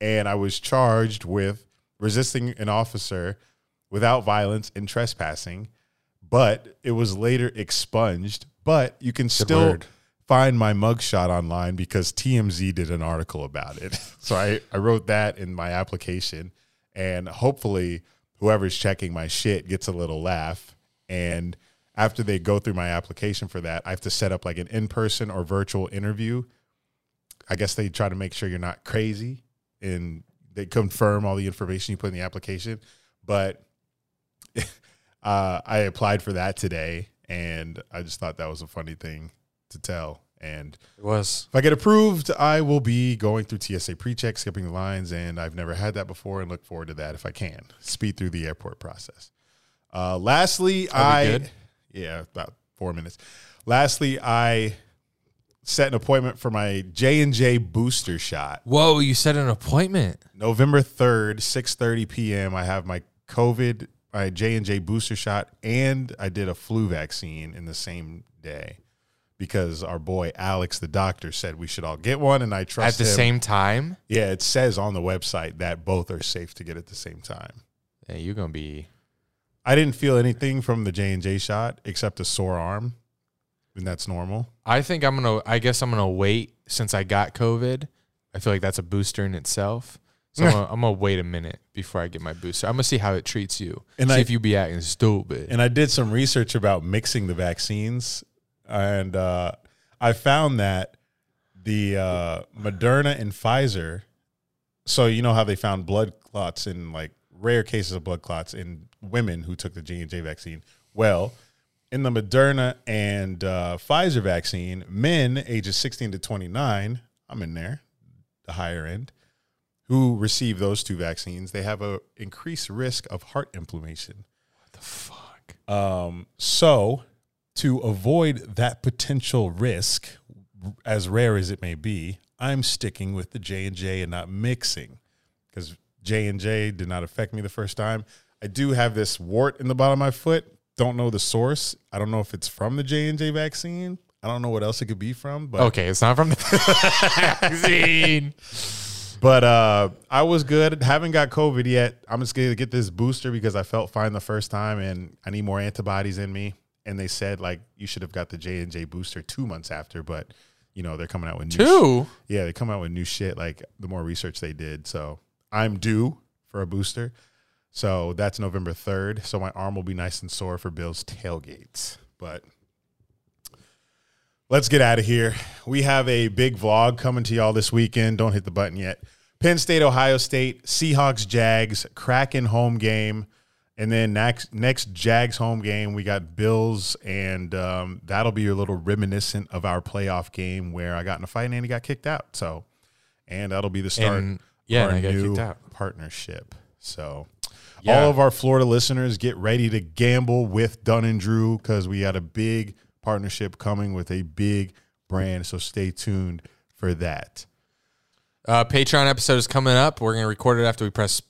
and I was charged with resisting an officer without violence and trespassing. But it was later expunged. But you can still word. find my mugshot online because TMZ did an article about it. So I, I wrote that in my application, and hopefully whoever's checking my shit gets a little laugh. And after they go through my application for that, I have to set up like an in person or virtual interview. I guess they try to make sure you're not crazy and they confirm all the information you put in the application. But uh, I applied for that today, and I just thought that was a funny thing to tell. And It was. if I get approved, I will be going through TSA pre-check, skipping the lines, and I've never had that before, and look forward to that if I can speed through the airport process. Uh, lastly, I good. yeah about four minutes. Lastly, I set an appointment for my J and J booster shot. Whoa, you set an appointment. November third, six thirty p.m. I have my COVID, my J and J booster shot, and I did a flu vaccine in the same day because our boy Alex, the doctor, said we should all get one, and I trust At the him. same time? Yeah, it says on the website that both are safe to get at the same time. Yeah, you're gonna be. I didn't feel anything from the J and J shot except a sore arm, and that's normal. I think I'm gonna. I guess I'm gonna wait since I got COVID. I feel like that's a booster in itself. So I'm, gonna, I'm gonna wait a minute before I get my booster. I'm gonna see how it treats you. And see I- if you be acting stupid. And I did some research about mixing the vaccines, and uh, I found that the uh, Moderna and Pfizer. So you know how they found blood clots in like rare cases of blood clots in women who took the J and J vaccine. Well, in the Moderna and uh, Pfizer vaccine, men ages 16 to 29, I'm in there, the higher end, who receive those two vaccines, they have a increased risk of heart inflammation. What the Um, so to avoid that potential risk, as rare as it may be, I'm sticking with the J and J and not mixing because J and J did not affect me the first time. I do have this wart in the bottom of my foot. Don't know the source. I don't know if it's from the J and J vaccine. I don't know what else it could be from. But okay, it's not from the vaccine. But uh, I was good. Haven't got COVID yet. I'm just gonna get this booster because I felt fine the first time, and I need more antibodies in me. And they said like you should have got the J and J booster two months after, but you know they're coming out with new Two? sh- yeah, they come out with new shit. Like the more research they did, so I'm due for a booster. So that's November third. So my arm will be nice and sore for Bill's tailgates. But let's get out of here. We have a big vlog coming to y'all this weekend. Don't hit the button yet. Penn State, Ohio State, Seahawks, Jags, Kraken home game. And then next next Jags home game, we got Bills, and um, that'll be a little reminiscent of our playoff game where I got in a fight and Andy got kicked out. So, and that'll be the start And- of yeah, our I got new kicked out. partnership. So, Yeah. all of our Florida listeners, get ready to gamble with Dunn and Drew because we got a big partnership coming with a big brand. So stay tuned for that. Uh, Patreon episode is coming up. We're gonna record it after we press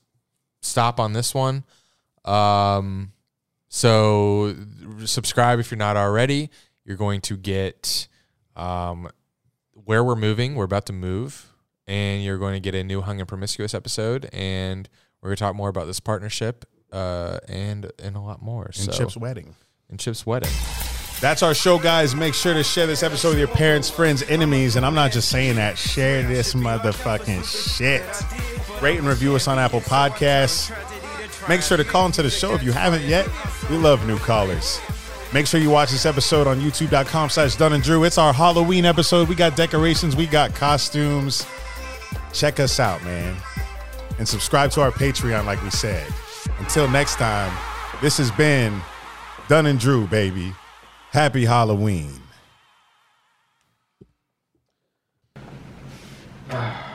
stop on this one. Um, so subscribe if you're not already. You're going to get um, where we're moving. We're about to move, and you're going to get a new hung and promiscuous episode, and we're gonna talk more about this partnership uh, and and a lot more. And so, Chip's wedding. And Chip's wedding. That's our show, guys. Make sure to share this episode with your parents, friends, enemies. And I'm not just saying that. Share this motherfucking shit. Rate and review us on Apple Podcasts. Make sure to call into the show if you haven't yet. We love new callers. Make sure you watch this episode on youtube.com slash Dunn and Drew. It's our Halloween episode. We got decorations, we got costumes. Check us out, man. And subscribe to our Patreon, like we said. Until next time, this has been Dunn and Drew, baby. Happy Halloween. Ah.